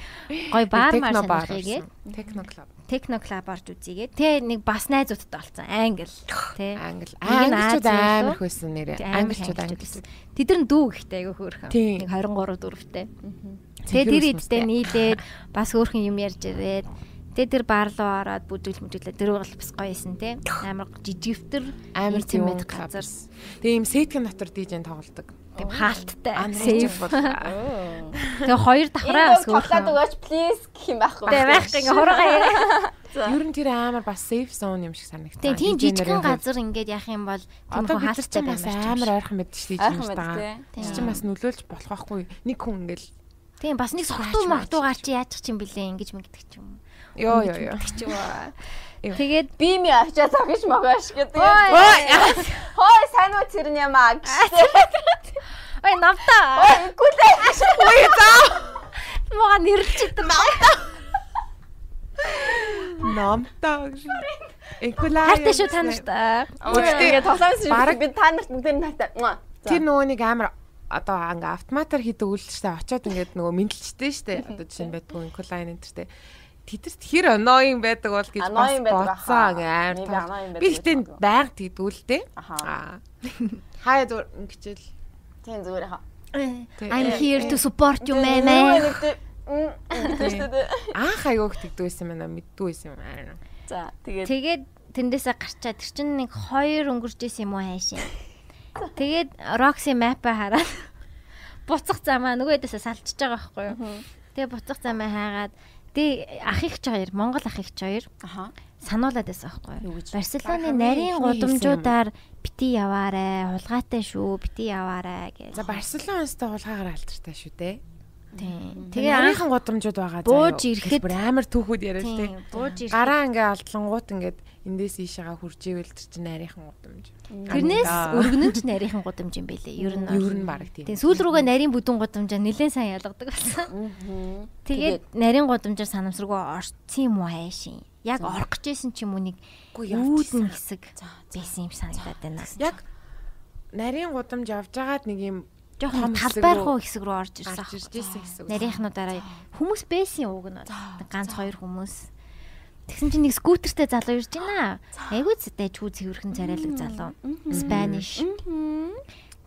гой бар мар санахыгээд
техно клуб.
Техно клуб орж үзьегээд. Тэ нэг бас найзуудтай болсон. Англи. Тэ.
Англи. Англичууд амар хөөсөн нэрээ. Англичууд англи.
Тэд нар дүү ихтэй айгүй хөөрхөн. Нэг 23 4-тэй. Тэгээ тэр идтэй нийлээд бас хөөрхөн юм ярьж ирээд Тэгээ тэр бар руу ороод бүдүүл мүдүүлээ. Тэр бол бас гоё исэн те. Амар жижигвтер
амар тийм газар. Тэгээ юм сеткэн дотор дижэн тоглодог.
Тийм хаалттай. Сейф бол. Тэгээ хоёр давхраа бас.
Тоглоод өгөөч please гэх юм байхгүй.
Тэгээ байх ингээ хураагаа яриа.
Ер нь тэр амар бас safe zone юм шиг санагдсан.
Тийм жижигхэн газар ингээд яах юм бол тийм хаалттай
баймаар амар ойрхон мэд шүү дээ юм байна. Тэр чинь бас нөлөөлж болох байхгүй. Нэг хүн ингээл
Тийм бас нэг согтуу мохтуугаар чи яачих юм бэлээ ингэж мэгдэг ч юм.
Йоо ёо ёо.
Тэгээд
би ми ачаа цогш могош гэдэг. Хой сайн уу тэрний маа гэсэн.
Ой навта.
Ой гүлээ.
Ой заа.
Мага нэрлчихэд навта.
Намта гэж. Экулаа.
Хайртай шүү та нартай.
Үгүй тоглоомс баг би та нарт бүгдээр нь хайртай.
Тэр нөгөө нэг амар одоо ингээ автоматар хийдэг үйлчлээ очиод ингээд нөгөө мэдлэлчтэй штэ. Одоо жишээ нь байдгүй Экулайн энэ төртэй тэдэрт хэр оноин байдаг бол гэж бас бодсон амар. Би ихтэй байг тэгдүүлтэй. Аа. Хаяа зүр ингэчэл.
Тийм зүгээр хаа.
I'm here to support you мэмэ.
Анх аяг тэгдүүлсэн байна мэддгүй байсан юм аа.
За тэгээд
тэгээд тэндээсээ гарчаад тэр чинь нэг хоёр өнгөрч исэн юм уу хайшин. Тэгээд Roxy map-а хараад буцах замаа нөгөө хэдээсээ салчиж байгаа байхгүй юу. Тэгээ буцах замаа хаагаад Тэгээ ах их ч хоёр, Монгол ах их ч хоёр. Аха. Сануулад байсан байхгүй юу? Барселоны нарийн гудамжуудаар бити яваарэ, хулгайтай шүү, бити яваарэ гэж.
За Барселонаас та хулгайгаар алдартай шүү дээ.
Тийм.
Тэгээ анхын гудамжууд байгаа заа.
Бууж ирэхэд
бүр амар түүхүүд яриа л тий.
Бууж ирэхэд
Гараа ингээ алдлангууд ингээд эндээс ийшээгаа хурж ивэл тэр чинь нарийнхан гудамж.
тэрнээс өргөнөн ч нарийнхан гудамж юм бэлээ. Ер нь
Ер нь баг тийм.
Тийм сүүл рүүгээ нарийн бүдүүн гудамжаа нэлээд сайн ялгадаг болсон. Тэгээд нарийн гудамжаар санамсаргүй орцсон юм уу хайшин. Яг орох гэжсэн ч юм уу нэг үүдэн хэсэг байсан юм санагдаад байна.
Яг нарийн гудамж явж байгаад нэг юм
жоохон талбайрхуу
рүү
хэсэг рүү орж ирсэн. Нарийнхнуудаараа хүмүүс байсан уг нь бол. ганц хоёр хүмүүс. Тэгсэн чинь нэг скутертэй залуу ирж байна. Айгуу зэтэй чүү цэвэрхэн царайлаг залуу. Spanish.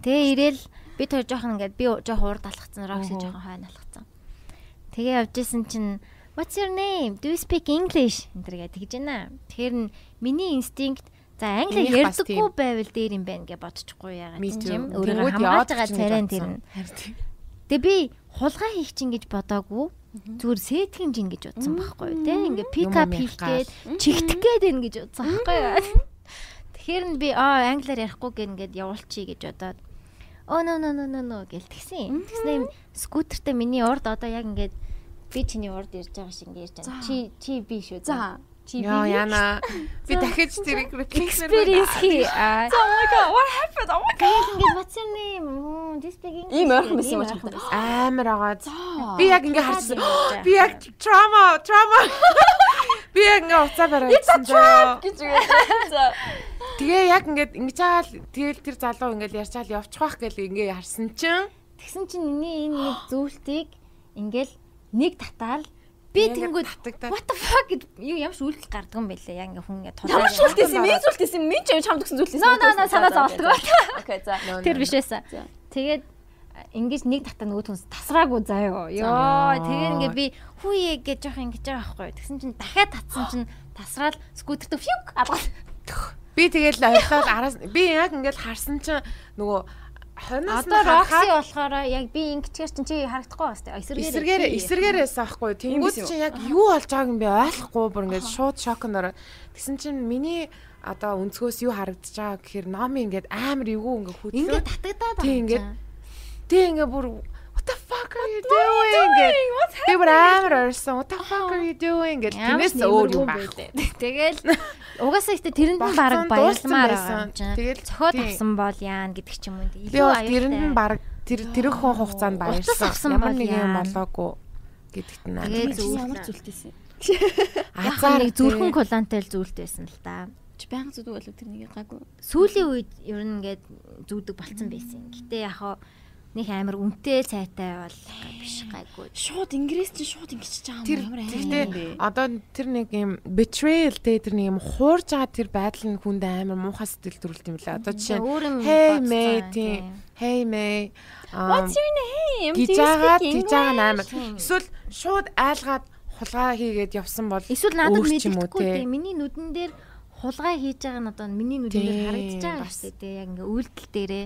Тэгээ ирээл би тэр жоохон ингээд би жоохон урд алхацсан, Roxy жоохон хойно алхацсан. Тэгээ явж исэн чинь What's your name? Do you speak English? энэ тэгж байна. Тэгэхээр н- миний инстинкт за англи ярьдаггүй байвал дээр юм байна гэж бодчихгүй яагаад тийм Өөрийгөө хамгаалж байгаа
бодсон.
тэр нь. Тэгээ би хулгай хийх чинь гэж бодоагүй. Зүгээр сэтгэн жин гэж бодсон байхгүй юу? Тэ ингээ пик ап хийх гээд чихдэх гээд байна гэж бодсон байхгүй юу? Тэгэхээр нь би аа англиар ярихгүй гээд ингээд явуулчихъя гэж бодоод оо no no no no no гэл тэгсэн. Тэгснэ скутертэй миний урд одоо яг ингээд би чиний урд ирж байгаа шиг ингээд ирж байна. Чи чи би шүү.
За.
Чи би.
Яа яна. Би дахиж тэрийг
experience хий. Аа.
Oh my god, what happened? Oh my god.
Тэгээд ингээд what's your name? Мм, this big English.
Ийм ойрхон байсан юм
Ийм
уу
ойрхон байсан.
амар байгаа.
За.
Би яг ингээ харсан.
Харсан.
Би яг trauma, trauma. Би яг ингээ уцаа бариад ирсэн зөө.
гэж үгээд. За.
Тэгээ яг ингээд ингэж аа л тэгэл тэр залуу ингээд ярьчаал явчих واخ гэл ингээ харсан чинь
Тэгсэн чинь миний энэ нэг зүйлтийг ингээл нэг татаал би тэнгүүд what the fuck гэд юу ч үйлдэл гардаг юм бэлээ. Яг ингээ хүн ингээ
Ямар шүлтээсэн, ми зүлтээсэн, ми ч чамд өгсөн зүлтээсэн.
No, no, no, санаа зовлтгоо.
Окей, за.
Тэр биш байсан. Тэгээд ингэж нэг татаа нөгөө хүнс тасраагүй заяо. Йоо, тэгээд ингээ би хүүе гэж жоох ингэж байгаа байхгүй. Тэгсэн чинь дахиад татсан чинь тасраал скутертэй фюк алгал.
би тэгэл ойлголоо араас би яг ингээд харсан чинь нөгөө хоноос
Одоо Рокси болохоор яг би ингэчээр чинь чи харагдахгүй бас тэ.
эсэргээр эсэргээрээс аахгүй. Тэнгууд чинь яг юу болж байгааг нь би ойлгохгүй бүр ингээд шууд шокнд ороод тэгсэн чинь миний одоо өнцгөөс юу харагдаж байгаа гэхээр номи ингээд амар эвгүй ингээд хөдлөө
ингээ татагдаад
Тий,
байгаа.
ингээд Тэг ингээ бүр the fuck are you doing. Би бүр амар орсон. What the fuck are you doing гэдэг. Тэрнээс өөр юм байхгүй.
Тэгэл угаасаа ихтэй тэрэнд нь баг
байсан.
байгаа.
Тэгэл
цохиод
тий.
авсан бол яана гэдэг ч юм уу.
Би бол тэрэнд нь баг тэр тэрх хугацаанд
авсан
Ямар нэг юм болоогүй гэдэгт нь.
Тэгээд
Чи
зүгээр.
ямар зүлтээсэн?
Ахаа нэг зүрхэн колонтой л зүйлтэйсэн л та.
Чи байнга зүдэг болов тэр нэг гаагүй.
Сүүлийн үед ер нь ингээд зүүдэг болцсон байсан. Гэтэ яг хаа нэг амар үнэтэй цайтай бол биш гайгүй.
Шууд ингээс чи шууд ингэж
Тэр
ямар
гэхдээ
хайр.
одоо тэр нэг юм betrayal те тэр нэг юм хуурж байгаа тэр байдал нь хүнд амар муухай сэтгэл төрүүлт юм лээ. Одоо жишээ
юм
Hey May
тийм.
Hey May.
What's your name?
Гэж
speak
тэгж байгаа
English?
амар. Эсвэл шууд айлгаад хулгай хийгээд явсан бол
Эсвэл надад мэддэхгүй
те.
тийм. Миний нүдэн дээр хулгай хийж байгаа нь одоо миний нүдэн дээр харагдаж байгаа шүү дээ. Яг ингээ үйлдэл дээрээ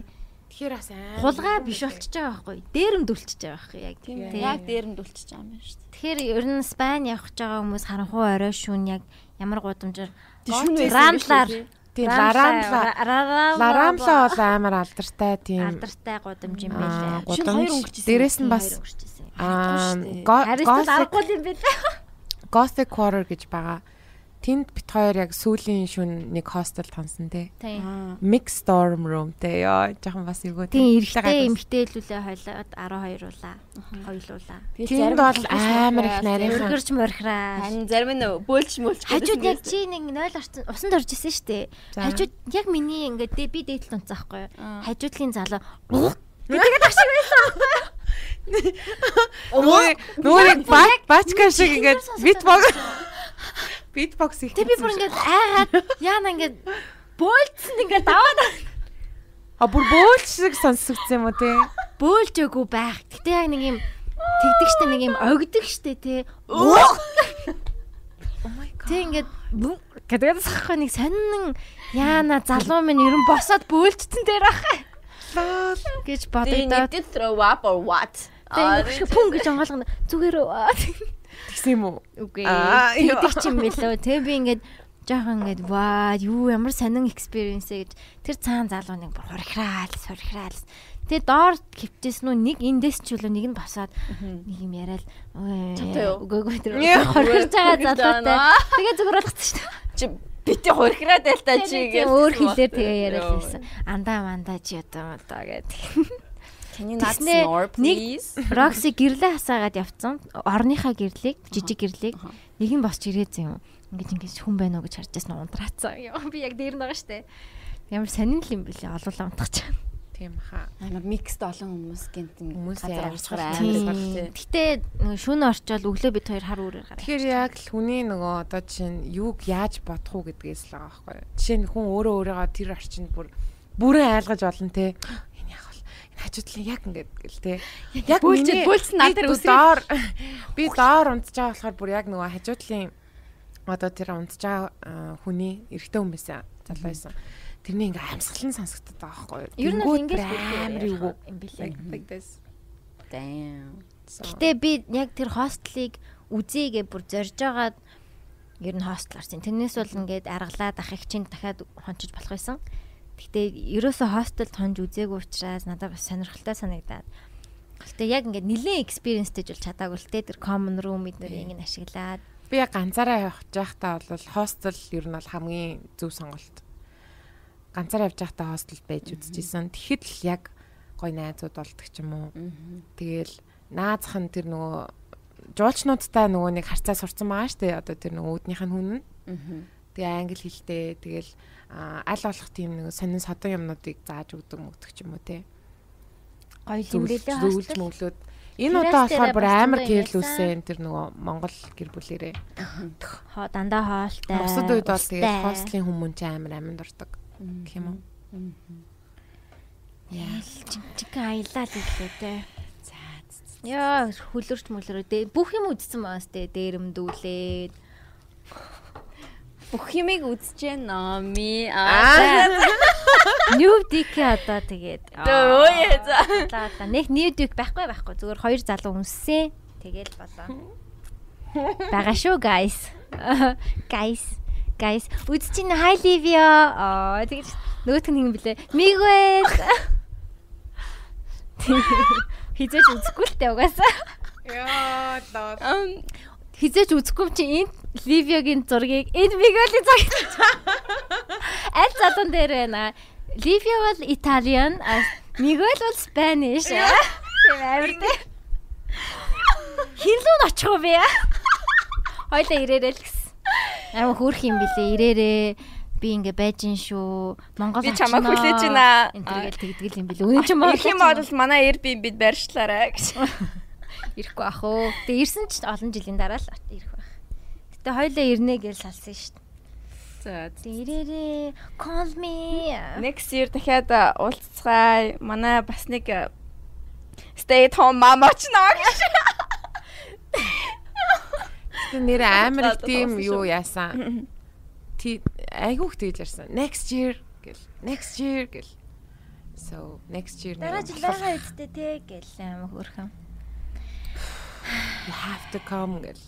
тэгэхээр бас амар.
хулгай биш болчихж байгаа байхгүй. Дээрэмдүүлчихэж байгаа байхгүй яг.
Тийм
Тий.
яг дээрэнд үлчиж байгаа юм байна шүү дээ.
Тэгэхээр ер нь Спань явах гэж байгаа хүмүүс харанхуй орой шүүн яг ямар гудамжаар рамлаар
тийм ларамла ларамла бол амар алдартай тийм
алдартай гудамж юм
аа,
байлаа.
Шүн хоёр өнгөрчихсэн.
Дээрээс нь бас аа го-
Аристот
gothic
аргагүй юм байлаа.
gothic horror гэж байгаа. Тэнд бит хоёр яг сүүлийн шүн нэг хостел тонсон те. Mix storm room те. Яа, жоохон бас эвгүй.
Тийм эрэгтэй эмэгтэйлүүлээ хойлоод 12 уулаа. Хоёулуулаа.
Тэнд бол амар их нарийнхан.
Өргөрч морхраа.
Харин зарим нь бөөлж мөлж
Хажууд яг чи нэг 0 орцсон усанд орж исэн.
За.
Хажууд яг миний ингээд би дээдл унцсан байхгүй юу? Хажуудлын залуу
Нөгөө нөгөө бат бачка шиг ингээд битбокс битбокс их.
Тэг би бүр ингээд айгаад яана ингээд бөөлдсөн ингээд даваад
а бүр бөөлч шиг сонсогдсон юм уу те.
бөөлж өгөө байх. Гэтэ яг нэг юм тэгдэг штэ нэг юм огдөг штэ те.
Oh my god.
Тэг ингээд гэдэг сахгүй нэг сонин яана залуу минь ерөн босоод бөөлжсөн дээр ах
Лол.
гэж
you
бодогдоод
need to throw up or what?
тэг ингээд пүн гэж онгоолгоно зүгээр үү
Тэгсэн юм уу?
үгүй тэгдэг ч юм билүү тэг би ингээд жоохон ингээд ваа юу ямар сонин экспириенс гэж тэр цаан залуу нэг бүр хурхраал сурхраал Тэгээ доор хөвчээс нүү нэг эндээс ч үлээ нэг нь босоод нэг юм яриад үгүй тэр хорхирж байгаа залуутай. Тэгээ зүгээр болгоцсон шүү дээ.
Чи бити хорхираад байл та чи
гэж өөр хэлээр тэгээ яриад байсан. Андаа мандаа чи одоо одоо гэдэг.
Snore please?
Roxy гэрлээ хасаагаад явцсан. Орныхаа гэрлийг, жижиг гэрлийг нэг нь босч ирээд юм. Ингээд ингээд хүн байна уу гэж харж ясна унтраацсан. Би яг дээр нь байгаа штэ. Ямар сонин л юм бэлээ олуулаа унтах чам.
Тийм хаа.
Амар микст олон хүмүүс гэнт
хүмүүс
амар амар.
Гэтэ шүүн орчоод өглөө бид хоёр хар үрээр гараа.
Тэгэхээр яг л хүний нөгөө одоо чинь юуг яаж бодох уу гэдгээс л байгаа байхгүй. Жишээ нь хүн өөрөө өөрийгөө тэр орчинд бүр бүрэн айлгаж болно те хажуудлын яг ингээд гэл те.
Яг бүлчэд бүлцэн надад.
Доор би доор унтж байгаа болохоор бүр яг нөгөө хажуудлын одоо тэр унтж байгаа хүний эрэгтэй хүн байсан залуу байсан. Тэрний ингээ амьсгалан сонсогдод байгаа байхгүй юу?
Ер нь ингээд
амар юу
юм билээ.
Like this.
Damn.
Гэтэ би яг тэр хостлыг үзээгээ бүр зорж байгаад ер нь хостл гарсан. Тэрнээс бол ингээд аргалаад ах их чинь дахиад хончиж болох байсан. Гэтэ ерөөсө хостелд хонж үзээгүй учраас надад бас сонирхолтой санагдаад. Гэтэ яг ингээд нэлээд экспириенстэй жил чадаагүй л те тэр common room эднэр ингэ ашиглаад.
Би яг ганцаараа явж байхдаа бол хостел ер нь бол хамгийн зөв сонголт. Ганцаараа явж байхдаа хостелд байж үзчихсэн. Тэгэхэд л яг гой найзууд болдог ч юм уу. Тэгэл наазах нь тэр нөгөө жуулчнуудтай нөгөө нэг харцаа сурцсан байгаа штэ одоо тэр нөгөө үүднийх нь хүн нь. Тэгээ англи хэлтэй тэгэл аль болох тийм нэг сонин содон юмнуудыг зааж өгдөг мөгдөг ч юм уу те.
Гоё юм бэлээ
хостел мөглөөд энэ удаа болохоор бүр амар кэрлүүсэн тэр нөгөө Монгол гэр бүлэрээ.
Хоо дандаа хоолтой.
Бусад үед бол тэгээд хостлийн хүмүүс ч амар аминд ордог гэх юм уу.
Яа чимчиг аялал ирлээ те. За. Яа хөлөрч мөлөрөө бүх юм үдсэн маас те дээрэмдүүлээд
бүх юмыг үзэж байна ми
аа. New Dick одоо тэгээд.
Өөе за.
нэг New Dick байхгүй байхгүй. Зүгээр хоёр залуу үнссэн тэгэл болоо. Бага шүү guys. Guys guys. Үзэж чинь hi Livia аа тэгэж нөгөөх нь юм блэ Miguel. Хизээч үзэхгүй л дээ угаасаа.
Яа даа
хизээч үзэхгүй чи энэ Ливиагийн зургийг энэ Миголийн зургийг аль залуун дээр байна. Ливиа бол Италиан, Мигол бол Spanish. Тийм амар тий. Хинлүү нь очих уу би? Хойлоо ирээрэй л гэсэн. Амар хөөрх юм билээ. Ирээрээ би ингээ байж ин шүү. Монгол
би чамаа хүлээж байна.
Энэ төргээл тэгдгэл юм билээ. Үнэн ч
их юм бол манай Airbnb байршлаарай гэж
ирэхгүй ах уу. Тэгээ ирсэн ч олон жилийн дараа л ирэх байх. Гэтэ хоёлаа ирнэ гэж салсан шүү дээ.
За
ирээрээ call me.
Next year дахиад уулзцгаая. Манай бас нэг stay at home mama ч наа гэж.
Тэ нэр амар их тийм юу яасан. Ти айгүйх тэгж ярьсан. Next year гэл. Next year гэл. So next year
дараа жил байгаа үедтэй те гэл амар хөөрхөн
you have to come гэл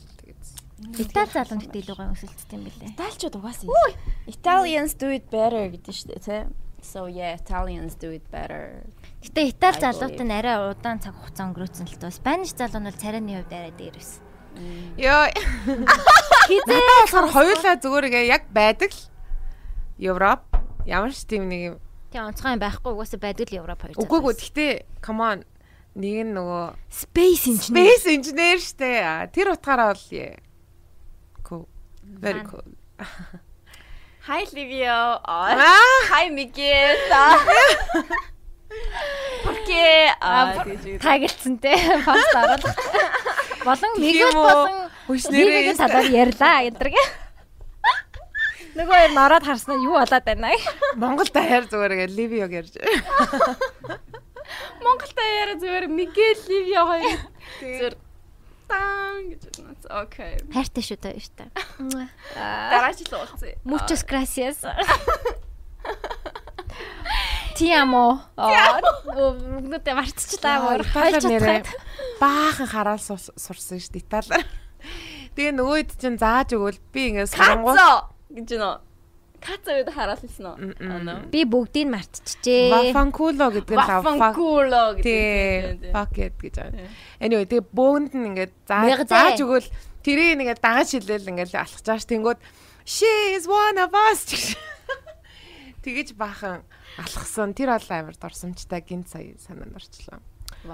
Итали залуу гэдэг илүү гоё өсөлттэй юм билээ.
Италичууд угаасаа Italians do it better гэдэг шүү дээ тий. So yeah, Italians do it better.
Гэтэ Итали залуутай нь арай удаан цаг хугацаа өнгөрөөсөн л тоо. Спаниш залуу нь бол царайны хувьд арай дээр байсан.
Йоо. Хизээ болохоор хоёулаа зүгээр ингээ яг байдаг л. Европ ямар ч тийм нэг юм.
Тэгээ онцгой байхгүй угаасаа байдаг л Европ хоёр.
Үгүй ээ гэхдээ come on нэг нь нөгөө
space engineer.
Space engineer штэ. Тэр утгаараа бол cool. Very cool.
Hi Livio. Hi Miguel. Porque
тагэлцсэн те. Пост оруулах. Болон Miguel болон Livio-гийн талаар ярьлаа гэдэрэг. Нөгөө юм ороод харснаа юу болоод байна.
Монгол даяар зүгээр Livio ярьж.
Монголтай яриа зүгээр Мигел Ливиа хоёр зүгээр тан гэж байна. Окей.
Хайртай шүү та юу та.
Дараа жил уулзъя.
Muchas gracias. Amo. Нүдэ марцчлаа бүр.
Италиар нэрээ баахан хараал сурсан шүү дээ Италиар. Тэгээ нөгөөд чинь зааж өгвөл би ингээд сурангуул
гэж нөө Каца үед хараал хэлсэн үү?
Би бүгдийг мартчихжээ.
Вафанкуло гэдэг нь
Вафанкуло
гэдэг. It гэж байна. Anyway, тэгээ бөөнд нь ингээд зааж өгөөл тэрийг ингээд дагаж хилээл ингээд алхаж байгаа ш. Тэнгүүд she is one of us. Тэгэж баахан алхсан. Тэр бол амар дурсамжтай гинт сая санаанд орчлоо.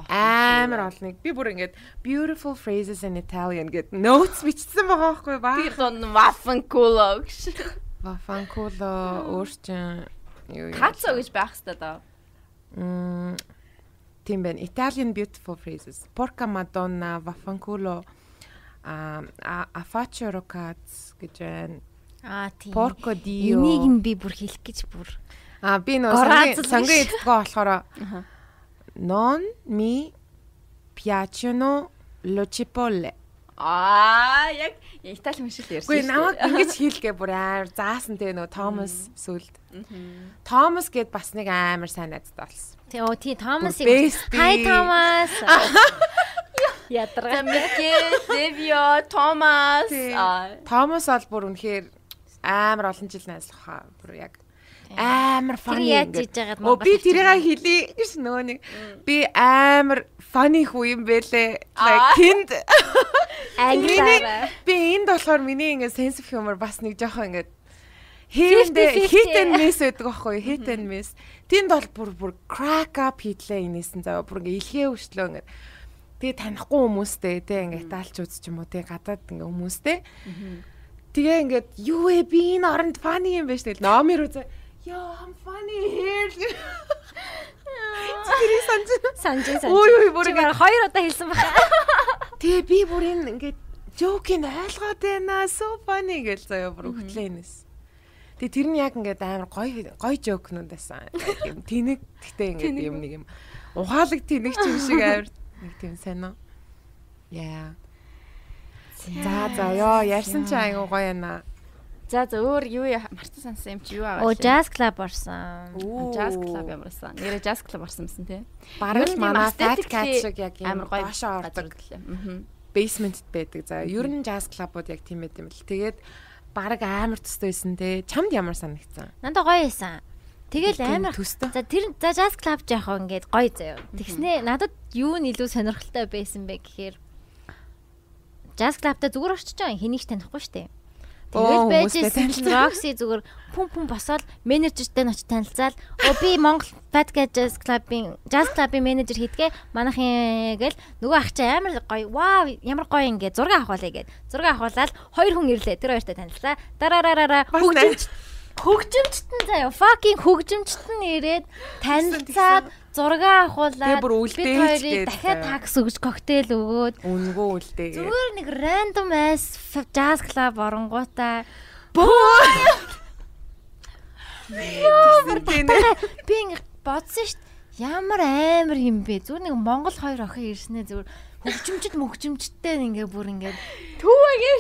Амар олныг би бүр ингээд beautiful phrases in Italian гэд notes бичсэн байгаа байхгүй ба.
Тэр дон Вафанкуло гэж.
Вафанкуло өөрчн
юу юу. Кацо гэж байх хэвээр даа.
Мм тийм байна. Italian beautiful phrases. Porca Madonna, Vaffanculo, а Afaccio Cats гэж байна.
Аа тийм.
Porco Dio.
Энийг нь би бүр хэлэх гэж бүр.
Аа би нөө сангийн эдгөө болохоор Non mi piacciono lo cipolle.
Аа яг Итали мишэл ярьсан.
Үгүй намайг ингэж хийлгээ бүр амар заасан тэгээ нөгөө Томас сүлд. Томас гэд бас нэг амар сайн найзтай болсон.
Тий, оо тий Томасыг. Хай Томас. Ядраа.
Микел, Левио, Томас.
Томас бол бүр үнэхээр амар олон жил найзлах. Бүр яг амар funny
яаж хийж байгаад
Оо би тэрийг хэлий гэж нөгөө нэг би амар funny хүү юм бэлээ. Тэнд
англиараа.
Би энд болохоор миний ингээд sense of humor бас нэг жоохон ингээд Хэрэндээ hit and miss гэдэг байхгүй hit and miss. Тэнд бол бүр бүр crack up хийлээ инээсэн заа бүр ингээ илгээ өшлөө ингээ. Тэгээ танихгүй хүмүүстэй те ингээ италчууд ч юм уу те гадаад ингээ хүмүүстэй. Тэгээ ингээд юу вэ би энэ оронд funny юм шүү дээ. Номер үзээ Yo, I'm funny here. Тэрийг санаж
санаж санаж.
Ой ой бүр
ингээд хоёр удаа хэлсэн байна.
Тэгээ би бүр энэ ингээд joke-ийг ойлгоод байна. So funny гэж заяа бүр хөтлөө энэс. Тэгээ тэр нь яг ингээд амар гоё гоё joke-нууд байсан. Юм тэнэг гэхдээ ингээд юм нэг юм ухаалаг тэнэг ч юм шиг амар нэг тийм сайн уу? Яа. За за ёо ярьсан чи айгуу гоё яана.
За за өөр юу мартсан сансан юм чи юу
аваа? Оо jazz club орсон.
Jazz club ямарсан. Нэрээ jazz club орсон юмсан тий.
Бараг л манай fat cat шиг яг юм доошоо ордог. Basement байдаг. За ер нь jazz club-ууд яг тийм байт юм л. Тэгээд бараг амар төстэй байсан тий. Чамд ямар санагдсан?
Надад гоё байсан. Тэгэл амар. За тэр за jazz club яах вэ ингээд гоё заяа. Тэгснээ надад юу нь илүү сонирхолтой байсан бэ гэхээр jazz club-та зүгээр очиж байгаа хэнийг ч танихгүй дээ Тэгэл байж Roxy зүгээр пүм пүм босоод менежертэй нь очиж танилцаал. Оо би Монгол Podcast Jazz Club-ийн Jazz Club-ийн менежер хийдгээ манайхын гэл нөгөө ах чи амар гоё. Вау, ямар гоё ингээ зураг авахулаа гэд. Зураг авахуулаад хоёр хүн ирлээ. Тэр хоёртой танилцлаа. Дараараараа хөгжимч хөгжимчтэн заяа fucking хөгжимчтэн ирээд танилцаад зураг авахуулаад
бүр үлдээ
дахиад такс өгж коктейл өгөөд.
Үнгөө үлдээ
зүгээр нэг random ass jazz club оронгуудаа.
Бөө
би ингэ бодсон дээ ямар амар юм бэ? Зүгээр нэг монгол хоёр охин ирснээр зүгээр. Хөгжимчд мөгжимчдтэй ингээ бүр ингээ.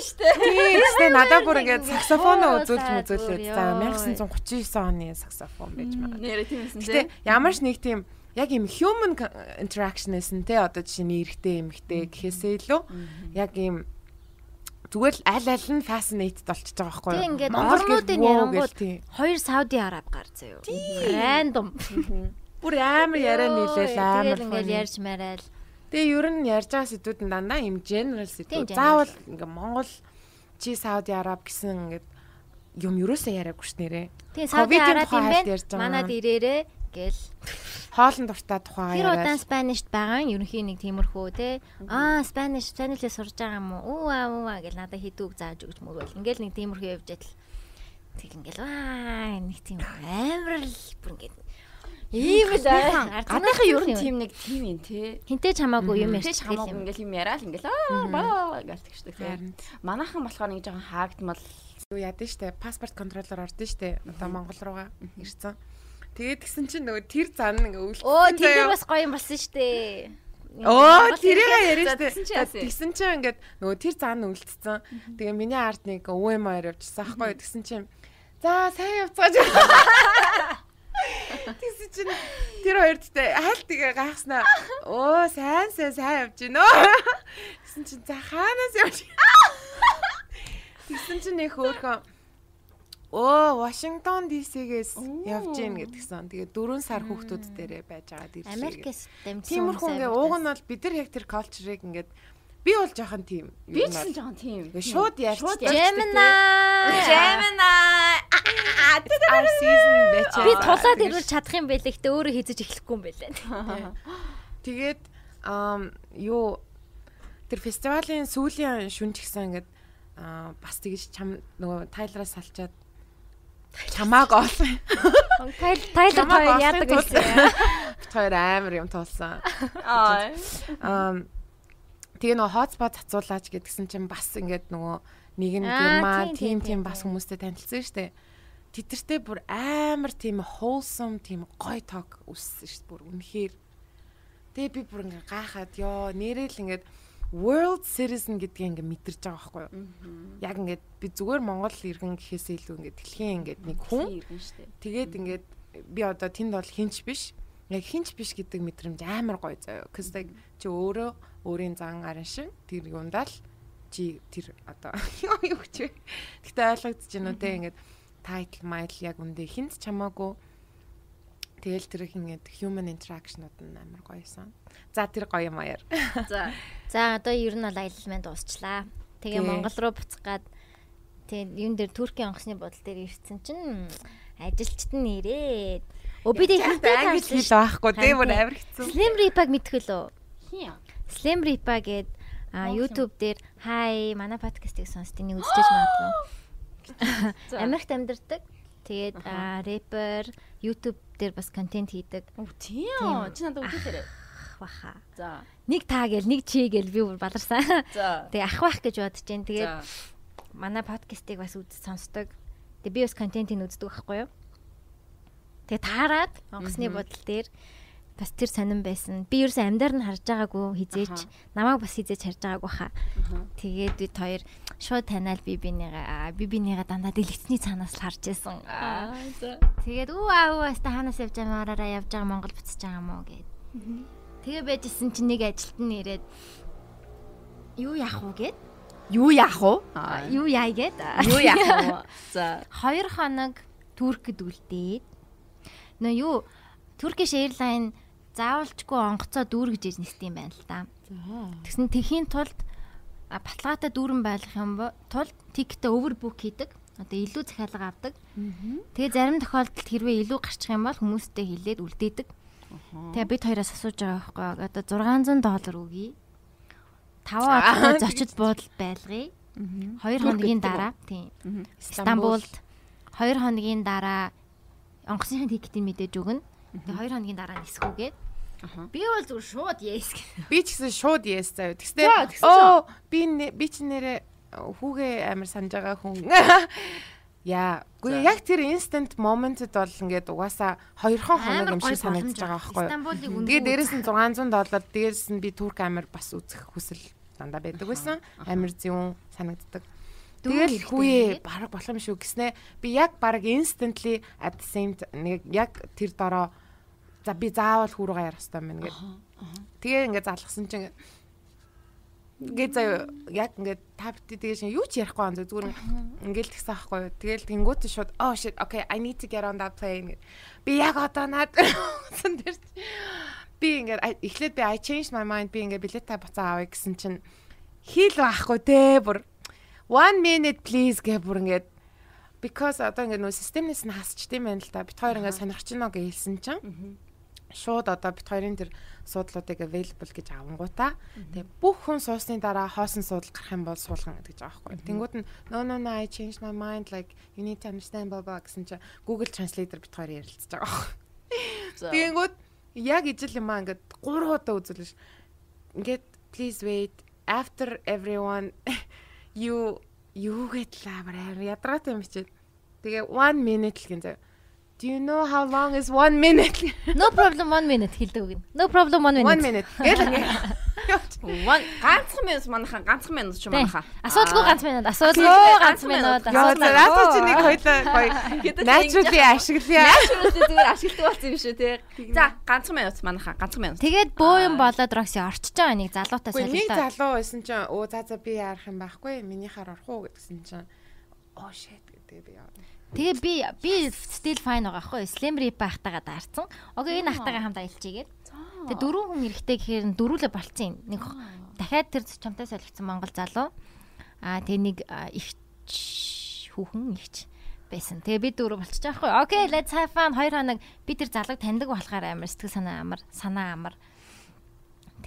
Штэ.
Тийм штэ надад бүр ингээ саксофон үзүүлж мүзүүлээд за 1939 оны саксофон байж
байгаа. Нэрэ тиймсэн тий.
Ямар ч нэг тийм яг юм human interaction эсэн те одоо жишээ нь эрэгтэй эмэгтэй гэхээсээ илүү яг юм зүгээр л аль аль нь fascinated болчихж байгаа байхгүй юу?
Тийм ингээд орнуудын ярангууд хоёр Сауди Араб гар заяа. Random.
Бүр амар яриа нийлээл амар.
Тэгээд ингээд ярьж мараал.
Тэгээ ер нь ярьж байгаа сэдвүүд нь дандаа юм general сэдвүүд. Заавал ингээ Монгол чи Сауди Араб гэсэн ингээд юм юусаа яриаггүй ш нэрээ.
Тэгээ Сауди Араб юм байна. Манад ирээрээ гэл
хоолн дуртай тухай
яриад. Тэр удаан Spanish-т байгаа нь ерөнхийн нэг тиймэрхүү те. Аа Spanish Spanish-ээр сурж байгаа юм уу? Үа үа гэл надад хідүүг зааж өгч мөгөөл. Ингээл нэг тиймэрхүү явж идэл. Тэг ингээл аа нэг тийм амар л бүр ингээд Ийм л
гадныхаа ер нь тийм нэг тийм юм те.
Хинтэй ч хамаагүй юм ярьж
хамаагүй ингээл юм яриа л ингээл аа баа гэлтэгчдэг те. Манайхан болохоор нэг жоохон хаагдмал
юу яд нь штэ паспорт контроллоор ордон штэ одоо Монгол руугаа ирсэн. Тэгээд тэгсэн чинь нөгөө тэр зан ингээ өвлөсөн.
Оо тэр бас гоё юм болсон шүү дээ.
Оо тэрийг яриа шүү дээ. Тэгсэн чинь ингээд нөгөө тэр зан өвлөцсөн. Тэгээ миний ард нэг өвөө маяр явчихсан аахгүй. Тэгсэн чинь за сайн явцгааж. Тэгсэн чинь тэр хоёрттай хаалт тэгээ гайхснаа. Оо сайн сайн сайн явж гинөө. Тэгсэн чинь за хаанаас явж. Тэгсэн чинь нэг хөөхөн өө Вашингтон DC-гээс явж гин гэдгсэн. Тэгээ 4 сар хүүхдүүд дээрээ байж байгаа
дэрчээ. Америкээс дамжсан.
Тиймэрхүү ингээ ууг нь бол бид нар яг тэр culture-ыг ингээд би бол жоохон тийм.
Би ч гэсэн жоохон тийм.
Шууд ярьж.
Gemini.
Gemini.
Our season байж.
Би тулаад ирвэл чадах юм байлээ. Гэтэ өөрөө хийж эхлэхгүй юм байлаа.
Тэгээд ам юу тэр фестивалийн сүүлийн шүнж гисэн ингээд аа бас тэгж чам нөгөө тайлраас салчаад чамааг ол.
Тайл тайлар хоёр яадаг гэсэн.
Хоёр амар юм туулсан.
Аа.
Тэгээ нөгөө хотспот цацуулаач гэдгсэн чинь бас ингээд нөгөө нэг нь герман тим тим бас хүмүүстэй танилцсан шүү дээ. Тэтэртэй бүр амар тийм wholesome тийм гой ток үссэн шүү дээ. Бүр үнэхээр. Тэгээ би бүр ингээд гайхаад ёо нэрэл ингээд world citizen гэдгийг ингээ мэдэрч байгаа байхгүй юу. Яг ингээд би зүгээр Монгол иргэн гэхээс илүү ингээд дэлхийн ингээд нэг хүн. Тэгээд ингээд би одоо тэнд бол хинч биш. Яг хинч биш гэдэг мэдрэмж амар гоё заяа. Cause like чи өөрөө өөрийн зан гарын шиг тэр юундаа л чи тэр одоо юу гэж вэ? Гэтэ ойлгогдож байна үү те ингээд title mile яг үндэ хинт чамаагүй Тэгэл тэр их ингээд human interaction-ууд нь амар гоёсан. За тэр гоё юм аяар.
За. За одоо ер нь бол аялал маань дуусчлаа. Тэгээ Монгол руу буцах гад тэгээ юун дээр Туркийн онгоцны бодол дээр ирсэн чинь ажилчт нь ирээд Өө би
хинтэй англи хэл байхгүй тийм бүр амар хэцүү.
Slim Ripa мэдгүй лөө. Хин. Slim Ripa гээд а YouTube дээр хай манай подкастыг сонсдгийг үзчихэж магадгүй. Америкт амьдардаг Тэгээд рэпер YouTube дээр бас контент хийдэг.
Оо тийм. Чи надад үзүүлээрэй.
Баха.
За.
Нэг таа гэл нэг чи гэл би бүр баларсан. Тэгээ ах байх гэж бодож जैन. Тэгээд манай подкастыг бас үз сонсдог. Тэгээ би бас контентийг үздэг байхгүй юу? Тэгээ таарад онгоцны бодол дээр бас тэр сонирн байсан. Би ерөөс амьдаар нь харж байгаагүй хизээч. Намайг бас хизээч харж байгаагүй хаа. Тэгээд бид хоёр шууд таниал би бинийгаа би бинийгаа дандаа дэлгэцний цаанаас л харж байсан. Тэгээд үү аа үү аста ханаас явж байгаа мараараа явж байгаа Монгол буцаж байгаа мó гэд. Тэгээ байжсэн чинь нэг ажилт нь ирээд юу яах вэ гэд.
Юу яах вэ?
Юу яа гэд.
Юу яах вэ? За.
Хоёр хоног Туркэд үлдээд нөө юу Turkish Airlines заавалчгүй онгоцоо дүүргэж иж нэст юм байна л да. Тэгсэн тэхийн тулд баталгаатай дүүрэн байлгах юм тулд тикетээ overbook хийдэг. Одоо илүү захиалга авдаг. Тэгээ зарим тохиолдолд хэрвээ илүү гарчих юм бол хүмүүстэй хилээд үлдээдэг. Тэгээ бид хоёроос асууж байгаа байхгүй одоо 600 доллар өгье. 5 удаа зочид буудал байлгая. 2 хоногийн дараа тийм. Стамбулд 2 хоногийн дараа онгоцны тикетийг мэдээж өгнө. Тэгээ 2 хоногийн дараа нисгүүгээд Би бол зүгээр шууд yes.
Би ч гэсэн шууд yes заяа. Тэгстэй. Оо би би ч нэрээ хүүгээ амар санаж байгаа хүн. Яа, үгүй яг тэр instant moment-д бол ингээд угаасаа хоёрхон хоног юм шиг санагдаж байгаа байхгүй юу. Тэгээд дээрэс нь 600 доллар, дээрэс нь би турк амар бас үзэх хүсэл дандаа байдаг байсан. Амар зүүн санагддаг. Тэгэл хүүе бараг болох юм шүү гэснэ. Би яг бараг instantly at the same нэг яг тэр дороо за би заавал хүүргээ ярих хэрэгтэй байна гэд. Тэгээ ингээд залгсан чинь ингээд заа яг ингээд та бити тэгээ шин юу ч ярихгүй анзаа зүгээр ингээд тэгсэн аахгүй. Юу. Тэгэл тэнгуут шууд oh shit okay I need to get on that plane. Би яг одоо наад сан дээр би ингээд эхлээд би I changed my mind. Би ингээд билетаа буцаа авъя гэсэн чинь хийл байхгүй те бүр. One minute please гэ бүр ингээд. Because одоо ингээд нөө системнээс нь хасчт юм байна л та. Бит хоёр ингээд сонирхож байна гэж хэлсэн чинь шууд одоо бит хоёрын тэр суудлуудыг available гэж авангуудаа тэгээ бүх хүн суусны дараа хоосон суудал гарах юм бол суулган гэж байгаа байхгүй. Тэнгүүд нь no no no I changed my mind like you need to understand blah blah гэсэн чинь Google Translator бит хоёр ярилцж байгаа байхгүй. Тэнгүүд яг ижил юм аа ингээд 3 удаа үзүүлж ингээд please wait after everyone you юу гэтлээ амар ядраатай юм чид. Тэгээ 1 minute л гин заяа Do you know how long is 1 minute?
No problem 1 minute хэлдэг үг. No problem 1 minute.
1 minute. Гэл.
One ганцхан минут манайхан ганцхан минут ч манайхаа.
Асуудалгүй ганц минут. Асуудалгүй ганц минут.
Асуудалгүй чи нэг хоёлаа гоё. Naturally ашиглая.
Naturally зүгээр ашигладаг болсон юм шүү те. За ганцхан минут манайхаа ганцхан минут.
Тэгээд бөөм болоод Рокси орчиж байгаа нэг залуутай
солилцоо. Нэг залуу байсан чинь өө за за би яарах юм байхгүй. Минийхаар орох уу гэдгсэн чинь оо shit гэдэг би яа.
Тэгээ би би still fine байгаа хгүй. Slim Rip байхтайгаа даарсан. Окей энэ ахтайгаа хамт аялчихгээд. Тэгээ дөрвөн хүн эрэхтэй гэхээр дөрүүлээ болцсон. Нэг дахиад тэр чамтай солигдсон Монгол залуу. Аа тэгээ нэг их хүүхэн ихч байсан. Тэгээ бид дөрөв болчих жоохгүй. Окей, let's have fun. Хоёр хоног би тэр залууг таньдаг болохоор амар сэтгэл санаа амар санаа амар.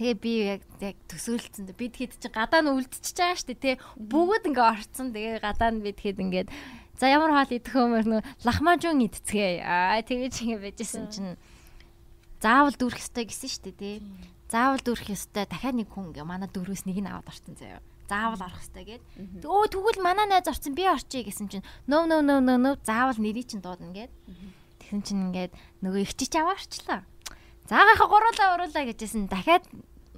Тэгээ би яг яг төсөөлцсөн. Бид хэд чи гадаа нь үлдчихэж байгаа шүү дээ. Тэ бүгд ингээ орцсон. Тэгээ гадаа нь бид хэд ингээд за ямар хоол идэх өмөр нөө лахмажун идцгээ. Аа тэгээ чи ингээ байжсэн чинь заавал дүүрэх ёстой гэсэн шүү дээ. Тэ заавал дүүрэх ёстой. Дахиад нэг хүн ингээ манай дөрвөөс нэг нь аваад орсон заяа заавал орох хэрэгтэй гэд. Өө тэгвэл манай найз орсон би орчих гэсэн чинь нөө нөө нөө нөө нөө заавал нэрий чинь дуудана гэд. Тэгсэн чинь ингээд нөгөө их чич аваарчлаа. Заагийнхаа гуруулаа уруулаа гэжсэн дахиад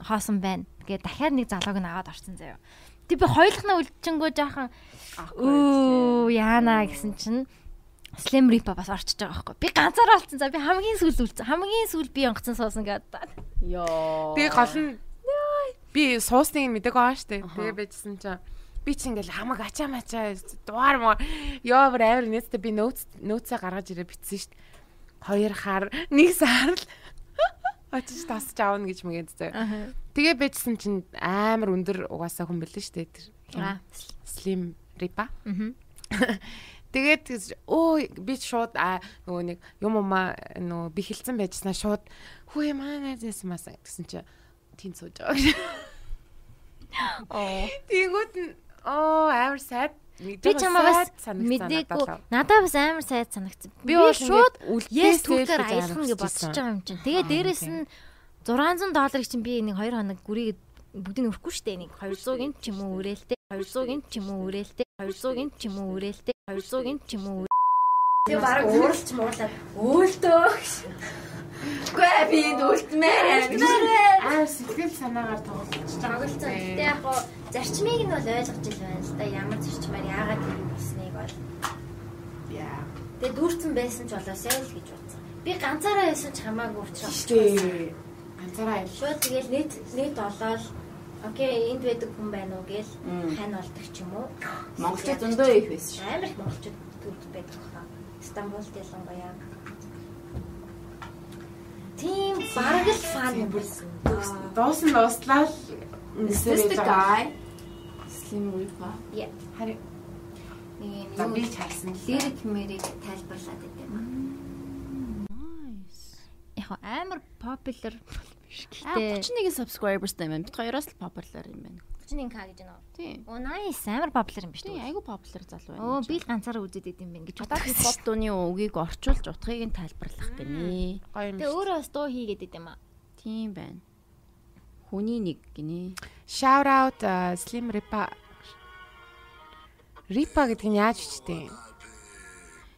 хоосон байна. Тэгээд дахиад нэг залууг нь аваад орсон заяа. Тэг би хоёулахнаа үлдчихэнгөө жаахан өө яана гэсэн чинь Slim Reaper бас орчиж байгаа байхгүй. Би ганцаараа олцсон. За би хамгийн сүүл үлдсэн. Хамгийн сүүл би онгоцсон суусан гэдэг.
Йоо. Би гол нь би суусныг мэдэг байгаа штэ. Тэгээ байжсэн чинь би чи ингээл хамаг ачаа мачаа дугаар муу ёо бүр амар нээстэй би нөөц нөөцөө гаргаж ирээ битсэн штэ. Хоёр хар нэг сар л очиж тасч аавна гэж мэгэд зөө. Тэгээ байжсэн чинь амар өндөр угаасаа хүн бэлэн штэ тэр. Slim Ripa. Тэгээд өө би шууд а нөгөө нэг юм ума нөгөө би хилцэн байжснаа шууд хүү маа найзаас маса гэсэн чинь тэн сууж байгаа. Оо. Тэнгүүд оо амар сайд
Би чамаас мэдээгүй надад бас амар сайд санагдсан. Би шууд yes түүхээр аялах гэж бодсож байгаа юм чинь. Тэгээ дээрэс нь 600 долларыг чинь би нэг 2 хоног гүрийгээ бүгдийг өрөхгүй штэ нэг 200-ын ч юм уу өрөөлтэй 200-ын ч юм уу өрөөлтэй 200-ын ч юм уу өрөөлтэй 200-ын ч юм уу Тэгээ баг ууралч муурлаад өөлтөө Үгүй би энд үлдмээр
аа сэтгэл санаагаар тоглож
байгаа. Тоглолцсон. Гэтэ яг гоо зарчмыг нь бол ойлгож ил байна л да. Ямар зарчмаар яагаад тийм болсныг бол. Яа. Тэгээ дүүрсэн байсан ч болоосай л гэж бодсон. Би ганцаараа байсан ч хамаагүй учраас.
Ганцаараа.
Шууд тэгэл нийт нийт олоод Окей, энд байдаг хүн байна уу гээл хань болдог ч юм уу.
Монголчууд зөндөө их байсан.
Амар их монголчууд төрд байдаг хаа. Стамбулд ялангуяа. Тийм бараг л фан юм болсон.
Дуусан дууслаа л
This the guy Slim Reaper.
Yeah.
Хари
нэг
би чарсан
лирик мэрийг тайлбарлаад байдаг юм.
Nice.
Яг амар popular биш
гэхдээ 31 subscribersтай юм байна. Бид хоёроос л popular юм байна.
31k гэж байна уу?
Тийм.
Оо nice амар popular юм биш үү?
Айгу popular залуу байна.
Оо би л ганцаараа үзээд идэм байх гэж
боддог. Бод дууны үгийг орчуулж утгыг нь тайлбарлах гинэ.
Гоё юм.
Тэгээ өөрөө бас дуу хийгээд идэм аа.
Тийм байна. Хүний нэг гинэ.
Shout out uh, Slim Ripa. Ripa гэдэг нь яаж бичдэг юм?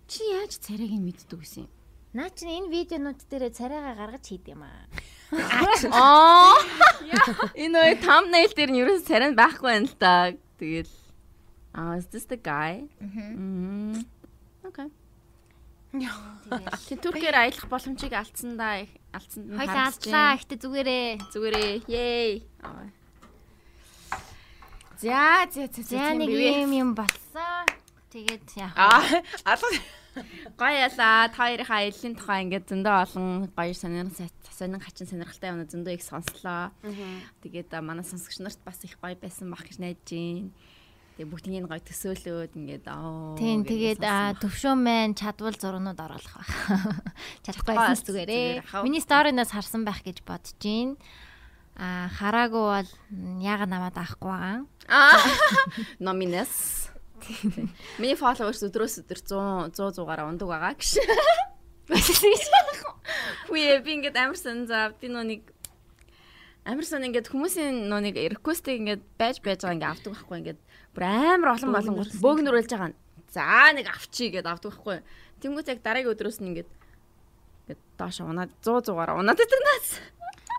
Чи яаж царайг нь мэддэг гэсэн юм?
Наа чи энэ видеонууд дээр царайгаа гаргаж хийд юм аа.
Аа. Энэ үе thumbnail дээр нь ерөөс царай байхгүй байна л та. Тэгэл Ah, is this the guy? Мм. Okay. Тэг Туркээр аялах боломжийг алдсан да алдсанд нь
Хоёлаа алдлаа. Гэтэ зүгээрээ.
Зүгээрээ. Yay. За за за
За нэг юм юм болсон. Тэгээд яах вэ?
Аа, алга.
Гоё ялаа. Та хоёрын аяллаа тухай ингээд зөндөө олон гоё сонир сонин хачин сонирхолтой юм зөндөө их сонслоо. Тэгээд манай сонсогч нарт бас их гоё байсан бах гэж найдаж байна. Тэгээ бүгднийг гоё төсөөлөөд ингээд аа.
Тийм тэгээд төвшөө мэн чадвал зурнууд оруулах байх. Чадахгүй байсан зүгээрээ. Миний сторинаас харсан байх гэж бодож байна. А хараагүй бол яга намайг авахгүй байгаа.
Аа. Номинес. Миний followers өдрөөс өдөр 100 100 100-аараа ундаг байгаа гэж. Үе би ингээд амарсан за би нэг амарсан ингээд хүмүүсийн нэг request-ийг ингээд байж байж байгаа ингээд авдаг байхгүй ингээд бүр амар олон болон гут бөөгнөр үлж байгаа. За нэг авчи гэдээ авдаг байхгүй. Тэнгүүт яг дараагийн өдрөөс нь ингээд ингээд доош унаад 100 100-аараа унаад идэг нас.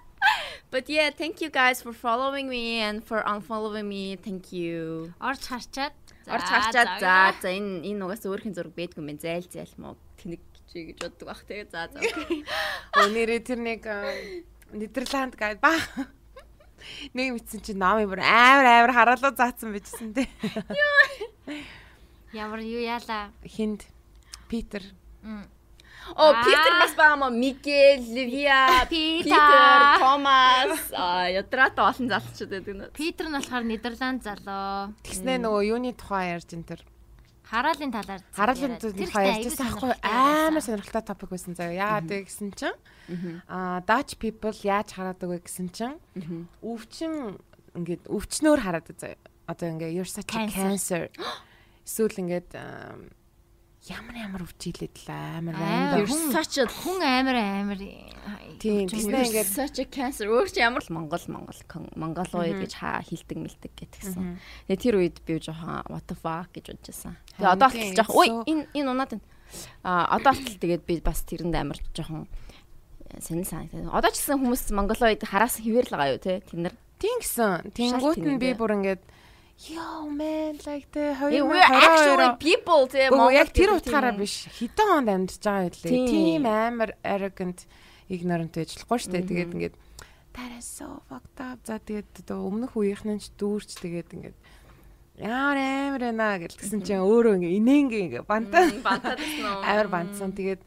But yeah, thank you guys for following me and for unfollowing me. Thank you.
Орж харчаад
Орж харчаад за за энэ энэ угаас өөрхийн зураг бэдгүй мэн зайл зайл мó тэнэг чи гэж боддог бах тэгээ за за.
Өнөөдөр тэр нэг Нидерланд гайд ба нэг мэдсэн чи намын бүр амар амар хараалуу заацсан байжсэн те.
Ямар юу яалаа.
Хинд Питер.
Оо Питер бас баама Мигел, Ливия, Питер, Томас, а ядраатай олон залуучууд байдаг нь.
Питер нь болохоор Нидерланд залуу.
Тэгснэ нөгөө юуны тухай ярьж энэ төр.
Хараалын талаар
хараалын тухай ярьжсэн аахгүй амар сонирхолтой топик байсан заяа. Яагаад вэ гэсэн чинь? Аа Dutch people яаж хараадаг вэ гэсэн чинь? Өвчин ингээд өвчнөөр хараадаг заяа. Одоо ингээ you're such a cancer. Эсвэл ингээд ямар ямар өвчилээд л амар
амар such хүн амар амар
тийм тийм ингээд
such a cancer өөр чи ямар л Монгол Монгол Монголоид гэж хаа хилдэг мэлдэг гэтгсэн. Тэгээ тэр үед би жоохон what the fuck гэж бодчихсан. Тэгээ одоо л жоох ой энэ энэ унаад байна. А одоо л тэгээд би бас тэрэнд амар жоохон сонир санагдав. Одоо ч гэсэн хүмүүс Монголоид хараас хിവэр л байгаа юу те тэд нар.
Тийм гэсэн. Тэнгүүт нь би бүр ингээд Yo man like the
2022 people те
Монгол яг тэр утгаараа биш. Хэдэн хонд амьдж байгаа юм лээ. Тийм амар arrogant ignorant байжлахгүй шүү дээ. Тэгээд ингээд so fucked up. За тэгээд өмнөх үеийнхэн ч дүүрч тэгээд ингээд яар амар байна гэл тэгсэн чинь өөрөө ингээ инээнгээ ингээ бантаа.
Бантаадсан
амар бантсан. Тэгээд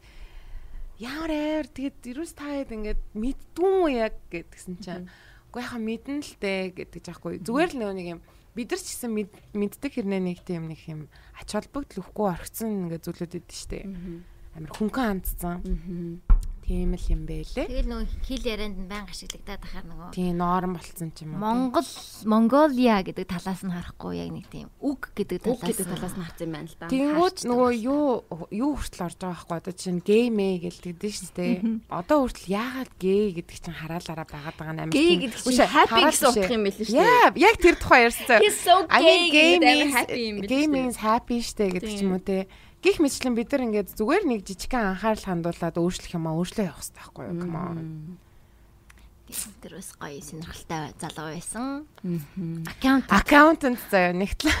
яар амар. Тэгээд ерөөс таад ингээд мэддгүй яг гэдгсэн чинь үгүй яха мэдэн л дээ гэдэг жаахгүй зүгээр л нэг юм бид нар ч гэсэн мэддэг хэрнээ нэг тийм нэг юм ач холбогдол өгөхгүй орхисон ингээ зүйлүүд идэв штэ. Амар хүнхэн хандсан. Тийм л юм байлээ.
Тэгэл нөгөө хэл ярианд нь баян ашиглагдаад ахаар нөгөө.
Тийм норм болцсон ч юм уу.
Монгол Монголиа гэдэг талаас нь харахгүй яг нэг тийм үг гэдэг
талаас гэдэг талаас нь харсан юм байна л да.
Тэнгүүд нөгөө юу юу хүртэл орж байгаа байхгүй одоо чинь геймэ гэлдэгдэн шүү дээ. Одоо хүртэл яагаад гей гэдэг чинь хараалаараа байгаад байгаа
юм. Гей гэдэг чинь happy гэсэн утга юм байл шүү дээ.
Яг тэр тухай ярьсан.
I mean gay happy юм
байл. Gay means happy шүү дээ гэдэг ч юм уу те. Гэх мэтлэн бид нар ингээд зүгээр нэг жижигхэн анхаарал хандуулад өөрчлөх юм аа өөрчлөө явах хэрэгтэй байхгүй юу? Come on.
Тэр бас гоё сонирхолтой залуу байсан.
Аккаунт аккаунтант заяа нэгтлээ.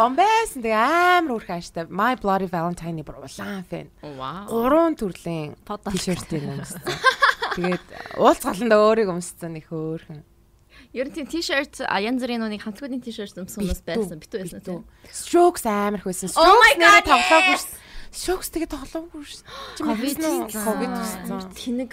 Бомбэс нэг амар үрх ааштай. My Bloody Valentine-ы бүр улаан фэн. Гурван төрлийн тишэртийг өмссөн. Тэгээд уулзгаланда өөрийг өмссөн их хөөрхөн.
Ер нь тийм t-shirt янз бүрийн нүг хамтгуудын t-shirt өмсөн хүмүүс байсан. Битүү байсан тийм.
Strokes амар их байсан. Strokes нэрээ тоглоогүй ш. Strokes тэгээ тоглоогүй ш.
Ковид
ковид
тэнэг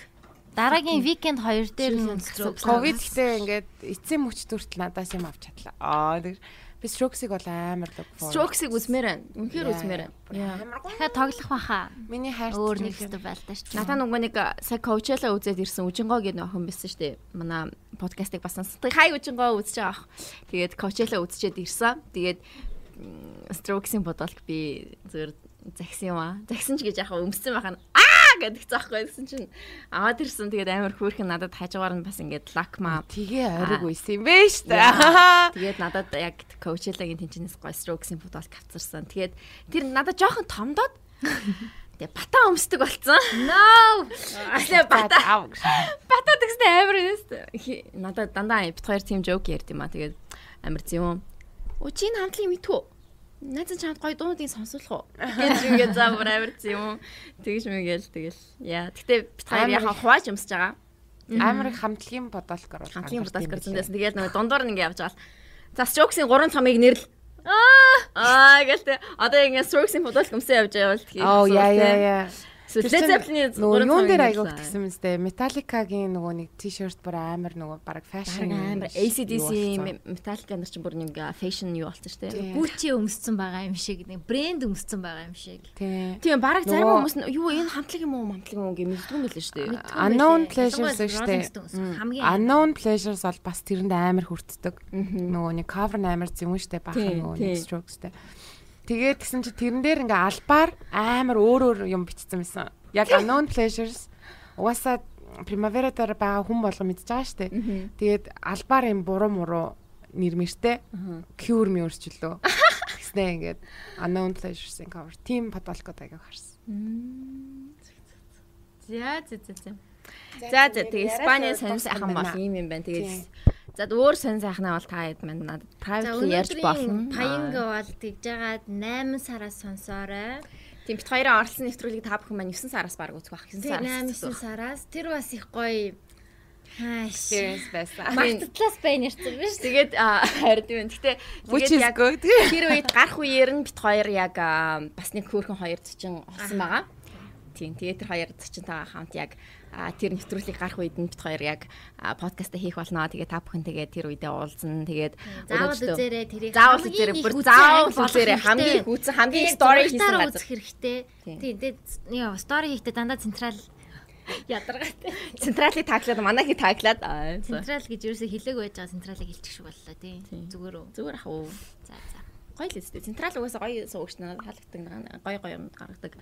Дараагийн викенд хоёр дээр нь
ковид гэхдээ ингээд эцсийн мөч дүртэл надаас юм авч чадлаа. Аа тэр Би Strokes-ыг бол амар л.
Strokes-ыг үзмээр байна. Үнэхээр үзмээр
байна. Дахиад тоглох баха.
Миний хайрт
өөр нэг хэвээр байлтаа шүү.
Надаа нөгөө нэг сая Coachella үзээд ирсэн Үжингоо гэдэг охин байсан шүү дээ. Манай подкастыг бас сонсдог. Хай Үжингоо үзэж байгаа ах. Тэгээд Coachella үзчихэд ирсэн. Тэгээд Strokes-ийн бодолт би зөвөр загсан юм аа. Загсан ч гэж яхаа өмссөн байхаа гэдэг заахгүй гэсэн чинь аваад ирсэн тэгээд амар хөөрхөн надад хажуугаар нь бас ингээд лакма
тгээ ориг үйсэн юм бэ штэ.
Тэгээд надад яг коучлагийн тэнчнээс гой строксын футбол кавцарсан. Тэгээд тэр надад жоохон томдоод тэгээ бата өмсдөг болцсон.
No.
Тэгээ бата. Бата тэгсэн амар нэст. Надад дандаа бит хоёр тим жоок ярьд юм а. Тэгээд амар зэвэн. Оо чи энэ найзан чамд гоё дуунуудыг сонсуулах уу? Гэж ингээд заавар авирц юм тэгэж мэгэл тэгэл. Яа гэтээ бит хоёр яхаа хувааж өмсөж байгаа.
амар их хамтлагийн бодолк оруулах
хамтлагийн гэсэн дэсэн тэгэл нөгөө дундуур нь ингээд явж байгаа. За strokes-ийн гурван цамыг нэрлэл аа! Гэлтэй. Одоо ингээд strokes-ийн бодолк өмсөө явж байгаа бол
тэгээ оо яа яа яа
Led Zeppelin-ийн
нөгөө юун дээр айгуу гэсэн юм сте Metallica-гийн нөгөө нэг t-shirt бүр амар нөгөө баг fashion
амар ACDC Metallica нар чинь бүр нэг fashion юу болсон шүү дээ.
Gucci өмссөн байгаа юм шиг нэг брэнд өмссөн байгаа юм шиг.
Тийм баг зарим хүмүүс нь юу энэ хамтлаг юм уу хамтлаг юм уу гэж мэддгүй юм л шүү дээ.
Unknown pleasures шүү дээ. Unknown pleasures бол бас тэрэнд амар хүртдэг. Нөгөө нэг cover амар зэвэн шүү дээ бахан нөгөө нэг strokes дээ. Тэгээд тэгсэн чи тэрэн дээр ингээ албаар амар өөр өөр юм бичсэн байсан. Яг unknown pleasures угаасаа Primavera дээр байгаа хүн болго мэдж байгаа штэ. Тэгээд албаар юм буруу муруу нэрмэртэй cure мөрчлөө. Тэгснэ ингээд unknown pleasures-ийн cover team подолкод аяга харсан.
За за за за. За за тэгээ Испани сонир сайхан бол ийм юм байна. Тэгээд За өөр сонь сайхнаа бол та хэд манд надад privately ярьж болно.
Паянг бол тэгж жагаад 8 сараас сонсоорой.
Тийм бит хоёроо орлсон нэвтрүүлгийг та бүхэн маань 9 сараас баг үзэх байх.
9 сараас. 9 сараас. Тэр бас их гоё
experience байсан.
Магттлаас байна ярьсан биш.
Тэгээд харин тэгтээ
тэгээд яг
тэр үед гарах үеэр нь бит хоёр яг бас нэг хөөрхөн хоёр зочин олсон байгаа. Тийм. Тэгээд тэр хоёр зочинтойгоо хамт яг тэр нэвтрүүлгийг гарах үед нь бит хоёр яг подкаст хийх болно. Тэгээд та бүхэн тэгээд тэр үедээ уулзсан. Тэгээд
заавал үзээрэй тэрийг
заавал үзээрэй бүр заавал үзээрэй хамгийн хүүцэн хамгийн стори хийсэн
газар хэрэгтэй. Тийм. Тэгээд яа стори хийхдээ дандаа централ ядаргаатай.
Централыг таглаад манайхыг таглаад
централ гэж юусоо хэлээг байж байгаа централыг хэлчих шиг боллоо тий. Зүгээр үү?
Зүгээр ах уу. За за. Гоё л үстэй. Централ угаасаа гоё суугч надад хаалгдаг гоё гоё юм гаргадаг.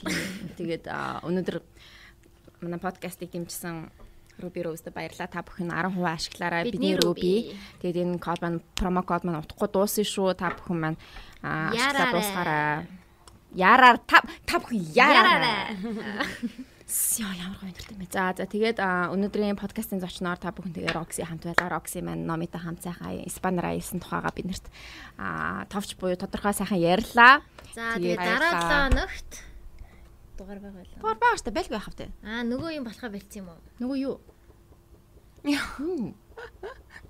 Тийм. Тэгээд өнөөдөр манай подкастыг дэмжсэн Руби Роуст баярлалаа. Та бүхэн 10% ашиглаарай. Бидний Руби. Тэгээд энэ код маань промо код маань утгагүй дуусна шүү. Та бүхэн маань ашиглаа дуусгаарай. Яраар та та бүхэн яраарай. Яа ямар гоё нэртэй мэ. За за тэгээд өнөөдрийн подкастын зочноор та бүхэн тэгээ Roxy хамт байлаа. Roxy маань номитой хамт сайхан Испанаар аялсан тухайга биднэрт аа товч буюу тодорхой сайхан ярьлаа.
За тэгээд дараа 7 өнөخت дугаар байгаа л.
Дугаар байгаа штэ байлгүй хав тэ.
Аа нөгөө юм болохоо бэлдсэн юм уу?
Нөгөө юу?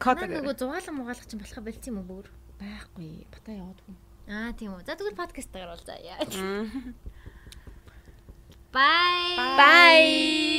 Код нөгөө зугаалan мугаалах чинь болохоо бэлдсэн юм уу бүр?
Байхгүй. Бата яваадгүй.
Аа тийм үү. За тэгвэл подкастаар бол за яа. Bye.
Bye.